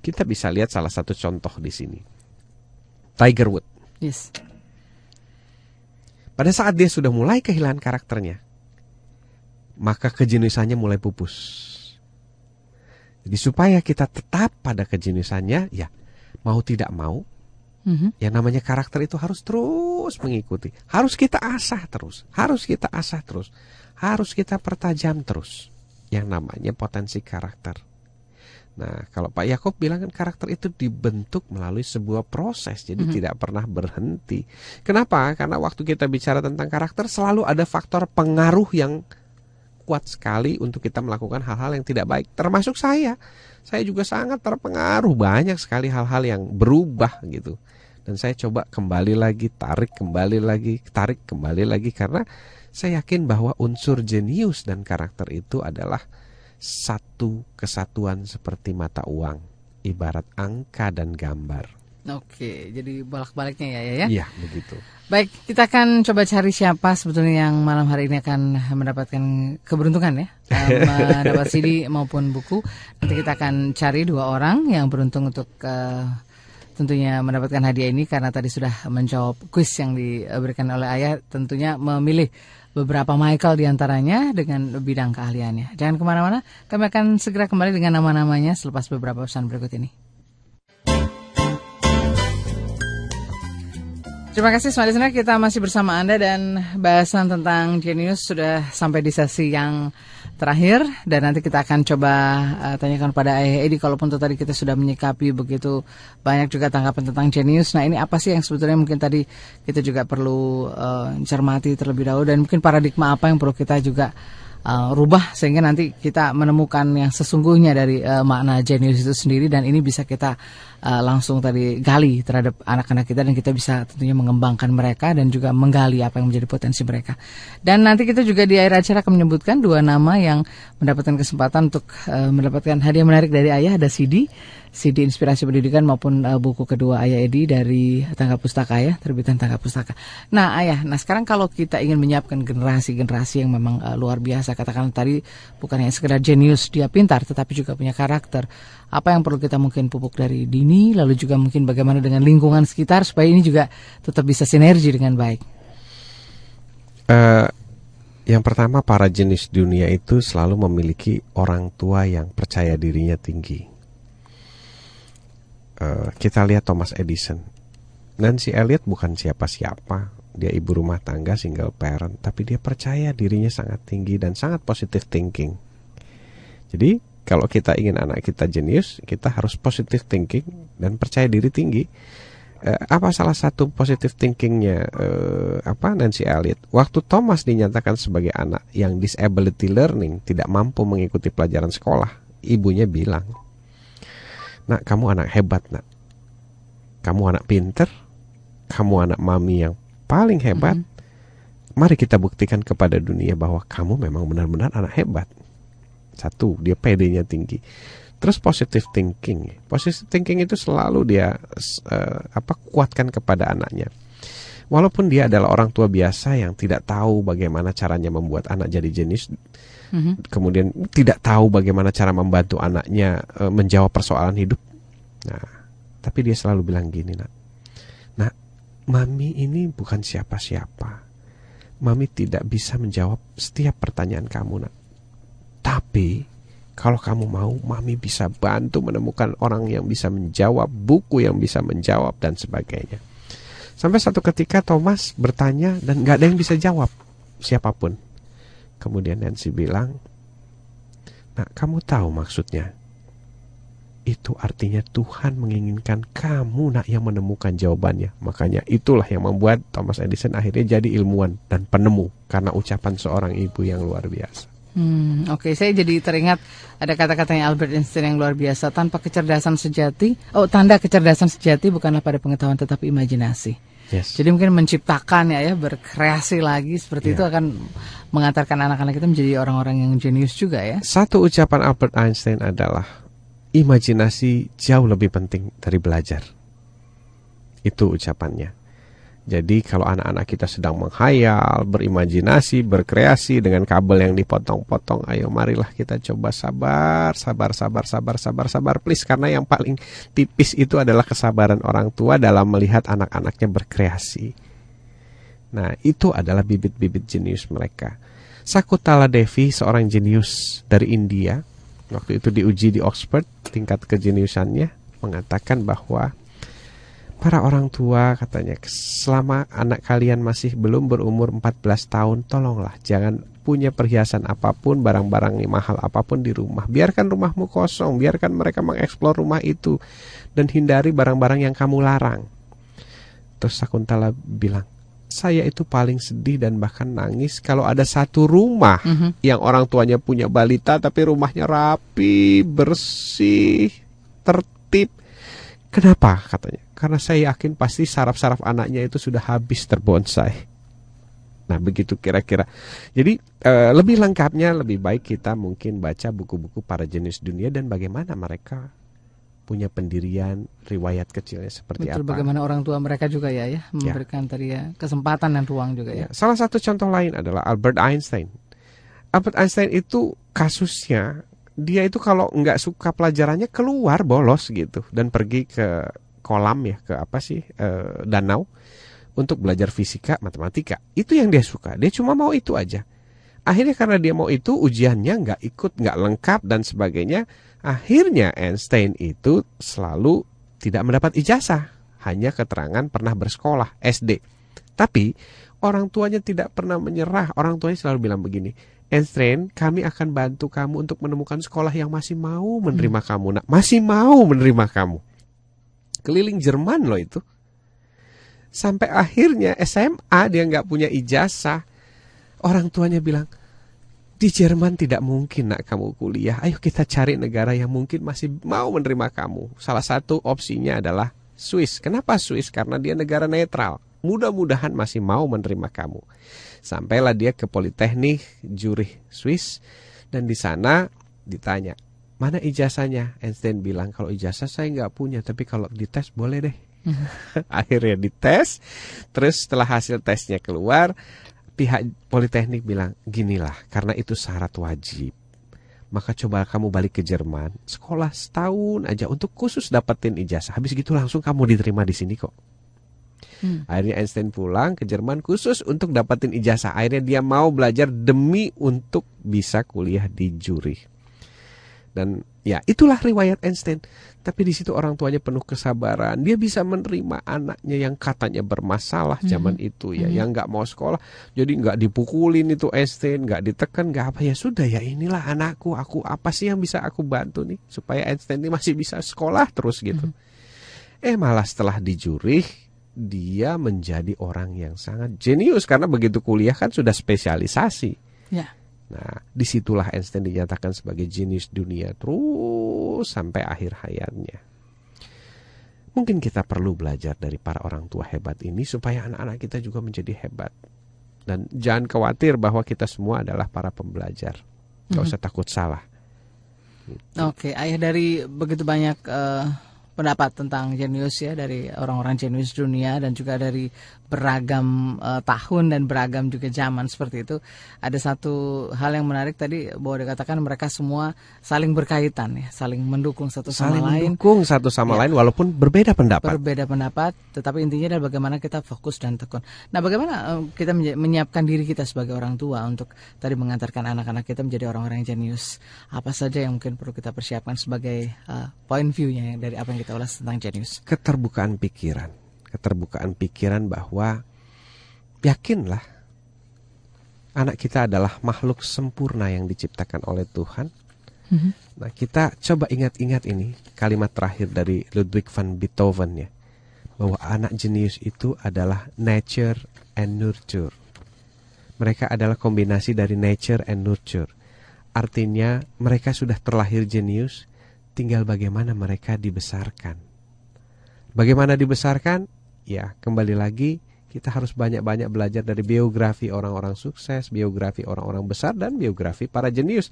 S3: Kita bisa lihat salah satu contoh di sini. Tiger Wood. Yes. Pada saat dia sudah mulai kehilangan karakternya, maka kejeniusannya mulai pupus. Jadi supaya kita tetap pada kejeniusannya, ya mau tidak mau Mm-hmm. Yang namanya karakter itu harus terus mengikuti. Harus kita asah terus. Harus kita asah terus. Harus kita pertajam terus. Yang namanya potensi karakter. Nah, kalau Pak Yakob bilang kan karakter itu dibentuk melalui sebuah proses, jadi mm-hmm. tidak pernah berhenti. Kenapa? Karena waktu kita bicara tentang karakter selalu ada faktor pengaruh yang kuat sekali untuk kita melakukan hal-hal yang tidak baik, termasuk saya. Saya juga sangat terpengaruh banyak sekali hal-hal yang berubah gitu dan saya coba kembali lagi tarik kembali lagi tarik kembali lagi karena saya yakin bahwa unsur jenius dan karakter itu adalah satu kesatuan seperti mata uang ibarat angka dan gambar.
S2: Oke, jadi bolak-baliknya ya, ya ya.
S3: Iya, begitu.
S2: Baik, kita akan coba cari siapa sebetulnya yang malam hari ini akan mendapatkan keberuntungan ya, [LAUGHS] mendapat CD maupun buku. Nanti kita akan cari dua orang yang beruntung untuk uh, tentunya mendapatkan hadiah ini karena tadi sudah menjawab kuis yang diberikan oleh ayah tentunya memilih beberapa Michael di antaranya dengan bidang keahliannya. Jangan ke mana-mana, kami akan segera kembali dengan nama-namanya selepas beberapa pesan berikut ini. Terima kasih Smart Listener, kita masih bersama Anda dan bahasan tentang Genius sudah sampai di sesi yang terakhir. Dan nanti kita akan coba uh, tanyakan pada Ayah Edi. Kalaupun tadi kita sudah menyikapi begitu banyak juga tanggapan tentang jenius. Nah ini apa sih yang sebetulnya mungkin tadi kita juga perlu uh, cermati terlebih dahulu. Dan mungkin paradigma apa yang perlu kita juga uh, rubah sehingga nanti kita menemukan yang sesungguhnya dari uh, makna jenius itu sendiri. Dan ini bisa kita uh, langsung tadi gali terhadap anak-anak kita dan kita bisa tentunya mengembangkan mereka dan juga menggali apa yang menjadi potensi mereka. Dan nanti kita juga di akhir acara akan menyebutkan dua nama yang mendapatkan kesempatan untuk uh, mendapatkan hadiah menarik dari ayah ada CD CD Inspirasi Pendidikan maupun uh, buku kedua Ayah Edi dari Tangga Pustaka ya, terbitan Tangga Pustaka. Nah, Ayah, nah sekarang kalau kita ingin menyiapkan generasi-generasi yang memang uh, luar biasa, katakan tadi bukan hanya sekedar jenius dia pintar, tetapi juga punya karakter. Apa yang perlu kita mungkin pupuk dari dini, lalu juga mungkin bagaimana dengan lingkungan sekitar supaya ini juga tetap bisa sinergi dengan baik.
S3: Uh, yang pertama, para jenis dunia itu selalu memiliki orang tua yang percaya dirinya tinggi uh, kita lihat Thomas Edison. Nancy Elliot bukan siapa-siapa, dia ibu rumah tangga single parent, tapi dia percaya dirinya sangat tinggi dan sangat positive thinking. Jadi kalau kita ingin anak kita jenius, kita harus positive thinking dan percaya diri tinggi. Uh, apa salah satu positive thinkingnya uh, apa Nancy Elliot? Waktu Thomas dinyatakan sebagai anak yang disability learning tidak mampu mengikuti pelajaran sekolah, ibunya bilang, Nak kamu anak hebat nak Kamu anak pinter Kamu anak mami yang paling hebat mm -hmm. Mari kita buktikan kepada dunia bahwa kamu memang benar-benar anak hebat Satu, dia PD-nya tinggi Terus positive thinking Positive thinking itu selalu dia uh, apa kuatkan kepada anaknya Walaupun dia adalah orang tua biasa yang tidak tahu bagaimana caranya membuat anak jadi jenis hmm kemudian tidak tahu bagaimana cara membantu anaknya e, menjawab persoalan hidup. Nah, tapi dia selalu bilang gini, nak, nah, mami ini bukan siapa-siapa. Mami tidak bisa menjawab setiap pertanyaan kamu, nak. Tapi kalau kamu mau, mami bisa bantu menemukan orang yang bisa menjawab, buku yang bisa menjawab dan sebagainya. Sampai satu ketika Thomas bertanya dan nggak ada yang bisa jawab siapa pun. Kemudian Nancy bilang, Nah, kamu tahu maksudnya? Itu artinya Tuhan menginginkan kamu nak yang menemukan jawabannya. Makanya itulah yang membuat Thomas Edison akhirnya jadi ilmuwan dan penemu karena ucapan seorang ibu yang luar biasa.
S2: Hmm, Oke, okay. saya jadi teringat ada kata-katanya Albert Einstein yang luar biasa. Tanpa kecerdasan sejati, oh tanda kecerdasan sejati bukanlah pada pengetahuan tetapi imajinasi. Yes. Jadi mungkin menciptakan ya, ya berkreasi lagi seperti yeah. itu akan mengantarkan anak-anak kita menjadi orang-orang yang jenius juga ya.
S3: Satu ucapan Albert Einstein adalah imajinasi jauh lebih penting dari belajar. Itu ucapannya. Jadi kalau anak-anak kita sedang menghayal, berimajinasi, berkreasi dengan kabel yang dipotong-potong, ayo marilah kita coba sabar, sabar, sabar, sabar, sabar, sabar, please. Karena yang paling tipis itu adalah kesabaran orang tua dalam melihat anak-anaknya berkreasi. Nah, itu adalah bibit-bibit jenius mereka. Sakutala Devi, seorang jenius dari India, waktu itu diuji di Oxford, tingkat kejeniusannya, mengatakan bahwa Para orang tua katanya, selama anak kalian masih belum berumur 14 tahun, tolonglah jangan punya perhiasan apa pun, barang-barang mahal apa pun di rumah. Biarkan rumahmu kosong, biarkan mereka mengeksplor rumah itu dan hindari barang-barang yang kamu larang. Terus Sakuntala bilang, saya itu paling sedih dan bahkan nangis kalau ada satu rumah mm -hmm. yang orang tuanya punya balita tapi rumahnya rapi, bersih, tertib. Kenapa katanya? Karena saya yakin pasti saraf-saraf anaknya itu sudah habis terbonsai. Nah begitu kira-kira. Jadi e, lebih lengkapnya lebih baik kita mungkin baca buku-buku para jenis dunia dan bagaimana mereka punya pendirian riwayat kecilnya seperti
S2: Betul,
S3: apa.
S2: bagaimana orang tua mereka juga ya ya, ya. memberikan ya. tadi ya kesempatan dan ruang juga ya. ya.
S3: Salah satu contoh lain adalah Albert Einstein. Albert Einstein itu kasusnya dia itu kalau nggak suka pelajarannya keluar bolos gitu dan pergi ke kolam ya ke apa sih e, danau untuk belajar fisika matematika itu yang dia suka dia cuma mau itu aja akhirnya karena dia mau itu ujiannya nggak ikut nggak lengkap dan sebagainya akhirnya Einstein itu selalu tidak mendapat ijazah hanya keterangan pernah bersekolah SD tapi orang tuanya tidak pernah menyerah orang tuanya selalu bilang begini Einstein, kami akan bantu kamu untuk menemukan sekolah yang masih mau menerima hmm. kamu. Nak, masih mau menerima kamu. Keliling Jerman loh itu. Sampai akhirnya SMA dia nggak punya ijazah. Orang tuanya bilang, di Jerman tidak mungkin nak kamu kuliah. Ayo kita cari negara yang mungkin masih mau menerima kamu. Salah satu opsinya adalah Swiss. Kenapa Swiss? Karena dia negara netral. Mudah-mudahan masih mau menerima kamu. Sampailah dia ke Politeknik Zurich, Swiss, dan di sana ditanya, mana ijazahnya? Einstein bilang, kalau ijazah saya nggak punya, tapi kalau dites boleh deh. [LAUGHS] Akhirnya dites, terus setelah hasil tesnya keluar, pihak Politeknik bilang, ginilah, karena itu syarat wajib. Maka coba kamu balik ke Jerman, sekolah setahun aja untuk khusus dapetin ijazah. Habis gitu langsung kamu diterima di sini kok. Hmm. Akhirnya Einstein pulang ke Jerman khusus untuk dapatin ijazah. Akhirnya dia mau belajar demi untuk bisa kuliah di Zurich. Dan ya itulah riwayat Einstein. Tapi di situ orang tuanya penuh kesabaran. Dia bisa menerima anaknya yang katanya bermasalah hmm. zaman itu ya, hmm. yang nggak mau sekolah. Jadi nggak dipukulin itu Einstein, nggak ditekan, nggak apa ya sudah ya inilah anakku. Aku apa sih yang bisa aku bantu nih supaya Einstein ini masih bisa sekolah terus gitu. Hmm. Eh malah setelah di Zurich dia menjadi orang yang sangat jenius karena begitu kuliah kan sudah spesialisasi. Ya. Nah, di situlah Einstein dinyatakan sebagai jenius dunia terus sampai akhir hayatnya. Mungkin kita perlu belajar dari para orang tua hebat ini supaya anak-anak kita juga menjadi hebat. Dan jangan khawatir bahwa kita semua adalah para pembelajar. Gak mhm. usah takut salah.
S2: Oke, ayah dari begitu banyak uh, pendapat tentang jenius ya dari orang-orang jenius dunia dan juga dari beragam uh, tahun dan beragam juga zaman seperti itu. Ada satu hal yang menarik tadi bahwa dikatakan mereka semua saling berkaitan ya, saling mendukung satu sama
S3: saling
S2: lain.
S3: Mendukung satu sama ya, lain walaupun berbeda pendapat.
S2: Berbeda pendapat, tetapi intinya adalah bagaimana kita fokus dan tekun. Nah, bagaimana uh, kita menyiapkan diri kita sebagai orang tua untuk tadi mengantarkan anak-anak kita menjadi orang-orang yang jenius. Apa saja yang mungkin perlu kita persiapkan sebagai uh, point view-nya dari apa yang kita ulas tentang jenius?
S3: Keterbukaan pikiran keterbukaan pikiran bahwa yakinlah anak kita adalah makhluk sempurna yang diciptakan oleh Tuhan. Mm-hmm. Nah, kita coba ingat-ingat ini kalimat terakhir dari Ludwig van Beethoven ya. Bahwa anak jenius itu adalah nature and nurture. Mereka adalah kombinasi dari nature and nurture. Artinya mereka sudah terlahir jenius, tinggal bagaimana mereka dibesarkan. Bagaimana dibesarkan? Ya kembali lagi kita harus banyak-banyak belajar dari biografi orang-orang sukses, biografi orang-orang besar dan biografi para jenius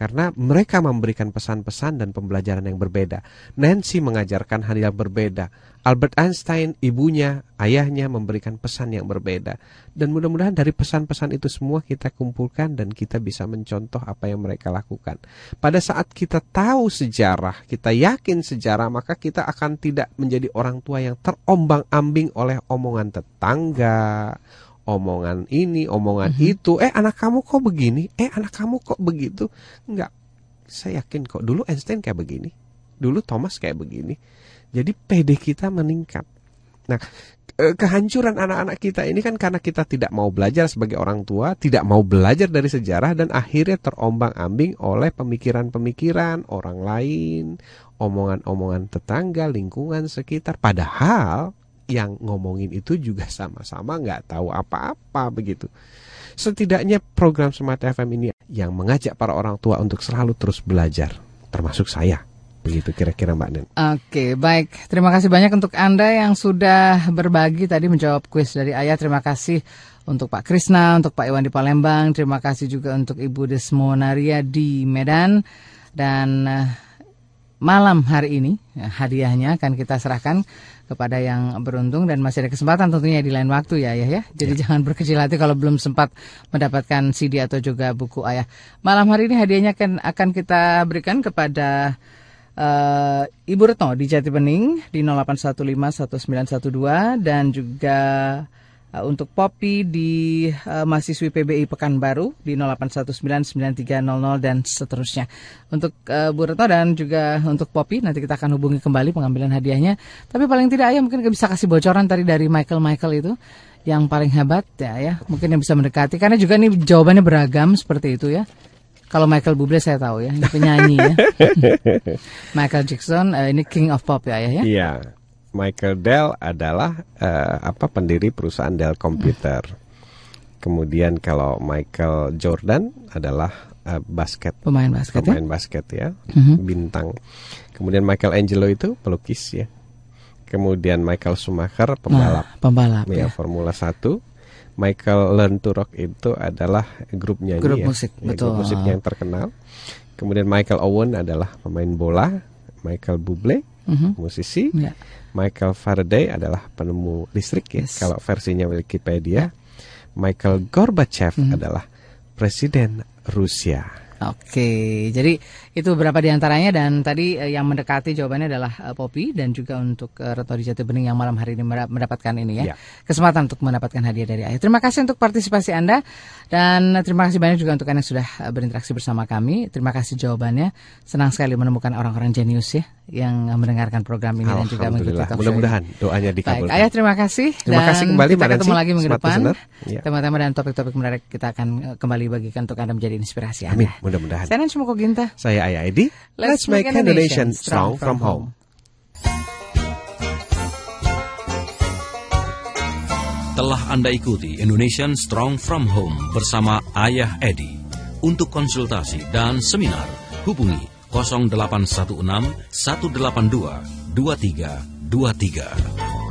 S3: karena mereka memberikan pesan-pesan dan pembelajaran yang berbeda. Nancy mengajarkan hal yang berbeda. Albert Einstein, ibunya, ayahnya memberikan pesan yang berbeda. Dan mudah-mudahan dari pesan-pesan itu semua kita kumpulkan dan kita bisa mencontoh apa yang mereka lakukan. Pada saat kita tahu sejarah, kita yakin sejarah, maka kita akan tidak menjadi orang tua yang terombang-ambing oleh omongan tetangga, omongan ini, omongan mm -hmm. itu. Eh anak kamu kok begini? Eh anak kamu kok begitu? Enggak. Saya yakin kok dulu Einstein kayak begini. Dulu Thomas kayak begini. Jadi PD kita meningkat. Nah, kehancuran anak-anak kita ini kan karena kita tidak mau belajar sebagai orang tua, tidak mau belajar dari sejarah dan akhirnya terombang-ambing oleh pemikiran-pemikiran orang lain, omongan-omongan tetangga, lingkungan sekitar. Padahal yang ngomongin itu juga sama-sama nggak tahu apa-apa begitu. Setidaknya program Smart FM ini yang mengajak para orang tua untuk selalu terus belajar, termasuk saya. Begitu kira-kira Mbak Nen.
S2: Oke, baik. Terima kasih banyak untuk Anda yang sudah berbagi tadi menjawab kuis dari Ayah. Terima kasih untuk Pak Krisna, untuk Pak Iwan di Palembang. Terima kasih juga untuk Ibu Desmonaria di Medan. Dan uh, malam hari ini ya, hadiahnya akan kita serahkan kepada yang beruntung dan masih ada kesempatan tentunya di lain waktu ya ayah ya. Jadi ya. jangan berkecil hati kalau belum sempat mendapatkan CD atau juga buku ayah. Malam hari ini hadiahnya akan akan kita berikan kepada uh, Ibu Retno di Jati Bening di 08151912 dan juga Uh, untuk Poppy di uh, mahasiswi PBI Pekanbaru di 08199300 dan seterusnya. Untuk uh, Bu Retno dan juga untuk Poppy nanti kita akan hubungi kembali pengambilan hadiahnya. Tapi paling tidak ayah mungkin bisa kasih bocoran tadi dari Michael Michael itu yang paling hebat ya ya mungkin yang bisa mendekati karena juga ini jawabannya beragam seperti itu ya kalau Michael Bublé saya tahu ya, ini penyanyi ya. [LAUGHS] Michael Jackson uh, ini King of Pop ya ya.
S3: Iya. Michael Dell adalah uh, apa pendiri perusahaan Dell Computer. Kemudian kalau Michael Jordan adalah uh, basket
S2: pemain basket
S3: pemain
S2: ya?
S3: basket ya, mm-hmm. bintang. Kemudian Michael Angelo itu pelukis ya. Kemudian Michael Schumacher pembalap.
S2: Nah, pembalap
S3: ya, ya. Formula 1. Michael Learn to Rock itu adalah grup nyanyi
S2: grup
S3: ya,
S2: musik,
S3: ya,
S2: betul.
S3: grup musik yang terkenal. Kemudian Michael Owen adalah pemain bola, Michael Bublé mm-hmm. musisi, yeah. Michael Faraday adalah penemu listrik ya yes. kalau versinya Wikipedia. Yeah. Michael Gorbachev mm-hmm. adalah presiden Rusia.
S2: Oke, jadi itu beberapa di antaranya dan tadi eh, yang mendekati jawabannya adalah uh, Poppy dan juga untuk uh, Reto di Jati Bening yang malam hari ini mendapatkan ini ya, ya. kesempatan untuk mendapatkan hadiah dari Ayah. Terima kasih untuk partisipasi Anda dan terima kasih banyak juga untuk Anda yang sudah berinteraksi bersama kami. Terima kasih jawabannya. Senang sekali menemukan orang-orang jenius ya yang mendengarkan program ini dan juga mengikuti talk
S3: Mudah-mudahan doanya dikabulkan.
S2: Baik, Ayah terima kasih.
S3: Terima
S2: dan
S3: kasih kembali
S2: kita ketemu lagi minggu depan.
S3: Ya.
S2: Tema-tema dan topik-topik menarik kita akan kembali bagikan untuk Anda menjadi inspirasi Anda.
S3: Amin, mudah-mudahan.
S2: Saya Nancy Ginta.
S3: Saya Ayah Edi.
S2: Let's, Let's make Indonesia strong from home.
S1: Telah Anda ikuti Indonesian Strong from Home bersama Ayah Edi. Untuk konsultasi dan seminar, hubungi 0816 182 2323.